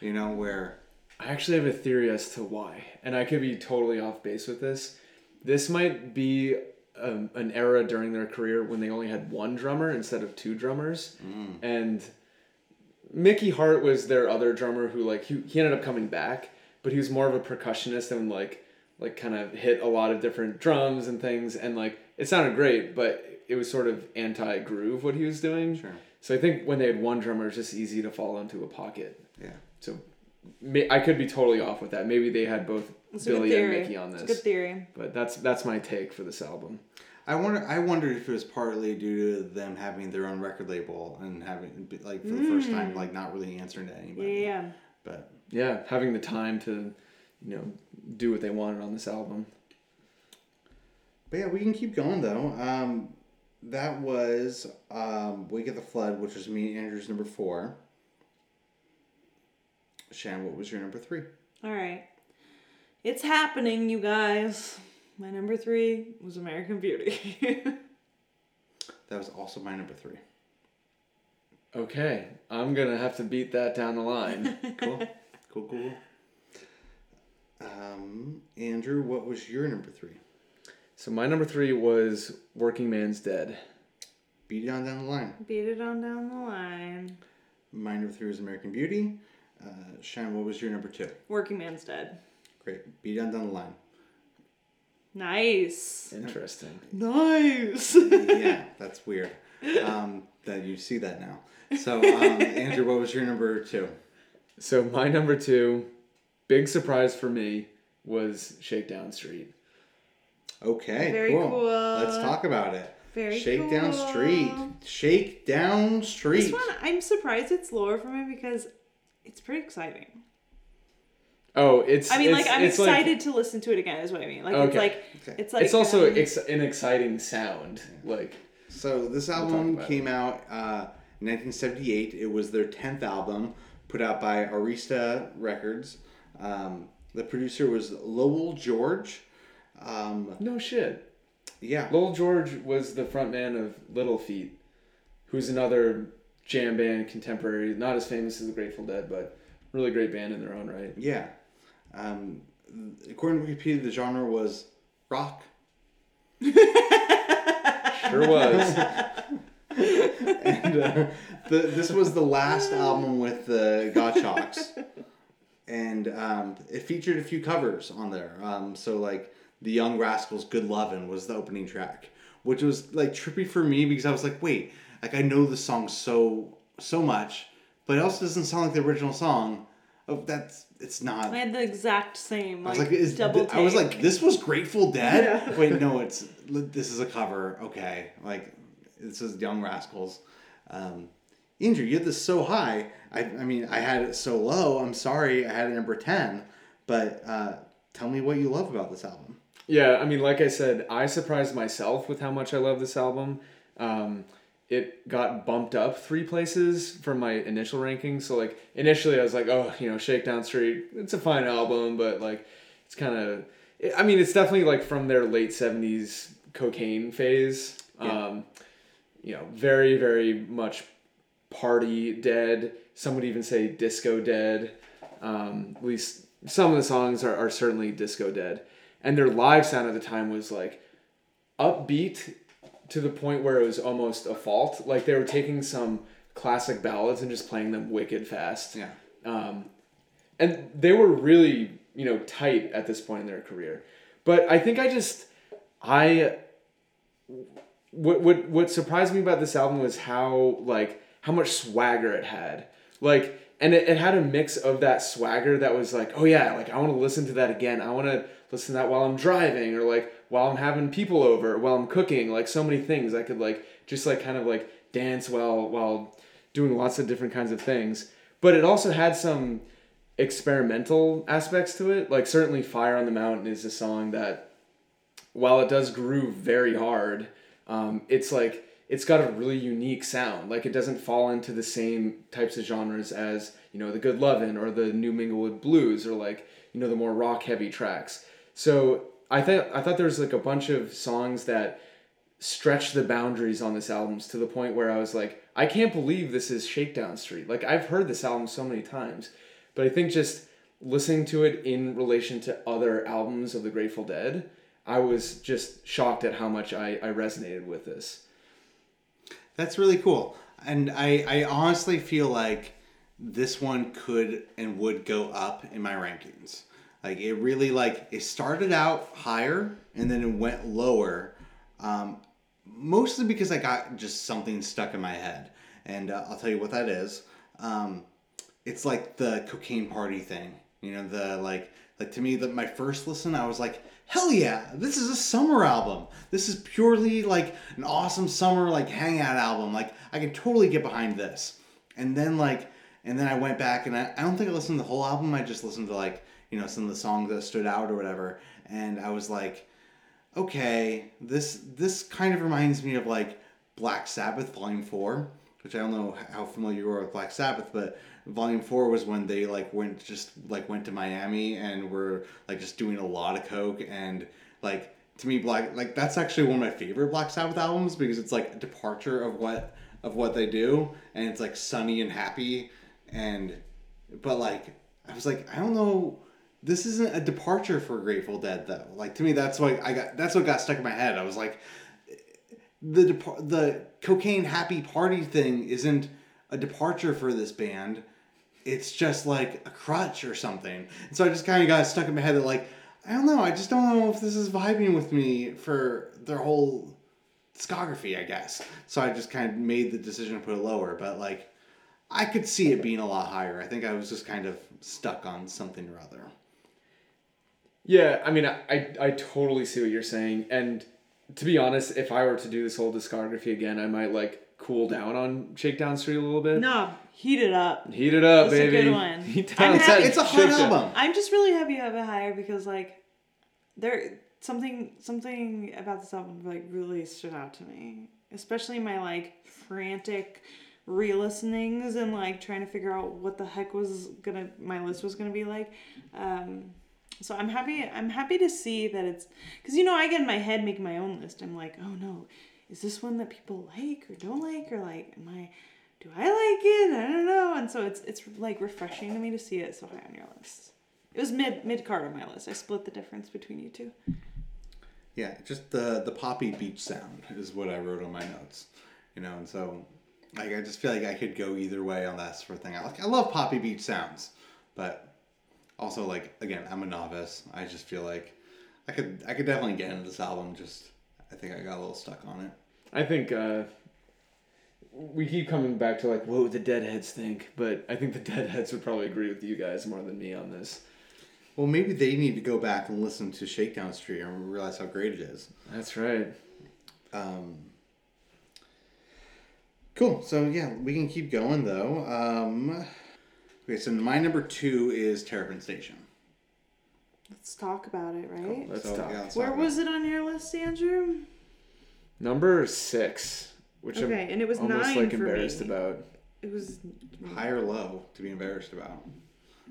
[SPEAKER 1] you know, where
[SPEAKER 3] I actually have a theory as to why, and I could be totally off base with this. This might be um, an era during their career when they only had one drummer instead of two drummers, and Mickey Hart was their other drummer who like he, he ended up coming back, but he was more of a percussionist and like like kind of hit a lot of different drums and things and like it sounded great, but it was sort of anti groove what he was doing.
[SPEAKER 1] Sure.
[SPEAKER 3] So I think when they had one drummer, it's just easy to fall into a pocket.
[SPEAKER 1] Yeah.
[SPEAKER 3] So may, I could be totally off with that. Maybe they had both
[SPEAKER 2] It's
[SPEAKER 3] Billy and. Mickey on
[SPEAKER 2] It's
[SPEAKER 3] this.
[SPEAKER 2] a good theory.
[SPEAKER 3] But that's that's my take for this album.
[SPEAKER 1] I wonder. I wondered if it was partly due to them having their own record label and having like for the first mm. time like not really answering to anybody.
[SPEAKER 2] yeah, yeah.
[SPEAKER 1] But
[SPEAKER 3] Yeah, having the time to, you know, do what they wanted on this album.
[SPEAKER 1] but yeah, we can keep going though. Um, that was um, "Wake at the Flood," which was me and Andrew's number four. Shan, what was your number three?
[SPEAKER 2] All right. It's happening, you guys. My number three was American Beauty.
[SPEAKER 1] That was also my number three.
[SPEAKER 3] Okay, I'm gonna have to beat that down the line.
[SPEAKER 1] Cool, cool, cool. Um, Andrew, what was your number three?
[SPEAKER 3] so my number three was Working Man's Dead.
[SPEAKER 1] Beat it on down the line.
[SPEAKER 2] Beat it on down the line.
[SPEAKER 1] My number three was American Beauty. Uh, Shan, what was your number two?
[SPEAKER 2] Working Man's Dead.
[SPEAKER 1] Great. Beat it on down the line.
[SPEAKER 2] Nice.
[SPEAKER 3] Interesting.
[SPEAKER 2] Nice.
[SPEAKER 1] yeah, that's weird. Um, that you see that now. So, um, Andrew, what was your number two?
[SPEAKER 3] So my number two, big surprise for me, was Shakedown Street.
[SPEAKER 1] Okay,
[SPEAKER 2] Very
[SPEAKER 1] cool.
[SPEAKER 2] cool.
[SPEAKER 1] Let's talk about it.
[SPEAKER 2] Very
[SPEAKER 1] Shakedown
[SPEAKER 2] cool.
[SPEAKER 1] Street. Shakedown Street.
[SPEAKER 2] This one, I'm surprised it's lower for me because it's pretty exciting.
[SPEAKER 3] Oh, it's.
[SPEAKER 2] I mean,
[SPEAKER 3] it's,
[SPEAKER 2] like I'm
[SPEAKER 3] it's
[SPEAKER 2] excited to listen to it again. Is what I mean. Like it's like
[SPEAKER 1] Okay.
[SPEAKER 2] it's like
[SPEAKER 3] it's also
[SPEAKER 2] um,
[SPEAKER 3] ex- an exciting sound. Like
[SPEAKER 1] So this
[SPEAKER 3] talk
[SPEAKER 1] album
[SPEAKER 3] about
[SPEAKER 1] came out uh, 1978. It was their 10th album, put out by Arista Records. Um, the producer was Lowell George. Um,
[SPEAKER 3] no shit.
[SPEAKER 1] yeah,
[SPEAKER 3] Lowell George was the frontman of Little Feat, who's another jam band contemporary, not as famous as the Grateful Dead, but really great band in their own right.
[SPEAKER 1] yeah. Um, according to Wikipedia, the genre was rock.
[SPEAKER 3] Sure was.
[SPEAKER 1] and uh, the, this was the last album with the Godchauxs, and um, it featured a few covers on there. Um, so like the Young Rascals' "Good Lovin'" was the opening track, which was like trippy for me because I was like, wait, like I know the song so so much, but it also doesn't sound like the original song. Oh, that's it's not.
[SPEAKER 2] I had the exact same
[SPEAKER 1] I was like, is,
[SPEAKER 2] double.
[SPEAKER 1] th- I was like, this was Grateful Dead.
[SPEAKER 2] Yeah.
[SPEAKER 1] Wait, no, it's this is a cover. Okay, like this is Young Rascals. Um, Andrew, you had this so high. I, I mean, I had it so low. I'm sorry, I had it number ten. But uh, tell me what you love about this album.
[SPEAKER 3] Yeah, I mean, like I said, I surprised myself with how much I love this album. Um, it got bumped up three places from my initial ranking. So like initially, I was like, oh, you know, Shakedown Street, it's a fine album, but like it's kind of, I mean, it's definitely like from their late seventies cocaine phase.
[SPEAKER 1] Yeah.
[SPEAKER 3] Um, you know, very very much party dead. Some would even say disco dead. Um, at least some of the songs are, are certainly disco dead. And their live sound at the time was like upbeat to the point where it was almost a fault. Like they were taking some classic ballads and just playing them wicked fast.
[SPEAKER 1] Yeah.
[SPEAKER 3] Um, and they were really, you know, tight at this point in their career. But I think I just, I, what, what, what surprised me about this album was how, like, how much swagger it had. Like, and it, it had a mix of that swagger that was like, oh yeah, like, I want to listen to that again. I want to listen to that while I'm driving or like while I'm having people over, while I'm cooking, like so many things. I could like, just like kind of like dance while, while doing lots of different kinds of things. But it also had some experimental aspects to it. Like certainly Fire on the Mountain is a song that while it does groove very hard, um, it's like it's got a really unique sound. Like it doesn't fall into the same types of genres as, you know, the Good Lovin' or the New Minglewood Blues or like, you know, the more rock heavy tracks. So I thought I thought there was like a bunch of songs that stretch the boundaries on this album to the point where I was like, I can't believe this is Shakedown Street. Like I've heard this album so many times, but I think just listening to it in relation to other albums of the Grateful Dead, I was just shocked at how much I, I resonated with this.
[SPEAKER 1] That's really cool. And I, I honestly feel like this one could and would go up in my rankings. Like it really like it started out higher and then it went lower Um, mostly because I got just something stuck in my head, and uh, I'll tell you what that is. Um, it's like the cocaine party thing. You know, the like like to me, the, my first listen, I was like, hell yeah, this is a summer album. This is purely like an awesome summer like hangout album. Like I can totally get behind this. And then like and then I went back and I, I don't think I listened to the whole album. I just listened to like, you know, some of the songs that stood out or whatever. And I was like, okay, this this kind of reminds me of like Black Sabbath Volume Four, which I don't know how familiar you are with Black Sabbath, but Volume Four was when they like went just like went to Miami and were like just doing a lot of coke and like to me Black like that's actually one of my favorite Black Sabbath albums because it's like a departure of what of what they do and it's like sunny and happy and but like I was like I don't know this isn't a departure for Grateful Dead though. Like to me, that's what I got. That's what got stuck in my head. I was like, the depar- the cocaine happy party thing isn't a departure for this band. It's just like a crutch or something. And so I just kind of got stuck in my head that like I don't know. I just don't know if this is vibing with me for their whole discography. I guess. So I just kind of made the decision to put it lower. But like, I could see it being a lot higher. I think I was just kind of stuck on something or other.
[SPEAKER 3] Yeah, I mean, I, I, I totally see what you're saying. And to be honest, if I were to do this whole discography again, I might like cool down on Shakedown Street a little bit.
[SPEAKER 2] No, heat it up.
[SPEAKER 3] Heat it up,
[SPEAKER 2] That's a good one.
[SPEAKER 3] Heat
[SPEAKER 2] I'm
[SPEAKER 3] down
[SPEAKER 2] happy-
[SPEAKER 1] It's a hot
[SPEAKER 3] Shakedown.
[SPEAKER 1] album.
[SPEAKER 2] I'm just really happy you have it higher because like there something something about this album like really stood out to me. Especially my like frantic re-listenings and like trying to figure out what the heck was gonna my list was gonna be like. Um so I'm happy I'm happy to see that it's because you know I get in my head make my own list. I'm like, oh no, is this one that people like or don't like or like am I do I like it? I don't know. And so it's it's like refreshing to me to see it so high on your list. It was mid mid card on my list. I split the difference between you two.
[SPEAKER 1] Yeah, just the the poppy beach sound is what I wrote on my notes. You know, and so like I just feel like I could go either way on that sort of thing. I like I love poppy beach sounds, but also like again, I'm a novice. I just feel like I could I could definitely get into this album. Just I think I got a little stuck on it.
[SPEAKER 3] I think uh, we keep coming back to like what would the Deadheads think, but I think the Deadheads would probably agree with you guys more than me on this.
[SPEAKER 1] Well, maybe they need to go back and listen to Shakedown Street and realize how great it is.
[SPEAKER 3] That's right.
[SPEAKER 1] Um, cool. So yeah, we can keep going though. Um, okay, so my number two is Terrapin Station.
[SPEAKER 2] Let's talk about it, right?
[SPEAKER 3] Let's
[SPEAKER 1] so,
[SPEAKER 3] talk.
[SPEAKER 1] yeah, let's
[SPEAKER 2] Where
[SPEAKER 1] talk about
[SPEAKER 2] was it on your list, Andrew?
[SPEAKER 3] Number six, which
[SPEAKER 2] Okay, and it was
[SPEAKER 3] almost
[SPEAKER 2] nine
[SPEAKER 3] like
[SPEAKER 2] for
[SPEAKER 3] embarrassed
[SPEAKER 2] me.
[SPEAKER 3] about.
[SPEAKER 2] It was
[SPEAKER 1] high or low to be embarrassed about.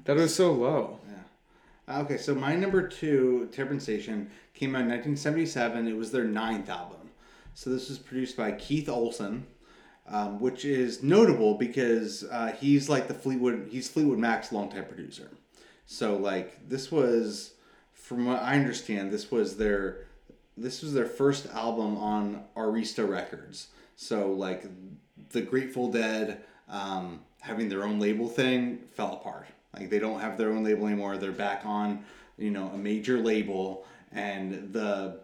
[SPEAKER 3] That was so low.
[SPEAKER 1] Yeah. Uh, Okay, so my number two, Terrapin Station, came out in 1977. It was their ninth album. So this was produced by Keith Olsen, um, which is notable because uh, he's like the Fleetwood, he's Fleetwood Mac's longtime producer. So like this was, from what I understand, this was their, this was their first album on Arista Records. So like, the Grateful Dead um, having their own label thing fell apart. Like they don't have their own label anymore. They're back on, you know, a major label, and the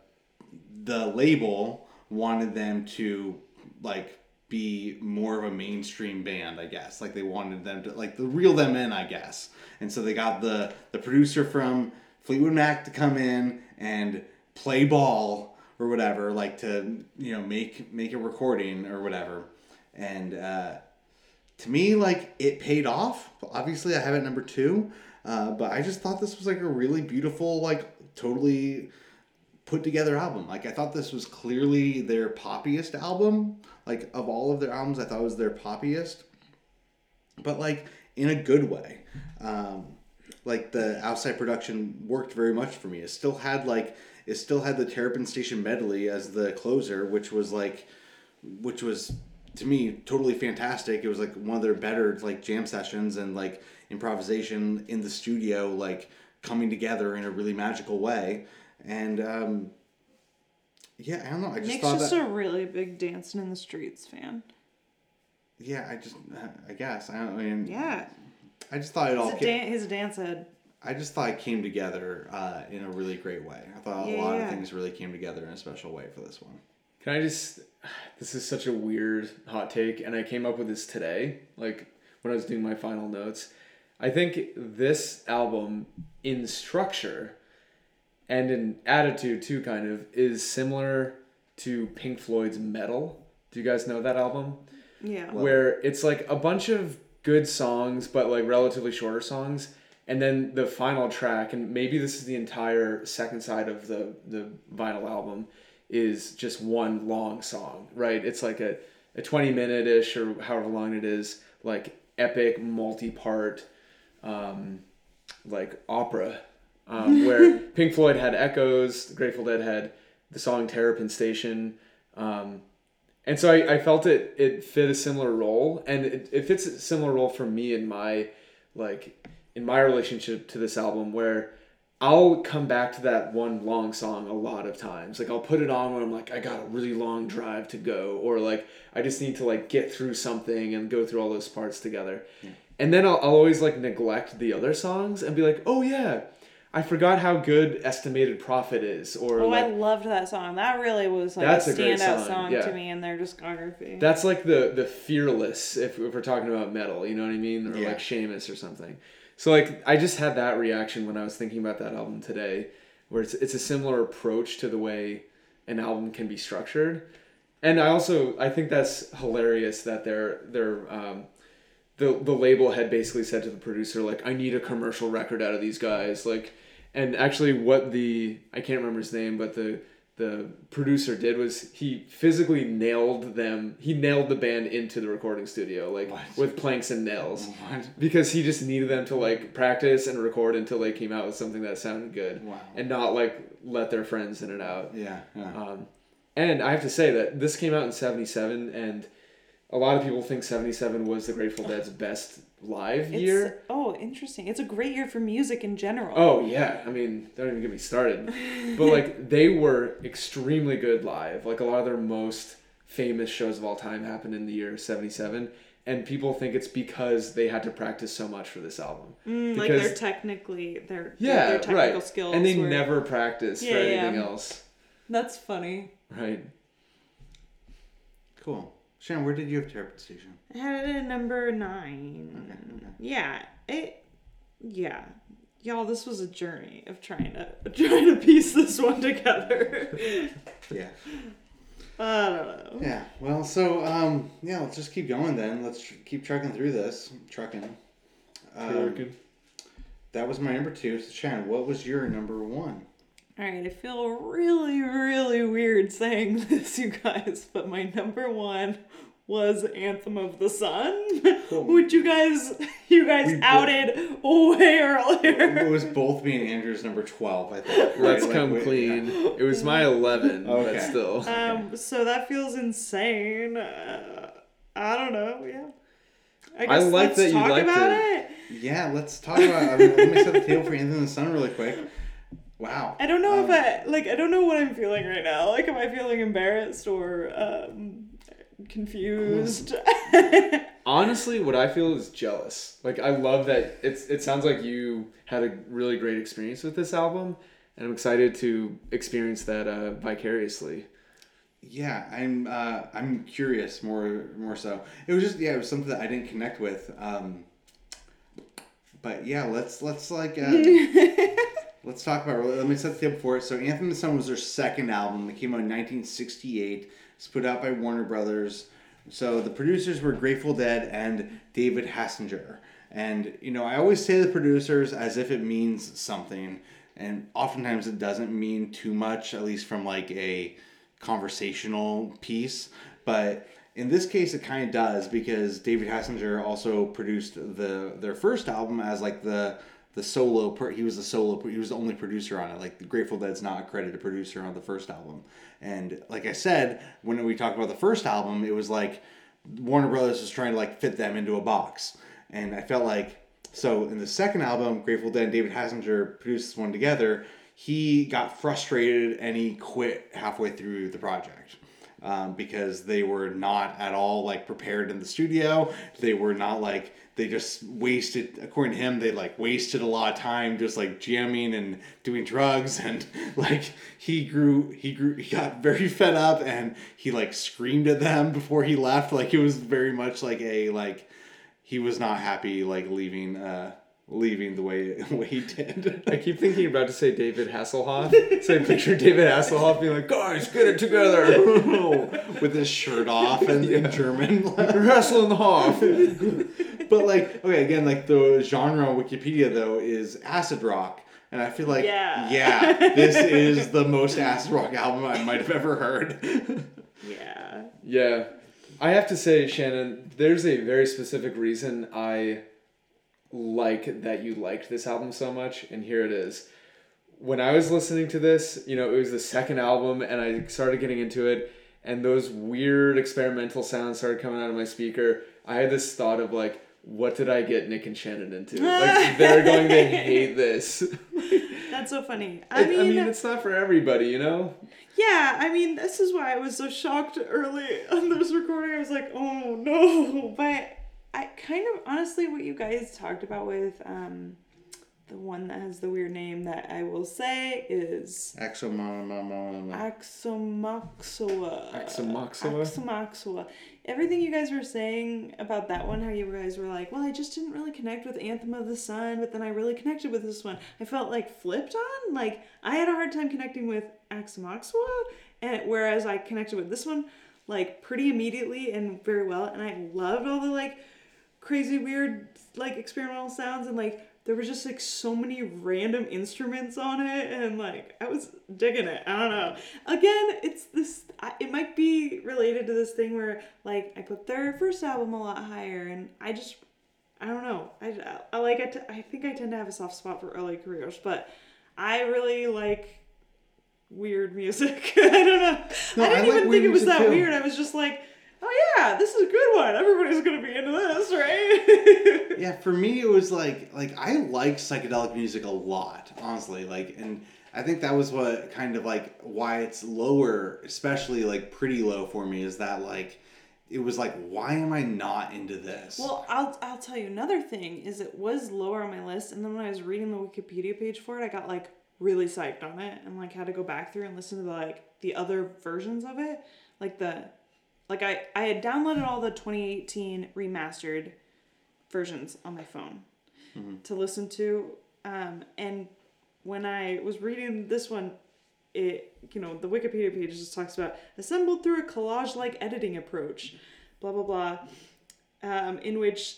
[SPEAKER 1] the label wanted them to like be more of a mainstream band, I guess. Like they wanted them to like the reel them in, I guess. And so they got the the producer from Fleetwood Mac to come in and play ball or whatever, like to you know make make a recording or whatever. And uh, to me, like it paid off. Obviously, I have it number two, uh, but I just thought this was like a really beautiful, like totally put together album. Like I thought this was clearly their poppiest album. Like of all of their albums, I thought it was their poppiest, but like in a good way. Um, like the outside production worked very much for me. It still had like it still had the Terrapin Station medley as the closer, which was like, which was to me totally fantastic. It was like one of their better like jam sessions and like improvisation in the studio, like coming together in a really magical way. And um, yeah, I don't know. I just
[SPEAKER 2] Nick's
[SPEAKER 1] thought
[SPEAKER 2] just
[SPEAKER 1] that.
[SPEAKER 2] a really big dancing in the streets fan.
[SPEAKER 1] yeah, I just I guess I don't I mean
[SPEAKER 2] Yeah,
[SPEAKER 1] I just thought it all
[SPEAKER 2] he's a,
[SPEAKER 1] came,
[SPEAKER 2] dan- he's a dance head.
[SPEAKER 1] I just thought it came together uh, in a really great way. I thought a lot
[SPEAKER 2] yeah.
[SPEAKER 1] of things really came together in a special way for this one.
[SPEAKER 3] Can I just? This is such a weird hot take, and I came up with this today, like when I was doing my final notes. I think this album, in structure, and in attitude too, kind of, is similar to Pink Floyd's Meddle. Do you guys know that album?
[SPEAKER 2] Yeah.
[SPEAKER 3] where it's like a bunch of good songs but like relatively shorter songs and then the final track and maybe this is the entire second side of the the vinyl album is just one long song right it's like a, a 20 minute ish or however long it is like epic multi-part um, like opera um, where pink floyd had echoes grateful dead had the song terrapin station um, and so I, I felt it it fit a similar role and it, it fits a similar role for me in my like in my relationship to this album where I'll come back to that one long song a lot of times. Like I'll put it on when I'm like I got a really long drive to go or like I just need to like get through something and go through all those parts together. And then I'll, I'll always like neglect the other songs and be like, "Oh yeah, I forgot how good Estimated Profit is." Or
[SPEAKER 2] Oh,
[SPEAKER 3] like
[SPEAKER 2] I loved that song. That really was like
[SPEAKER 3] That's
[SPEAKER 2] a
[SPEAKER 3] a great
[SPEAKER 2] standout
[SPEAKER 3] song,
[SPEAKER 2] song,
[SPEAKER 3] yeah.
[SPEAKER 2] to me in their discography.
[SPEAKER 3] That's like the the fearless if, if we're talking about Meddle, you know what I mean, or
[SPEAKER 1] Yeah.
[SPEAKER 3] like Seamus or something. So like I just had that reaction when I was thinking about that album today, where it's it's a similar approach to the way an album can be structured, and I also I think that's hilarious that they're they're um, the the label had basically said to the producer like I need a commercial record out of these guys like, and actually what the I can't remember his name but the the producer did was he physically nailed them he nailed the band into the recording studio like
[SPEAKER 1] What?
[SPEAKER 3] with planks and nails
[SPEAKER 1] What?
[SPEAKER 3] because he just needed them to like practice and record until they came out with something that sounded good
[SPEAKER 1] Wow.
[SPEAKER 3] and not like let their friends in and out
[SPEAKER 1] Yeah. yeah.
[SPEAKER 3] um, and I have to say that this came out in 77, and a lot of people think 77 was the Grateful Dead's best live
[SPEAKER 2] It's,
[SPEAKER 3] year.
[SPEAKER 2] Oh, interesting. It's a great year for music in general.
[SPEAKER 3] Oh, yeah. I mean, don't even get me started. but, like, they were extremely good live. Like, a lot of their most famous shows of all time happened in the year 77. And people think it's because they had to practice so much for this album.
[SPEAKER 2] Mm, like they're technically their
[SPEAKER 3] Yeah,
[SPEAKER 2] their technical
[SPEAKER 3] right.
[SPEAKER 2] skills.
[SPEAKER 3] and they
[SPEAKER 2] were-
[SPEAKER 3] never practiced
[SPEAKER 2] Yeah,
[SPEAKER 3] for
[SPEAKER 2] yeah.
[SPEAKER 3] anything else.
[SPEAKER 2] That's funny.
[SPEAKER 3] Right.
[SPEAKER 1] Cool. Shannon, where did you have Terrapin Station?
[SPEAKER 2] I had it at number nine.
[SPEAKER 1] Okay, okay.
[SPEAKER 2] Yeah, it. Yeah, y'all. This was a journey of trying to trying to piece this one together.
[SPEAKER 1] Yeah.
[SPEAKER 2] I don't know.
[SPEAKER 1] Yeah. Well, so um, yeah, let's just keep going then. Let's tr- keep trucking through this. Trucking. Um, that was my number two. So Shannon, what was your number one?
[SPEAKER 2] All right, I feel really, really weird saying this, you guys, but my number one was Anthem of the Sun,
[SPEAKER 1] Cool.
[SPEAKER 2] which you guys, you guys
[SPEAKER 1] We
[SPEAKER 2] outed way earlier.
[SPEAKER 1] It was both me and Andrew's number twelve. I think.
[SPEAKER 3] Let's?
[SPEAKER 1] Like,
[SPEAKER 3] come
[SPEAKER 1] we-
[SPEAKER 3] clean.
[SPEAKER 1] yeah.
[SPEAKER 3] It was my 11,
[SPEAKER 1] Okay.
[SPEAKER 3] but still.
[SPEAKER 2] Um, so that feels insane. Uh, I don't know. Yeah. I
[SPEAKER 3] I like that you
[SPEAKER 2] talk
[SPEAKER 3] liked
[SPEAKER 2] about
[SPEAKER 3] it.
[SPEAKER 2] it.
[SPEAKER 1] Yeah, let's talk about. I mean, let me set the table for Anthem of the Sun really quick. Wow.
[SPEAKER 2] I don't know
[SPEAKER 1] Um,
[SPEAKER 2] if I like. I don't know what I'm feeling right now. Like, am I feeling embarrassed or um, confused?
[SPEAKER 3] Honestly, what I feel is jealous. Like I love that it's it sounds like you had a really great experience with this album and I'm excited to experience that uh, vicariously.
[SPEAKER 1] Yeah, I'm. Uh, I'm curious more. More so. It was just yeah. It was something that I didn't connect with. Um, but yeah, let's let's like uh, let's talk about. Let me set the table for it. So, Anthem of the Sun was their second album. It came out in 1968. It's put out by Warner Brothers. So the producers were Grateful Dead and David Hassinger. And you know, I always say the producers as if it means something, and oftentimes it doesn't mean too much. At least from like a conversational piece. But in this case, it kind of does because David Hassinger also produced the their first album as like the the solo. He was the solo. He was the only producer on it. Like the Grateful Dead's not a credited producer on the first album. And like I said, when we talked about the first album, it was like Warner Brothers was trying to like fit them into a box. And I felt like so in the second album, Grateful Dead and David Hassinger produced this one together. He got frustrated and he quit halfway through the project um, because they were not at all like prepared in the studio. They were not like they just wasted according to him they like wasted a lot of time just like jamming and doing drugs and like he grew he grew he got very fed up and he like screamed at them before he left like it was very much like a like he was not happy like leaving uh leaving the way the way he did.
[SPEAKER 3] I keep thinking about to say David Hasselhoff. so I picture David Hasselhoff being like, guys, get it together.
[SPEAKER 1] with his shirt off and in German.
[SPEAKER 3] Hasselhoff.
[SPEAKER 1] but like, okay, again, like the genre on Wikipedia though is acid rock. And I feel like,
[SPEAKER 2] Yeah.
[SPEAKER 1] yeah, this is the most acid rock album I might have ever heard.
[SPEAKER 2] Yeah.
[SPEAKER 3] Yeah. I have to say, Shannon, there's a very specific reason I like that you liked this album so much, and here it is. When I was listening to this, you know, it was the second album, and I started getting into it, and those weird experimental sounds started coming out of my speaker. I had this thought of like, what did I get Nick and Shannon into? Like, they're going to hate this.
[SPEAKER 2] That's so funny. I mean,
[SPEAKER 3] I mean, it's not for everybody, you know?
[SPEAKER 2] yeah, I mean, this is why I was so shocked early on this recording. I was like, oh no. But I kind of, honestly, what you guys talked about with um, the one that has the weird name that I will say is.
[SPEAKER 3] Aoxomoxoa?
[SPEAKER 2] Aoxomoxoa. Everything you guys were saying about that one, how you guys were like, well, I just didn't really connect with Anthem of the Sun, but then I really connected with this one. I felt like flipped on. Like, I had a hard time connecting with Aoxomoxoa, and whereas I connected with this one, like, pretty immediately and very well. And I loved all the, like, crazy, weird, like, experimental sounds and, like, there was just like so many random instruments on it and like i was digging it. I don't know. Again it's this I, it might be related to this thing where like i put their first album a lot higher and i just i don't know. I, I like I, t- I think i tend to have a soft spot for early careers but i really like weird music. I don't know.
[SPEAKER 1] No,
[SPEAKER 2] i
[SPEAKER 1] I
[SPEAKER 2] didn't
[SPEAKER 1] like
[SPEAKER 2] even think it was that
[SPEAKER 1] too.
[SPEAKER 2] weird. I was just like oh yeah this is a good one everybody's gonna be into this right
[SPEAKER 1] yeah, for me it was like like I like psychedelic music a lot, honestly. Like and I think that was what kind of like why it's lower, especially like pretty low for me, is that like it was like why am I not into this?
[SPEAKER 2] Well, I'll I'll tell you another thing is it was lower on my list, and then when I was reading the Wikipedia page for it, I got like really psyched on it, and like had to go back through and listen to the like the other versions of it, like the like I I had downloaded all the 2018 remastered versions on my phone to listen to, um, and when I was reading this one, it you know the Wikipedia page just talks about assembled through a collage-like editing approach, blah blah blah, um, in which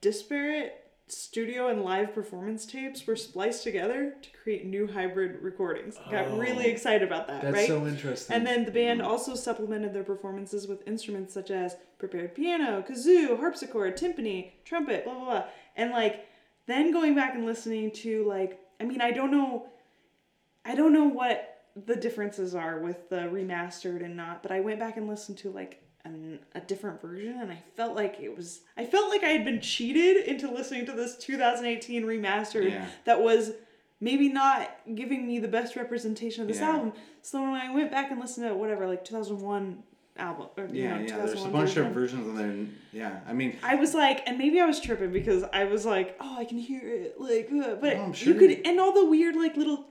[SPEAKER 2] disparate studio and live performance tapes were spliced together to create new hybrid recordings. Got really
[SPEAKER 3] Oh,
[SPEAKER 2] excited about that,
[SPEAKER 3] That's
[SPEAKER 2] right?
[SPEAKER 3] so interesting.
[SPEAKER 2] And then the band also supplemented their performances with instruments such as prepared piano, kazoo, harpsichord, timpani, trumpet, blah blah blah. And like then going back and listening to like I mean I don't know I don't know what the differences are with the remastered and not, but I went back and listened to like an, a different version and I felt like it was I felt like I had been cheated into listening to this 2018 remastered
[SPEAKER 1] Yeah.
[SPEAKER 2] that was maybe not giving me the best representation of this
[SPEAKER 1] Yeah.
[SPEAKER 2] album. So when I went back and listened to whatever like 2001 album or you
[SPEAKER 1] yeah,
[SPEAKER 2] know,
[SPEAKER 1] yeah. There's a bunch
[SPEAKER 2] version,
[SPEAKER 1] of versions of them. Yeah, I mean,
[SPEAKER 2] I was like, and maybe I was tripping because I was like, oh, I can hear it, like, uh, but
[SPEAKER 1] Oh, I'm
[SPEAKER 2] you could, and all the weird, like, little,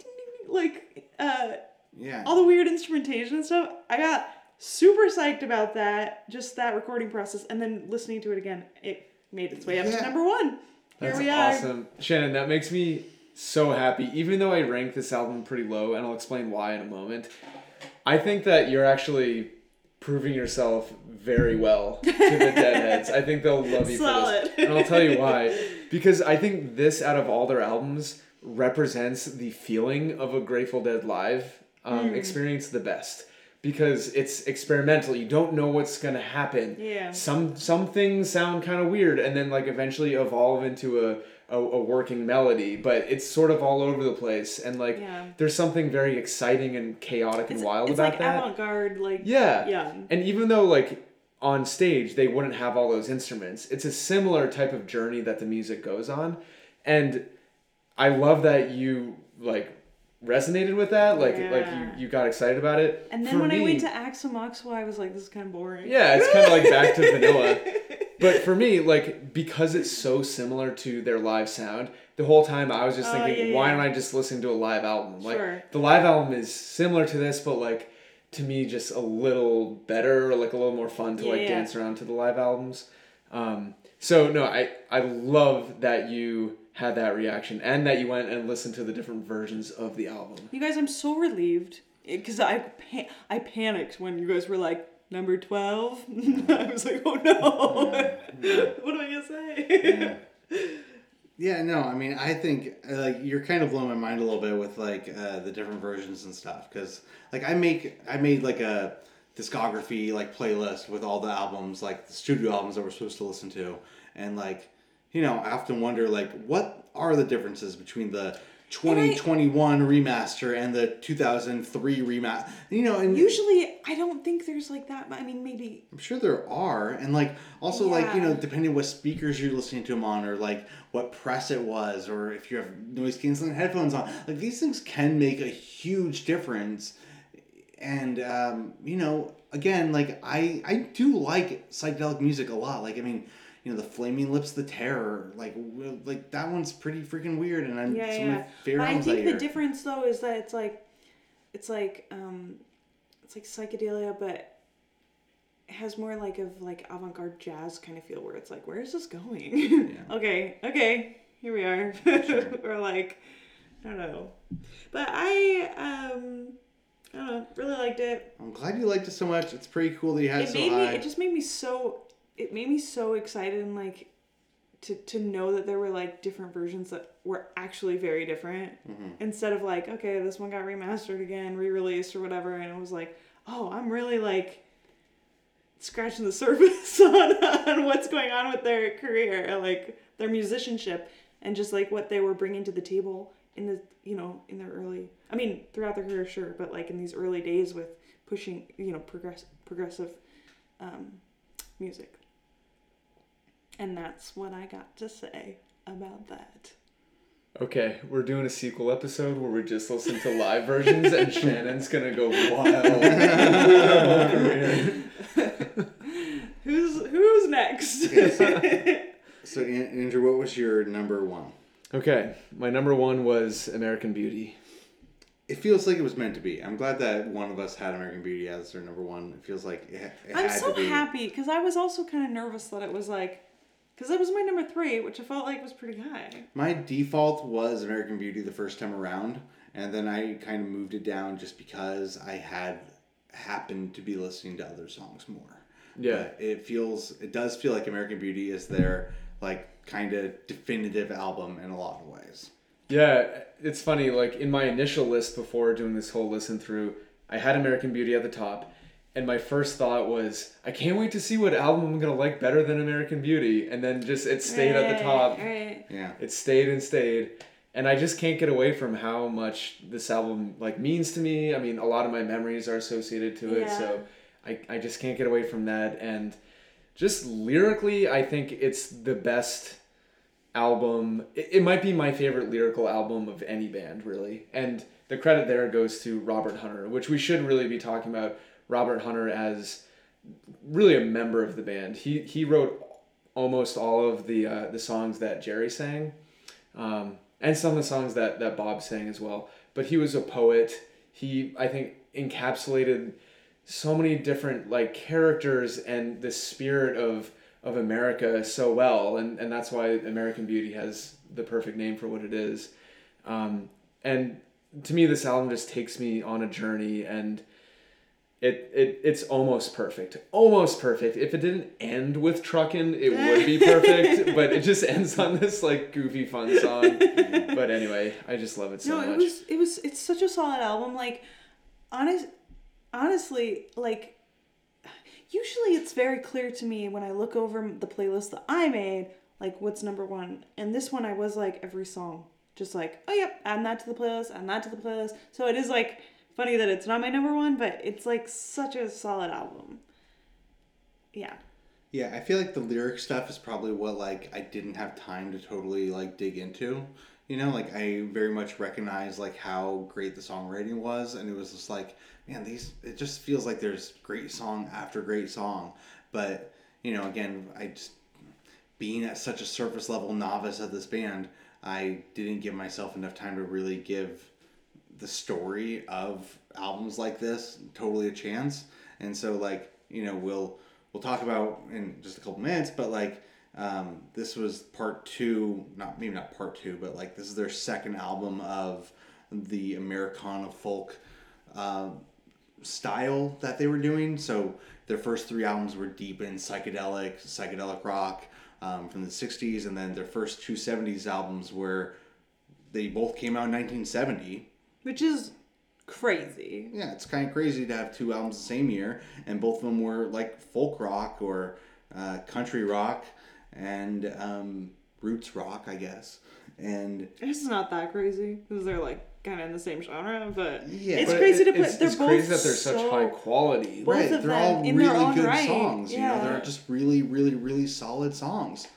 [SPEAKER 2] like, uh,
[SPEAKER 1] yeah.
[SPEAKER 2] all the weird instrumentation and stuff. I got super psyched about that, just that recording process, and then listening to it again, it made its way up
[SPEAKER 1] Yeah.
[SPEAKER 2] to number one. Here
[SPEAKER 3] That's
[SPEAKER 2] we are.
[SPEAKER 3] awesome. Shannon, that makes me so happy. Even though I rank this album pretty low, and I'll explain why in a moment, I think that you're actually proving yourself very well to the Deadheads. I think they'll love you for
[SPEAKER 2] Solid.
[SPEAKER 3] this. And I'll tell you why. Because I think this, out of all their albums, represents the feeling of a Grateful Dead live um,
[SPEAKER 2] Hmm.
[SPEAKER 3] experience the best. Because it's experimental. You don't know what's gonna happen
[SPEAKER 2] Yeah.
[SPEAKER 3] some some things sound kind of weird and then like eventually evolve into a, a, a working melody but it's sort of all over the place and like
[SPEAKER 2] Yeah.
[SPEAKER 3] there's something very exciting and chaotic and
[SPEAKER 2] It's,
[SPEAKER 3] wild
[SPEAKER 2] it's
[SPEAKER 3] about
[SPEAKER 2] like
[SPEAKER 3] that
[SPEAKER 2] avant-garde, like,
[SPEAKER 3] yeah
[SPEAKER 2] yeah.
[SPEAKER 3] and even though like on stage they wouldn't have all those instruments it's a similar type of journey that the music goes on and i love that you like resonated with that. Like like you, you got excited about it.
[SPEAKER 2] And then
[SPEAKER 3] For
[SPEAKER 2] when I went to Maxwell, I was like, this is kind of boring.
[SPEAKER 3] Yeah, it's kind of like back to vanilla. But for me, like because it's so similar to their live sound, the whole time I was just
[SPEAKER 2] Oh,
[SPEAKER 3] thinking,
[SPEAKER 2] yeah,
[SPEAKER 3] why
[SPEAKER 2] yeah.
[SPEAKER 3] don't I just listen to a live album? Like
[SPEAKER 2] Sure.
[SPEAKER 3] the live album is similar to this, but like to me, just a little better, or like a little more fun to
[SPEAKER 2] Yeah,
[SPEAKER 3] like
[SPEAKER 2] yeah.
[SPEAKER 3] dance around to the live albums. Um, so no, I I love that you had that reaction and that you went and listened to the different versions of the album.
[SPEAKER 2] You guys, I'm so relieved because I pa- I panicked when you guys were like number twelve. I was like, oh no, what am I gonna say?
[SPEAKER 1] Yeah, no, I mean, I think uh, like you're kind of blowing my mind a little bit with like uh, the different versions and stuff because like I make I made like a discography like playlist with all the albums like the studio albums that we're supposed to listen to and like you know I often wonder like what are the differences between the 2021 remaster and the 2003 remaster you know and
[SPEAKER 2] Usually, I don't think there's like that. But I mean, maybe
[SPEAKER 1] I'm sure there are, and like also like you know depending what speakers you're listening to them on, or like what press it was, or if you have noise canceling headphones on, like these things can make a huge difference. And um, you know, again, like I I do like psychedelic music a lot. Like I mean, you know, the Flaming Lips, the Terror, like like that one's pretty freaking weird, and I'm
[SPEAKER 2] yeah,
[SPEAKER 1] some
[SPEAKER 2] yeah.
[SPEAKER 1] of my favorite
[SPEAKER 2] I think the difference though is that it's like, it's like um, it's like psychedelia, but it has more like of like avant-garde jazz kind of feel where it's like, where is this going? okay, okay, here we are. or like, I don't know, but I um, I don't know, really liked it.
[SPEAKER 1] I'm glad you liked it so much. It's pretty cool that you had it
[SPEAKER 2] it
[SPEAKER 1] so
[SPEAKER 2] made
[SPEAKER 1] high.
[SPEAKER 2] me. It just made me so. It made me so excited and like. To, to know that there were like different versions that were actually very different
[SPEAKER 1] Mm-hmm.
[SPEAKER 2] instead of like okay this one got remastered again re-released or whatever and it was like oh i'm really like scratching the surface on, on what's going on with their career like their musicianship and just like what they were bringing to the table in the you know in their early i mean throughout their career sure but like in these early days with pushing you know progress progressive um, music and that's what i got to say about that
[SPEAKER 3] Okay, we're doing a sequel episode where we just listen to live versions, and Shannon's gonna go wild.
[SPEAKER 2] who's who's next
[SPEAKER 1] So, An- Andrew, what was your number one?
[SPEAKER 3] okay, my number one was American Beauty.
[SPEAKER 1] It feels like it was meant to be. I'm glad that one of us had American Beauty as their number one. It feels like it, it
[SPEAKER 2] I'm
[SPEAKER 1] had
[SPEAKER 2] so
[SPEAKER 1] to be.
[SPEAKER 2] happy because I was also kind of nervous that it was like, because it was my number three, which I felt like was pretty high.
[SPEAKER 1] My default was American Beauty the first time around, and then I kind of moved it down just because I had happened to be listening to other songs more.
[SPEAKER 3] Yeah.
[SPEAKER 1] But it feels, it does feel like American Beauty is their like kind of definitive album in a lot of ways.
[SPEAKER 3] Yeah, it's funny. Like in my initial list before doing this whole listen through, I had American Beauty at the top, and my first thought was, I can't wait to see what album I'm gonna like better than American Beauty, and then just it stayed at the top.
[SPEAKER 2] Right.
[SPEAKER 1] Yeah.
[SPEAKER 3] It stayed and stayed, and I just can't get away from how much this album like means to me. I mean, a lot of my memories are associated to it,
[SPEAKER 2] Yeah.
[SPEAKER 3] so I I just can't get away from that. And just lyrically, I think it's the best album. It, it might be my favorite lyrical album of any band, really. And the credit there goes to Robert Hunter, which we should really be talking about Robert Hunter as really a member of the band. He he wrote almost all of the uh, the songs that Jerry sang, um, and some of the songs that that Bob sang as well. But he was a poet. He I think encapsulated so many different like characters and the spirit of of America so well, and and that's why American Beauty has the perfect name for what it is. Um, and to me, this album just takes me on a journey and it, it it's almost perfect. Almost perfect. If it didn't end with truckin', it would be perfect. but it just ends on this like goofy fun song. but anyway, I just love it so
[SPEAKER 2] no,
[SPEAKER 3] much.
[SPEAKER 2] it was it was it's such a solid album. Like, honest, honestly, like, usually it's very clear to me when I look over the playlist that I made, like what's number one. And this one, I was like every song, just like, oh yep, add that to the playlist, add that to the playlist. So it is like funny that it's not my number one, but it's like such a solid album. Yeah.
[SPEAKER 1] Yeah, I feel like the lyric stuff is probably what like I didn't have time to totally like dig into You know, like I very much recognize like how great the songwriting was, and it was just like, man, these. It just feels like there's great song after great song, but you know, again, I just being at such a surface level novice of this band, I didn't give myself enough time to really give the story of albums like this totally a chance. And so like, you know, we'll we'll talk about in just a couple minutes, but like um, this was part two, not maybe not part two, but like this is their second album of the Americana folk uh, style that they were doing. So their first three albums were deep in psychedelic, psychedelic rock um, from the 60s, and then their first two 70s albums were they both came out in 1970.
[SPEAKER 2] Which is crazy.
[SPEAKER 1] Yeah, it's kind of crazy to have two albums the same year, and both of them were like folk rock or uh, country rock and um, roots rock, I guess. And
[SPEAKER 2] It's not that crazy because they're like kind of in the same genre, but
[SPEAKER 1] Yeah,
[SPEAKER 2] it's
[SPEAKER 3] But
[SPEAKER 2] crazy
[SPEAKER 3] it-
[SPEAKER 2] to put.
[SPEAKER 3] It's,
[SPEAKER 2] they're
[SPEAKER 3] it's
[SPEAKER 2] both
[SPEAKER 3] crazy that they're such high quality.
[SPEAKER 1] Right, they're all really good
[SPEAKER 2] right,
[SPEAKER 1] songs. You know, they're just really, really, really solid songs.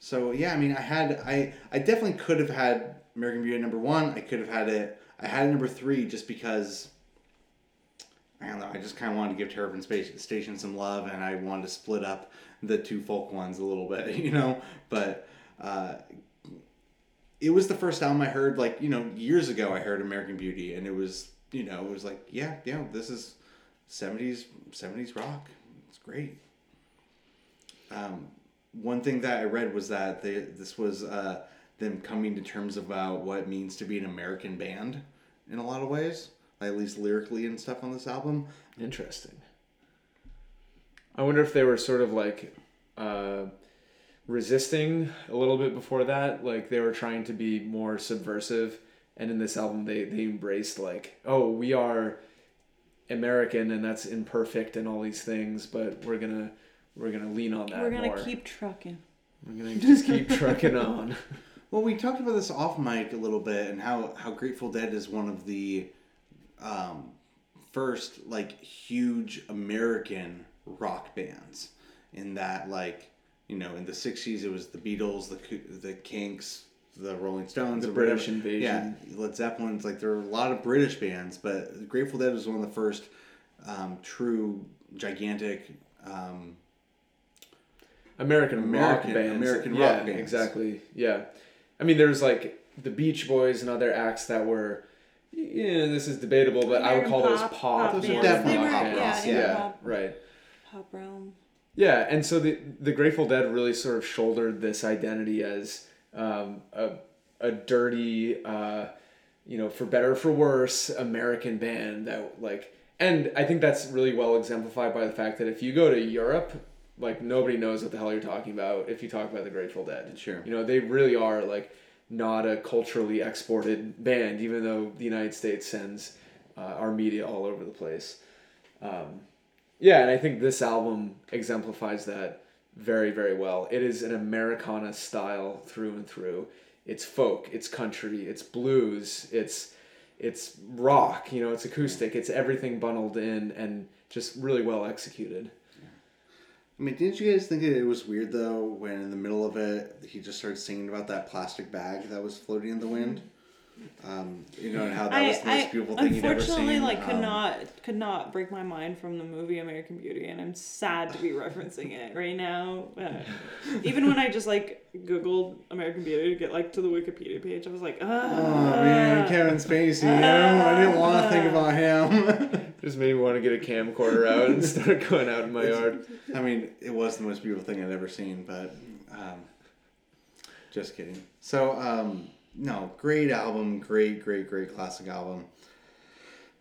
[SPEAKER 1] So yeah, I mean, I had I I definitely could have had American Beauty number one. I could have had it. I had number three just because. I don't know. I just kind of wanted to give Terrapin Space Station some love, and I wanted to split up the two folk ones a little bit, you know. But uh, it was the first album I heard, like you know, years ago. I heard American Beauty, and it was, you know, it was like, yeah, yeah, this is seventies seventies rock. It's great. Um, one thing that I read was that they this was uh, them coming to terms about what it means to be an American band in a lot of ways, like at least lyrically and stuff on this album.
[SPEAKER 3] Interesting. I wonder if they were sort of like uh, resisting a little bit before that. Like they were trying to be more subversive, and in this album they they embraced like, oh, we are American and that's imperfect and all these things, but we're gonna we're gonna lean on that.
[SPEAKER 2] We're gonna
[SPEAKER 3] more.
[SPEAKER 2] keep trucking.
[SPEAKER 3] We're gonna just keep trucking on.
[SPEAKER 1] Well, we talked about this off mic a little bit, and how how Grateful Dead is one of the um, first like huge American rock bands. In that, like you know, in the '60s, it was the Beatles, the the Kinks, the Rolling Stones,
[SPEAKER 3] The
[SPEAKER 1] or whatever.
[SPEAKER 3] British Invasion.
[SPEAKER 1] Yeah, Led Zeppelin's. Like there are a lot of British bands, but Grateful Dead was one of the first um, true gigantic. Um,
[SPEAKER 3] American,
[SPEAKER 1] American-
[SPEAKER 3] rock bands.
[SPEAKER 1] American
[SPEAKER 3] yeah,
[SPEAKER 1] rock bands.
[SPEAKER 3] Exactly. Yeah. I mean, there's like the Beach Boys and other acts that were, yeah, this is debatable, but I would
[SPEAKER 2] American
[SPEAKER 3] call those
[SPEAKER 2] pop-
[SPEAKER 3] pop.
[SPEAKER 2] pop
[SPEAKER 1] Those are
[SPEAKER 3] more
[SPEAKER 1] definitely
[SPEAKER 3] than
[SPEAKER 2] They
[SPEAKER 3] rock
[SPEAKER 2] were-
[SPEAKER 1] pop
[SPEAKER 3] bands.
[SPEAKER 2] yeah,
[SPEAKER 3] Yeah,
[SPEAKER 2] pop.
[SPEAKER 3] right.
[SPEAKER 2] Pop realm.
[SPEAKER 3] Yeah, and so the the Grateful Dead really sort of shouldered this identity as um, a a dirty, uh, you know, for better or for worse, American band that like, and I think that's really well exemplified by the fact that if you go to Europe, like nobody knows what the hell you're talking about if you talk about the Grateful Dead.
[SPEAKER 1] Sure.
[SPEAKER 3] You know, they really are like not a culturally exported band, even though the United States sends uh, our media all over the place. Um, yeah, and I think this album exemplifies that very, very well. It is an Americana style through and through. It's folk, it's country, it's blues, it's it's rock, you know, it's acoustic, it's everything bundled in and just really well executed.
[SPEAKER 1] I mean, didn't you guys think it was weird though when in the middle of it he just started singing about that plastic bag that was floating in the wind? Um, you know, and how that
[SPEAKER 2] I,
[SPEAKER 1] was the most
[SPEAKER 2] I
[SPEAKER 1] beautiful thing you've ever seen.
[SPEAKER 2] unfortunately
[SPEAKER 1] seen.
[SPEAKER 2] like could
[SPEAKER 1] Um,
[SPEAKER 2] not could not break my mind from the movie American Beauty, and I'm sad to be referencing it right now. Uh, even when I just like Googled American Beauty to get like to the Wikipedia page, I was like, ah,
[SPEAKER 1] Oh man, Kevin Spacey. You know, I didn't want to think about him.
[SPEAKER 3] Just made me want to get a camcorder out and start going out in my yard.
[SPEAKER 1] I mean, it was the most beautiful thing I'd ever seen, but um, just kidding. So, um, no, great album, great, great, great classic album.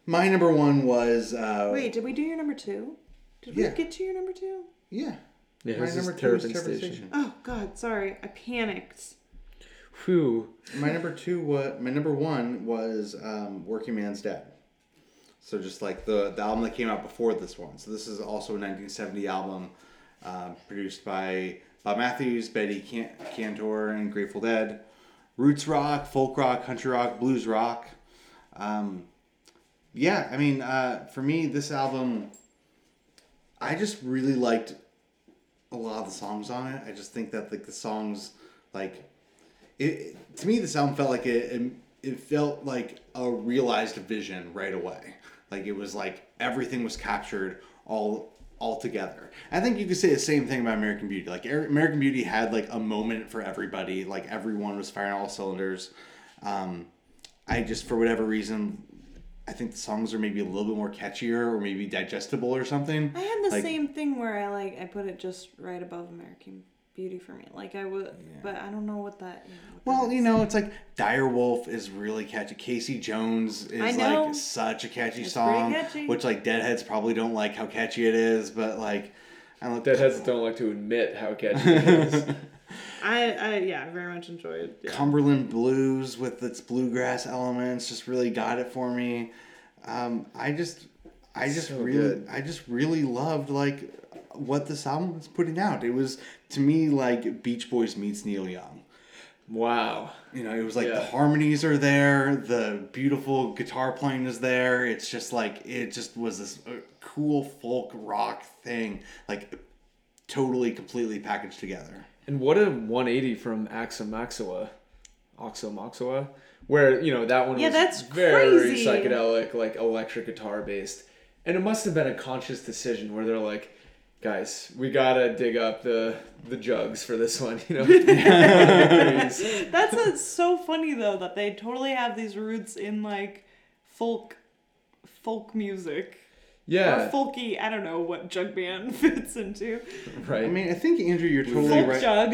[SPEAKER 1] My number one was uh,
[SPEAKER 2] Wait, did we do your number two? Did
[SPEAKER 1] Yeah.
[SPEAKER 2] we get to your number two?
[SPEAKER 1] yeah.
[SPEAKER 3] Yeah,
[SPEAKER 1] My number two was
[SPEAKER 3] Terrapin
[SPEAKER 1] Terrapin
[SPEAKER 3] Station.
[SPEAKER 1] Station.
[SPEAKER 2] Oh God, sorry, I panicked.
[SPEAKER 3] Whew.
[SPEAKER 1] My number two was my number one was um, Working Man's Dead. So just like the the album that came out before this one. So this is also a 1970 album uh, produced by Bob Matthews, Betty Can- Cantor, and Grateful Dead. Roots rock, folk rock, country rock, blues rock. Um, yeah, I mean, uh, for me, this album, I just really liked a lot of the songs on it. I just think that like the songs, like it to me this album felt like it, it it felt like a realized vision right away. Like it was like everything was captured all all together. I think you could say the same thing about American Beauty. Like Er- American Beauty had like a moment for everybody. Like everyone was firing all cylinders. Um, I just for whatever reason, I think the songs are maybe a little bit more catchier or maybe digestible or something.
[SPEAKER 2] I had the
[SPEAKER 1] Like-
[SPEAKER 2] same thing where I like I put it just right above American Beauty for me. Like I would, but I don't know what that. You know, what that
[SPEAKER 1] Well, you
[SPEAKER 2] is.
[SPEAKER 1] know, it's like Dire Wolf is really catchy. Casey Jones is like such a catchy
[SPEAKER 2] It's
[SPEAKER 1] song,
[SPEAKER 2] catchy.
[SPEAKER 1] which like Deadheads probably don't like how catchy it is, but like I don't know.
[SPEAKER 3] Deadheads don't like to admit how catchy it is.
[SPEAKER 2] I, I yeah, I very much enjoyed. Yeah.
[SPEAKER 1] Cumberland Blues with its bluegrass elements just really got it for me. Um, I just, I just
[SPEAKER 3] So
[SPEAKER 1] really,
[SPEAKER 3] good.
[SPEAKER 1] I just really loved like what this album was putting out. It was to me like Beach Boys meets Neil Young.
[SPEAKER 3] wow.
[SPEAKER 1] You know, it was like the harmonies are there, the beautiful guitar playing is there. It's just like it just was this uh, cool folk rock thing, like totally completely packaged together.
[SPEAKER 3] And what a 180 from Aoxomoxoa, Oxo Maxua, where, you know, that one
[SPEAKER 2] Yeah,
[SPEAKER 3] was
[SPEAKER 2] that's
[SPEAKER 3] very
[SPEAKER 2] crazy.
[SPEAKER 3] psychedelic, like electric guitar based. And it must have been a conscious decision where they're like, guys, we gotta dig up the the jugs for this one, you know? Please.
[SPEAKER 2] That's a, so funny though that they totally have these roots in like folk, folk music.
[SPEAKER 3] yeah,
[SPEAKER 2] Or folky, I don't know what jug band fits into.
[SPEAKER 3] right.
[SPEAKER 1] I mean, I think Andrew, you're totally
[SPEAKER 2] Folk
[SPEAKER 1] right.
[SPEAKER 2] jug.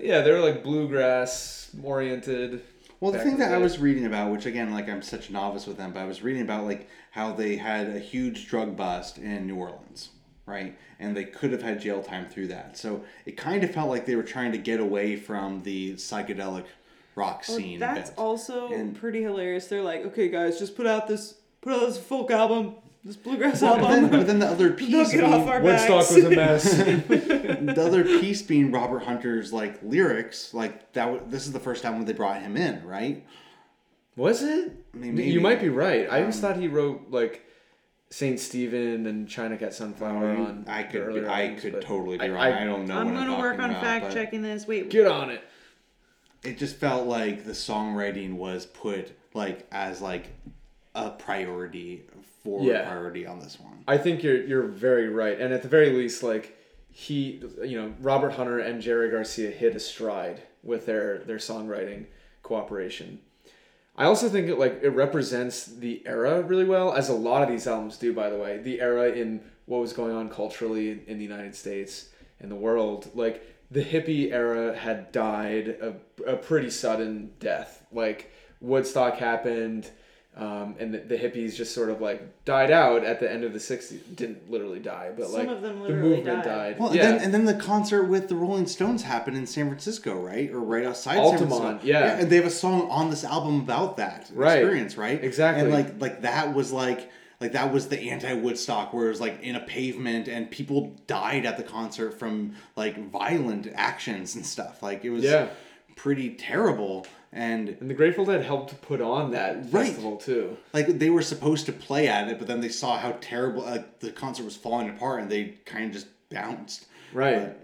[SPEAKER 3] yeah, they're like bluegrass oriented.
[SPEAKER 1] Well, the thing that I was reading about, which again, like I'm such a novice with them, but I was reading about like how they had a huge drug bust in New Orleans, right? And they could have had jail time through that. So it kind of felt like they were trying to get away from the psychedelic rock
[SPEAKER 2] Oh,
[SPEAKER 1] scene.
[SPEAKER 2] that's
[SPEAKER 1] bit.
[SPEAKER 2] also
[SPEAKER 1] And-
[SPEAKER 2] pretty hilarious. They're like, okay, guys, just put out this, put out this folk album, this bluegrass
[SPEAKER 1] But then,
[SPEAKER 2] album.
[SPEAKER 1] but then the other piece,
[SPEAKER 2] Knock it off
[SPEAKER 1] being,
[SPEAKER 2] our
[SPEAKER 3] Woodstock
[SPEAKER 2] backs.
[SPEAKER 3] was a mess.
[SPEAKER 1] the other piece being Robert Hunter's like lyrics, like that. w- This is the first time when they brought him in, right?
[SPEAKER 3] was it?
[SPEAKER 1] I mean, maybe.
[SPEAKER 3] You might be right. I always
[SPEAKER 1] Um,
[SPEAKER 3] thought he wrote like Saint Stephen and China Cat Sunflower um, on.
[SPEAKER 1] I could,
[SPEAKER 3] earlier
[SPEAKER 1] be, I
[SPEAKER 3] albums,
[SPEAKER 1] could totally be
[SPEAKER 3] I-
[SPEAKER 1] wrong.
[SPEAKER 3] I-
[SPEAKER 1] I, don't know.
[SPEAKER 2] I'm
[SPEAKER 1] what
[SPEAKER 2] gonna work on
[SPEAKER 1] about,
[SPEAKER 2] fact checking this. Wait,
[SPEAKER 3] Get on it.
[SPEAKER 1] it just felt like the songwriting was put like as like a priority for
[SPEAKER 3] Yeah.
[SPEAKER 1] priority on this one.
[SPEAKER 3] I think you're you're very right, and at the very least, like he, you know, Robert Hunter and Jerry Garcia hit a stride with their their songwriting cooperation. I also think it like it represents the era really well, as a lot of these albums do. By the way, the era in what was going on culturally in, the United States and the world, like the hippie era had died a, a pretty sudden death. Like Woodstock happened, um, and the, the hippies just sort of like died out at the end of the '60s. Didn't literally die, but
[SPEAKER 2] Some
[SPEAKER 3] like
[SPEAKER 2] of them
[SPEAKER 3] the movement
[SPEAKER 2] died.
[SPEAKER 3] died.
[SPEAKER 1] Well,
[SPEAKER 3] yeah.
[SPEAKER 1] and, then, and then the concert with the Rolling Stones happened in San Francisco, right, or right outside San
[SPEAKER 3] Altamont,
[SPEAKER 1] Francisco.
[SPEAKER 3] yeah.
[SPEAKER 1] and they have a song on this album about that
[SPEAKER 3] Right.
[SPEAKER 1] experience, right?
[SPEAKER 3] Exactly.
[SPEAKER 1] And like like that was like like that was the anti Woodstock, where it was like in a pavement and people died at the concert from like violent actions and stuff. Like it was
[SPEAKER 3] Yeah.
[SPEAKER 1] pretty terrible. And
[SPEAKER 3] and the Grateful Dead helped put on that
[SPEAKER 1] Right.
[SPEAKER 3] festival too.
[SPEAKER 1] like they were supposed to play at it, but then they saw how terrible uh, the concert was falling apart, and they kind of just bounced.
[SPEAKER 3] Right.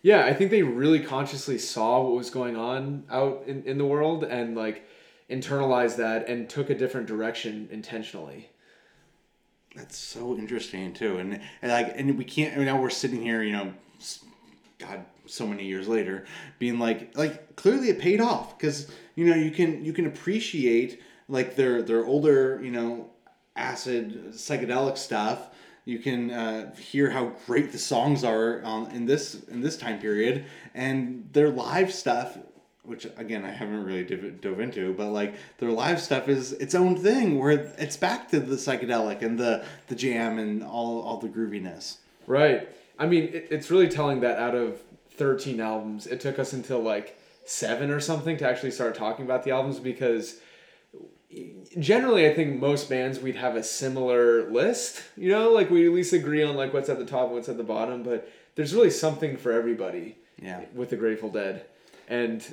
[SPEAKER 3] Yeah, I think they really consciously saw what was going on out in, in the world and like internalized that and took a different direction intentionally.
[SPEAKER 1] That's so interesting too, and, and like, and we can't. Now we're sitting here, you know, God, so many years later, being like, like clearly it paid off because you know you can you can appreciate like their their older you know acid psychedelic stuff. You can uh, hear how great the songs are um, in this in this time period, and their live stuff which again I haven't really div- dove into, but like their live stuff is its own thing where it's back to the psychedelic and the the jam and all all the grooviness.
[SPEAKER 3] Right. I mean, it, it's really telling that out of 13 albums, it took us until like seven or something to actually start talking about the albums because generally I think most bands we'd have a similar list, you know, like we at least agree on like what's at the top and what's at the bottom, but there's really something for everybody
[SPEAKER 1] Yeah.
[SPEAKER 3] with the Grateful Dead. And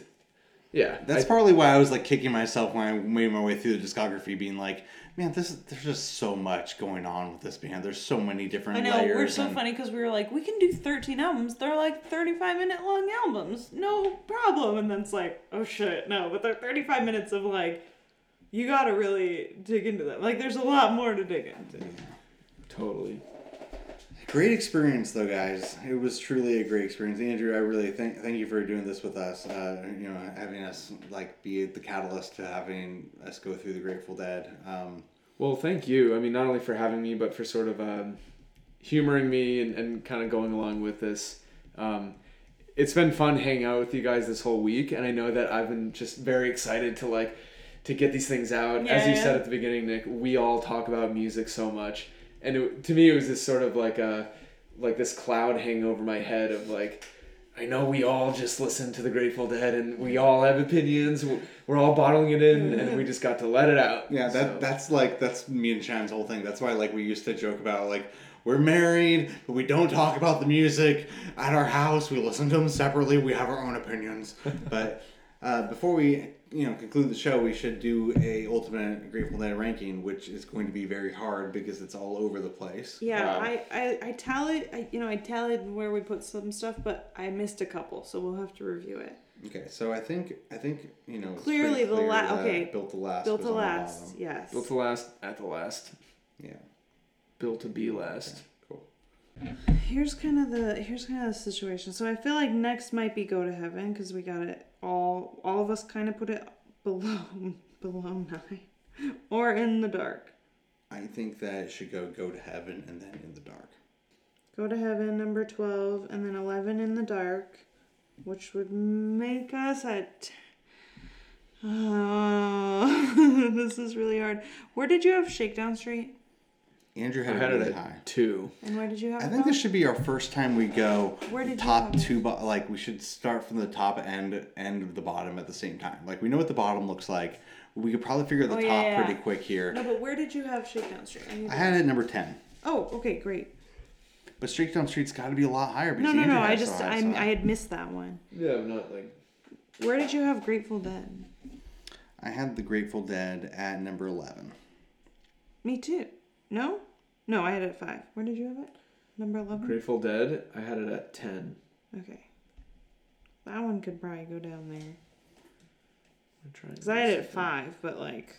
[SPEAKER 3] Yeah,
[SPEAKER 1] That's
[SPEAKER 3] I-
[SPEAKER 1] partly why I was like kicking myself when I made my way through the discography, being like, man, this is, there's just so much going on with this band. There's so many different
[SPEAKER 2] I know
[SPEAKER 1] layers.
[SPEAKER 2] we're so
[SPEAKER 1] and-
[SPEAKER 2] funny because we were like, we can do thirteen albums. They're like thirty-five minute long albums, no problem. And then it's like, oh shit, no, but they're thirty-five minutes of like, you gotta really dig into them. Like, there's a lot more to dig into.
[SPEAKER 3] totally.
[SPEAKER 1] Great experience, though, guys. It was truly a great experience. Andrew, I really thank thank you for doing this with us. Uh, you know, having us like be the catalyst to having us go through the Grateful Dead. Um,
[SPEAKER 3] Well, thank you. I mean, not only for having me, but for sort of um, humoring me and, and kind of going along with this. Um, it's been fun hanging out with you guys this whole week, and I know that I've been just very excited to like to get these things out. As you
[SPEAKER 2] Yeah.
[SPEAKER 3] said at the beginning, Nick, we all talk about music so much, and it, to me, it was this sort of like a like this cloud hanging over my head of like. I know we all just listen to the Grateful Dead and we all have opinions. We're all bottling it in and we just got to let it out.
[SPEAKER 1] Yeah, that
[SPEAKER 3] So-
[SPEAKER 1] that's like that's me and Shan's whole thing. That's why like we used to joke about like we're married, but we don't talk about the music at our house. We listen to them separately. We have our own opinions. but uh, before we you know conclude the show, we should do a ultimate Grateful Dead ranking, which is going to be very hard because it's all over the place.
[SPEAKER 2] Yeah,
[SPEAKER 3] Wow.
[SPEAKER 2] I, I, I tallied, I, you know, I tallied where we put some stuff, but I missed a couple, so we'll have to review it.
[SPEAKER 1] Okay, so I think I think you know
[SPEAKER 2] Clearly the
[SPEAKER 1] last
[SPEAKER 2] okay,
[SPEAKER 1] built the last
[SPEAKER 2] Built
[SPEAKER 1] was
[SPEAKER 2] to
[SPEAKER 1] on the
[SPEAKER 2] last,
[SPEAKER 1] bottom.
[SPEAKER 2] yes.
[SPEAKER 3] Built the last at the last.
[SPEAKER 1] Yeah,
[SPEAKER 3] Built to be last.
[SPEAKER 1] cool.
[SPEAKER 2] Here's kind of the here's kind of the situation. So I feel like next might be go to heaven because we got it all. All of us kind of put it below below nine, or in the dark.
[SPEAKER 1] I think that it should go go to heaven and then in the dark.
[SPEAKER 2] Go to heaven number twelve, and then eleven in the dark, which would make us at. Oh, this is really hard. Where did you have Shakedown Street?
[SPEAKER 1] Andrew
[SPEAKER 3] I
[SPEAKER 1] had,
[SPEAKER 3] had
[SPEAKER 1] it
[SPEAKER 3] it
[SPEAKER 1] really
[SPEAKER 3] at
[SPEAKER 1] high.
[SPEAKER 3] two.
[SPEAKER 2] And where did you have
[SPEAKER 1] I think this should be our first time we go
[SPEAKER 2] Where did you
[SPEAKER 1] top
[SPEAKER 2] have
[SPEAKER 1] two, bo- like we should start from the top end end of the bottom at the same time. Like we know what the bottom looks like. We could probably figure out the
[SPEAKER 2] Oh,
[SPEAKER 1] top
[SPEAKER 2] yeah, yeah.
[SPEAKER 1] pretty quick here.
[SPEAKER 2] No, but where did you have Shakedown Street? I,
[SPEAKER 1] I had it at number ten,
[SPEAKER 2] Oh, okay, great.
[SPEAKER 1] but Straight Down Street's got to be a lot higher.
[SPEAKER 2] No,
[SPEAKER 1] because
[SPEAKER 2] no,
[SPEAKER 1] Andrew
[SPEAKER 2] no. I
[SPEAKER 1] had it
[SPEAKER 2] just
[SPEAKER 1] so high,
[SPEAKER 2] I
[SPEAKER 1] so
[SPEAKER 2] I had missed that one.
[SPEAKER 3] Yeah, I'm not like.
[SPEAKER 2] Where did you have Grateful Dead?
[SPEAKER 1] I had the Grateful Dead at number eleven.
[SPEAKER 2] Me too. No, no. I had it at five. Where did you have it? Number eleven.
[SPEAKER 3] Grateful Dead, I had it at 10.
[SPEAKER 2] Okay. That one could probably go down there.
[SPEAKER 3] I'm trying
[SPEAKER 2] Cause I had it at five, but like,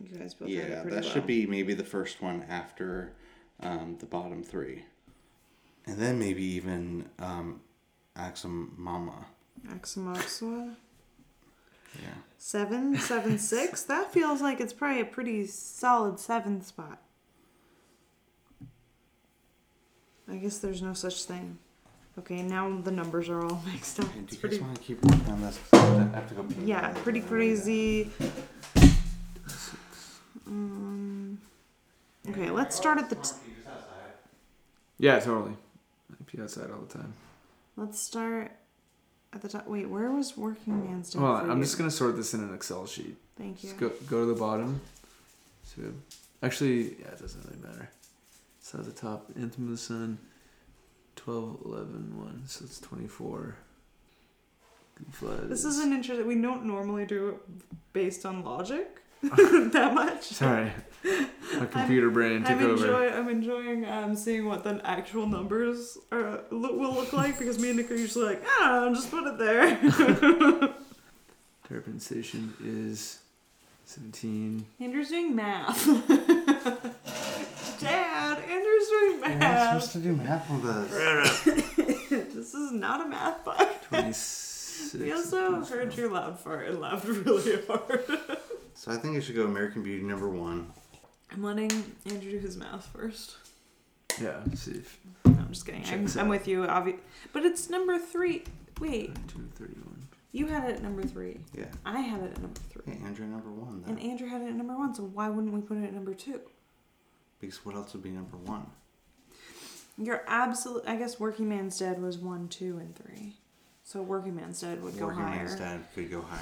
[SPEAKER 2] you guys both had
[SPEAKER 1] Yeah,
[SPEAKER 2] it
[SPEAKER 1] that
[SPEAKER 2] pretty
[SPEAKER 1] should be maybe the first one after um, the bottom three, and then maybe even um,
[SPEAKER 2] Aoxomoxoa.
[SPEAKER 1] Yeah.
[SPEAKER 2] Seven, seven, six. That feels like it's probably a pretty solid seventh spot. I guess there's no such thing. Okay, now the numbers are all mixed up. It's
[SPEAKER 1] do you
[SPEAKER 2] pretty,
[SPEAKER 1] guys want to keep working on this? 'Cause I have to go. pee.
[SPEAKER 2] yeah, pretty crazy. Um, okay, let's start at the. T-
[SPEAKER 3] Yeah, totally. I pee outside all the time.
[SPEAKER 2] let's start at the top. Wait, where was Working Man's Dead?
[SPEAKER 3] Hold on,
[SPEAKER 2] for
[SPEAKER 3] I'm
[SPEAKER 2] you?
[SPEAKER 3] just gonna sort this in an Excel sheet.
[SPEAKER 2] Thank you.
[SPEAKER 3] Just go go to the bottom. So we have, actually, yeah, it doesn't really matter. So at the top, Anthem of the Sun, 12, 11, 1, so it's 24. Good
[SPEAKER 2] This is an interesting. We don't normally do it based on logic that much.
[SPEAKER 3] Sorry, my computer brain took
[SPEAKER 2] I'm
[SPEAKER 3] over.
[SPEAKER 2] enjoying. I'm enjoying um, seeing what the actual numbers are look, will look like because me and Nick are usually like, I don't know, just put it there.
[SPEAKER 3] Terrapin Station is 17.
[SPEAKER 2] Andrew's doing math. Dad, Andrew's doing
[SPEAKER 1] You're not supposed to do math with us.
[SPEAKER 2] this is not a math book.
[SPEAKER 3] 26.
[SPEAKER 2] We also heard you loud fart and laughed really hard.
[SPEAKER 1] So I think it should go American Beauty number one.
[SPEAKER 2] I'm letting Andrew do his math first.
[SPEAKER 3] Yeah, let's see if
[SPEAKER 2] No, I'm just kidding. I'm, I'm with you, obvi- But it's number three. Wait,
[SPEAKER 3] 231.
[SPEAKER 2] you had it at number three.
[SPEAKER 1] Yeah.
[SPEAKER 2] I had it at number three.
[SPEAKER 1] Hey, Andrew number one then.
[SPEAKER 2] And Andrew had it at number one, so why wouldn't we put it at number two?
[SPEAKER 1] because what else would be number one?
[SPEAKER 2] You're absolute. I guess Working Man's Dead was one, two, and three. So Working Man's Dead would go higher.
[SPEAKER 1] Working
[SPEAKER 2] higher.
[SPEAKER 1] Man's Dad could go higher.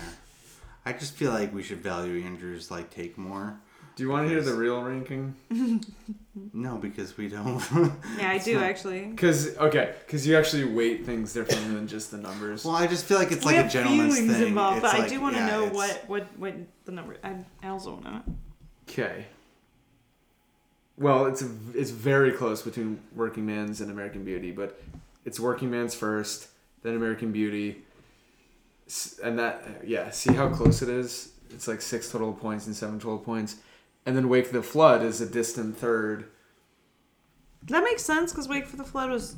[SPEAKER 1] I just feel like we should value Andrew's like take more.
[SPEAKER 3] Do you want to hear the real ranking?
[SPEAKER 1] No, because we don't.
[SPEAKER 2] Yeah, I do actually.
[SPEAKER 3] Because okay, because you actually weight things differently than just the numbers.
[SPEAKER 1] well, I just feel like it's
[SPEAKER 2] we
[SPEAKER 1] like a
[SPEAKER 2] have
[SPEAKER 1] gentleman's
[SPEAKER 2] feelings
[SPEAKER 1] thing.
[SPEAKER 2] involved,
[SPEAKER 1] It's
[SPEAKER 2] but I do want to
[SPEAKER 1] yeah,
[SPEAKER 2] know
[SPEAKER 1] it's-
[SPEAKER 2] what what what the number. I, I also want to.
[SPEAKER 3] Okay. Well, it's it's very close between Working Man's and American Beauty, but it's Working Man's first, then American Beauty, and that yeah. See how close it is? It's like six total points and seven total points, and then Wake the Flood is a distant third.
[SPEAKER 2] That makes sense because Wake for the Flood was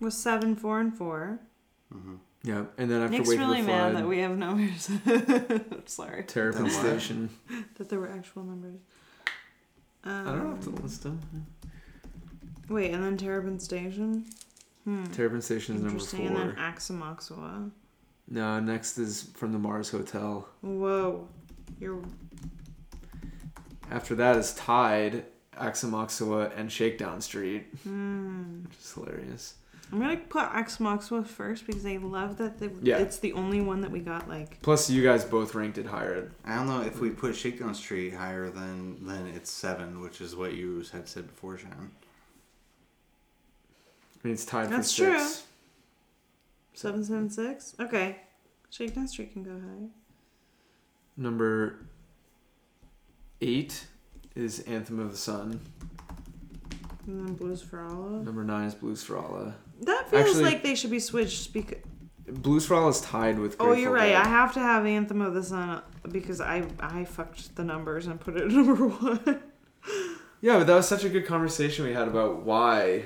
[SPEAKER 2] was seven, four, and four. Mm-hmm.
[SPEAKER 3] Yeah, and then after
[SPEAKER 2] Nick's
[SPEAKER 3] Wake
[SPEAKER 2] really
[SPEAKER 3] of the
[SPEAKER 2] mad
[SPEAKER 3] Flood,
[SPEAKER 2] that we have numbers. Sorry,
[SPEAKER 3] Terrapin
[SPEAKER 1] Then what?
[SPEAKER 3] Station.
[SPEAKER 2] that there were actual numbers. Um,
[SPEAKER 3] I don't have to list them.
[SPEAKER 2] Wait, and then Terrapin Station. Hmm.
[SPEAKER 3] Terrapin Station is number
[SPEAKER 2] Interesting. And then. Aoxomoxoa.
[SPEAKER 3] No, next is from the Mars Hotel.
[SPEAKER 2] Whoa, you're
[SPEAKER 3] After that is Tide, Aoxomoxoa, and Shakedown Street,
[SPEAKER 2] Hmm.
[SPEAKER 3] which is hilarious.
[SPEAKER 2] I'm gonna put Aoxomoxoa first because I love that the,
[SPEAKER 3] Yeah.
[SPEAKER 2] it's the only one that we got like.
[SPEAKER 3] Plus, you guys both ranked it higher.
[SPEAKER 1] I don't know if we put Shakedown Street higher than then it's seven, which is what you had said before, Shannon.
[SPEAKER 3] I mean, it's tied
[SPEAKER 2] That's
[SPEAKER 3] for
[SPEAKER 2] true. Seven seven six. Okay, Shakedown Street can go high.
[SPEAKER 3] Number eight is Anthem of the Sun.
[SPEAKER 2] And then Blues for Allah.
[SPEAKER 3] Number nine is Blues for Allah.
[SPEAKER 2] That feels
[SPEAKER 3] Actually-
[SPEAKER 2] like they should be switched because.
[SPEAKER 3] Blues for Allah is tied with.
[SPEAKER 2] Oh,
[SPEAKER 3] Grateful
[SPEAKER 2] you're right.
[SPEAKER 3] Dead.
[SPEAKER 2] I have to have Anthem of the Sun uh, because I I fucked the numbers and put it at number one.
[SPEAKER 3] Yeah, but that was such a good conversation we had about why.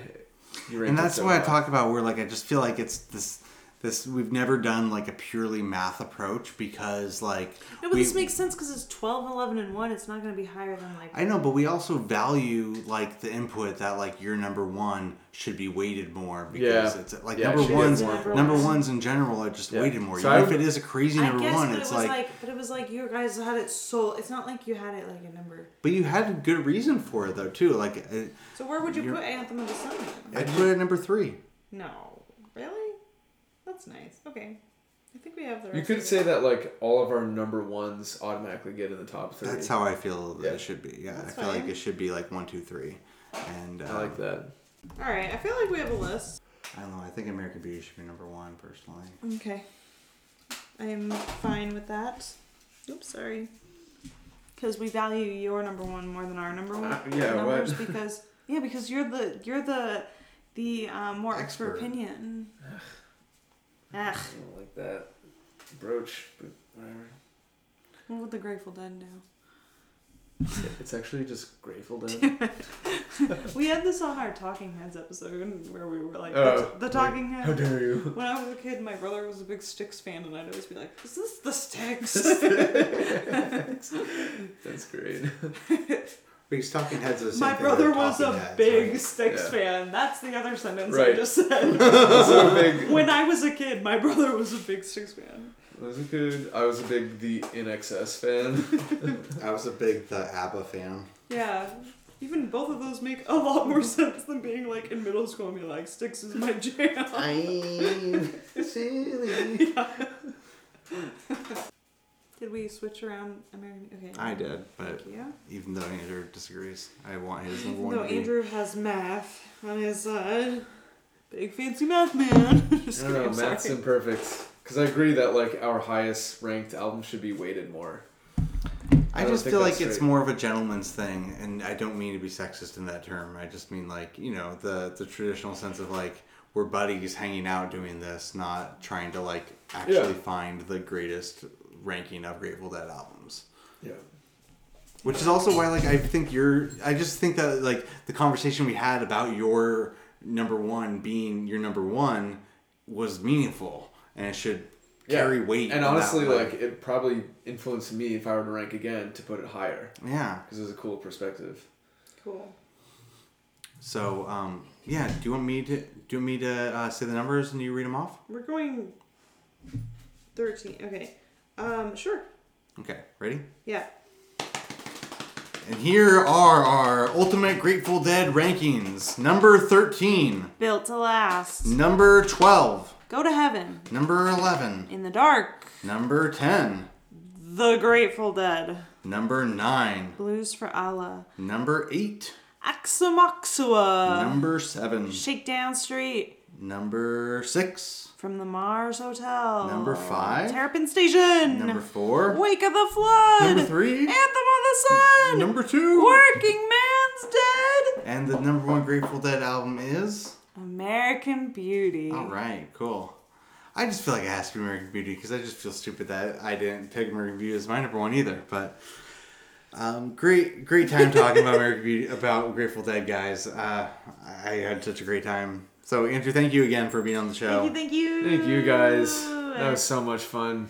[SPEAKER 3] You ranked
[SPEAKER 1] and
[SPEAKER 3] it
[SPEAKER 1] that's
[SPEAKER 3] so
[SPEAKER 1] what I
[SPEAKER 3] high.
[SPEAKER 1] talk about. Where like I just feel like it's this this we've never done like a purely math approach because like
[SPEAKER 2] No, but
[SPEAKER 1] we,
[SPEAKER 2] this makes sense because it's 12, 11, and 1. It's not going to be higher than like.
[SPEAKER 1] I know, but we also value like the input that like your number one should be weighted more because
[SPEAKER 3] Yeah.
[SPEAKER 1] it's like
[SPEAKER 3] Yeah,
[SPEAKER 1] number ones
[SPEAKER 3] more
[SPEAKER 1] number ones in general are just
[SPEAKER 3] Yeah.
[SPEAKER 1] weighted more.
[SPEAKER 3] So
[SPEAKER 1] Even
[SPEAKER 3] I
[SPEAKER 1] if it is a crazy
[SPEAKER 2] I
[SPEAKER 1] number
[SPEAKER 2] guess,
[SPEAKER 1] one,
[SPEAKER 2] but
[SPEAKER 1] it's
[SPEAKER 2] it was
[SPEAKER 1] like,
[SPEAKER 2] like, but it was like you guys had it so. It's not like you had it like a number.
[SPEAKER 1] but you had a good reason for it though too. Like uh,
[SPEAKER 2] So where would you put Anthem of the Sun?
[SPEAKER 1] I'd put it at number three.
[SPEAKER 2] No, really? That's nice. Okay, I think we have the.
[SPEAKER 3] You could
[SPEAKER 2] of
[SPEAKER 3] say that like all of our number ones automatically get in the top three.
[SPEAKER 1] That's how I feel that
[SPEAKER 3] Yeah.
[SPEAKER 1] it should be. Yeah,
[SPEAKER 2] That's
[SPEAKER 1] I feel like it should be like one, two, three, and uh,
[SPEAKER 3] I like that.
[SPEAKER 2] All right, I feel like we have a list.
[SPEAKER 1] I don't know. I think American Beauty should be number one personally.
[SPEAKER 2] Okay, I'm fine with that. Oops, sorry. Because we value your number one more than our number one
[SPEAKER 3] Uh, yeah,
[SPEAKER 2] numbers
[SPEAKER 3] what?
[SPEAKER 2] because yeah because you're the you're the the um, more expert,
[SPEAKER 1] Expert.
[SPEAKER 2] opinion. Ugh.
[SPEAKER 3] I don't like that brooch, but whatever.
[SPEAKER 2] What would the Grateful Dead do?
[SPEAKER 3] It's actually just Grateful Dead.
[SPEAKER 2] We had this on our Talking Heads episode where we were like
[SPEAKER 3] Oh,
[SPEAKER 2] the, the Talking
[SPEAKER 3] How
[SPEAKER 2] Heads.
[SPEAKER 3] dare you?
[SPEAKER 2] When I was a kid, my brother was a big Styx fan, and I'd always be like, "Is this the Styx?"
[SPEAKER 3] That's great.
[SPEAKER 1] Big Talking Heads is the same
[SPEAKER 2] my brother
[SPEAKER 1] with
[SPEAKER 2] was a
[SPEAKER 1] Heads,
[SPEAKER 2] big
[SPEAKER 1] right?
[SPEAKER 2] Styx
[SPEAKER 3] Yeah.
[SPEAKER 2] fan. That's the other sentence I just said.
[SPEAKER 3] also big.
[SPEAKER 2] when I was a kid, my brother was a big Styx fan.
[SPEAKER 3] I was a kid. I was a big The INXS fan.
[SPEAKER 1] I was a big the ABBA fan.
[SPEAKER 2] Yeah. Even both of those make a lot more sense than being like in middle school and be like, Styx is my jam.
[SPEAKER 1] I'm silly.
[SPEAKER 2] Did we switch around American? Okay.
[SPEAKER 1] I did, but
[SPEAKER 2] Thank you.
[SPEAKER 1] even though Andrew disagrees, I want his number one.
[SPEAKER 2] No,
[SPEAKER 1] to be-
[SPEAKER 2] Andrew has math on his side. Big fancy math man. Just
[SPEAKER 3] I don't know.
[SPEAKER 2] kidding, I'm
[SPEAKER 3] Math's
[SPEAKER 2] sorry.
[SPEAKER 3] imperfect. Because I agree that like our highest ranked album should be weighted more.
[SPEAKER 1] I
[SPEAKER 3] I don't
[SPEAKER 1] just
[SPEAKER 3] think
[SPEAKER 1] feel like
[SPEAKER 3] that's
[SPEAKER 1] it's
[SPEAKER 3] right.
[SPEAKER 1] more of a gentleman's thing, and I don't mean to be sexist in that term. I just mean like you know the the traditional sense of like we're buddies hanging out doing this, not trying to like actually
[SPEAKER 3] Yeah.
[SPEAKER 1] find the greatest ranking of Grateful Dead albums.
[SPEAKER 3] Yeah.
[SPEAKER 1] Which is also why like I think you're. I just think that like the conversation we had about your number one being your number one was meaningful, and it should carry weight.
[SPEAKER 3] And honestly, like it probably influenced me if I were to rank again to put it higher
[SPEAKER 1] yeah.
[SPEAKER 3] because it was a cool perspective.
[SPEAKER 2] Cool.
[SPEAKER 1] So, um, yeah. Do you want me to do you want me to uh, say the numbers and you read them off?
[SPEAKER 2] We're going 13. Okay. Um, sure.
[SPEAKER 1] Okay. Ready?
[SPEAKER 2] Yeah.
[SPEAKER 1] And here are our ultimate Grateful Dead rankings. Number thirteen,
[SPEAKER 2] Built to last.
[SPEAKER 1] number twelve,
[SPEAKER 2] Go to heaven.
[SPEAKER 1] number eleven,
[SPEAKER 2] In the dark.
[SPEAKER 1] number ten,
[SPEAKER 2] The Grateful Dead.
[SPEAKER 1] Number nine.
[SPEAKER 2] Blues for Allah.
[SPEAKER 1] Number eight.
[SPEAKER 2] Aoxomoxoa.
[SPEAKER 1] Number seven.
[SPEAKER 2] Shakedown Street.
[SPEAKER 1] Number six.
[SPEAKER 2] From the Mars Hotel.
[SPEAKER 1] Number five.
[SPEAKER 2] Terrapin Station.
[SPEAKER 1] Number four.
[SPEAKER 2] Wake of the Flood.
[SPEAKER 1] Number three.
[SPEAKER 2] Anthem of the Sun.
[SPEAKER 1] Number two.
[SPEAKER 2] Working Man's Dead.
[SPEAKER 1] And the number one Grateful Dead album is.
[SPEAKER 2] American Beauty.
[SPEAKER 1] All right, cool. I just feel like it has to be American Beauty because I just feel stupid that I didn't pick American Beauty as my number one either. But um, great, great time talking about American Beauty about Grateful Dead, guys. Uh, I had such a great time. So Andrew, thank you again for being on the show.
[SPEAKER 2] Thank you, thank you.
[SPEAKER 3] Thank you guys. That was so much fun.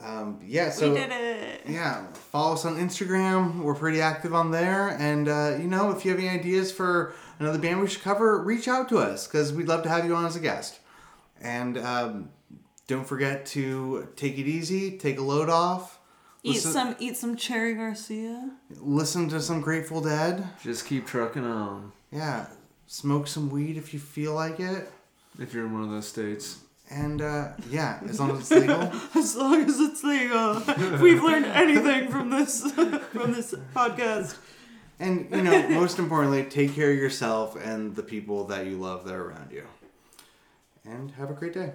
[SPEAKER 1] Um, yeah, so
[SPEAKER 2] we did it.
[SPEAKER 1] yeah, follow us on Instagram. We're pretty active on there, and uh, you know, if you have any ideas for another band we should cover, reach out to us because we'd love to have you on as a guest. And um, don't forget to take it easy, take a load off,
[SPEAKER 2] Eat
[SPEAKER 1] Listen-
[SPEAKER 2] some, eat some Cherry Garcia.
[SPEAKER 1] listen to some Grateful Dead.
[SPEAKER 3] Just keep trucking on.
[SPEAKER 1] Yeah, smoke some weed if you feel like it.
[SPEAKER 3] If you're in one of those states.
[SPEAKER 1] And uh, yeah, as long as it's legal.
[SPEAKER 2] As long as it's legal. if we've learned anything from this, from this podcast.
[SPEAKER 1] And you know, most importantly, take care of yourself and the people that you love that are around you. And have a great day.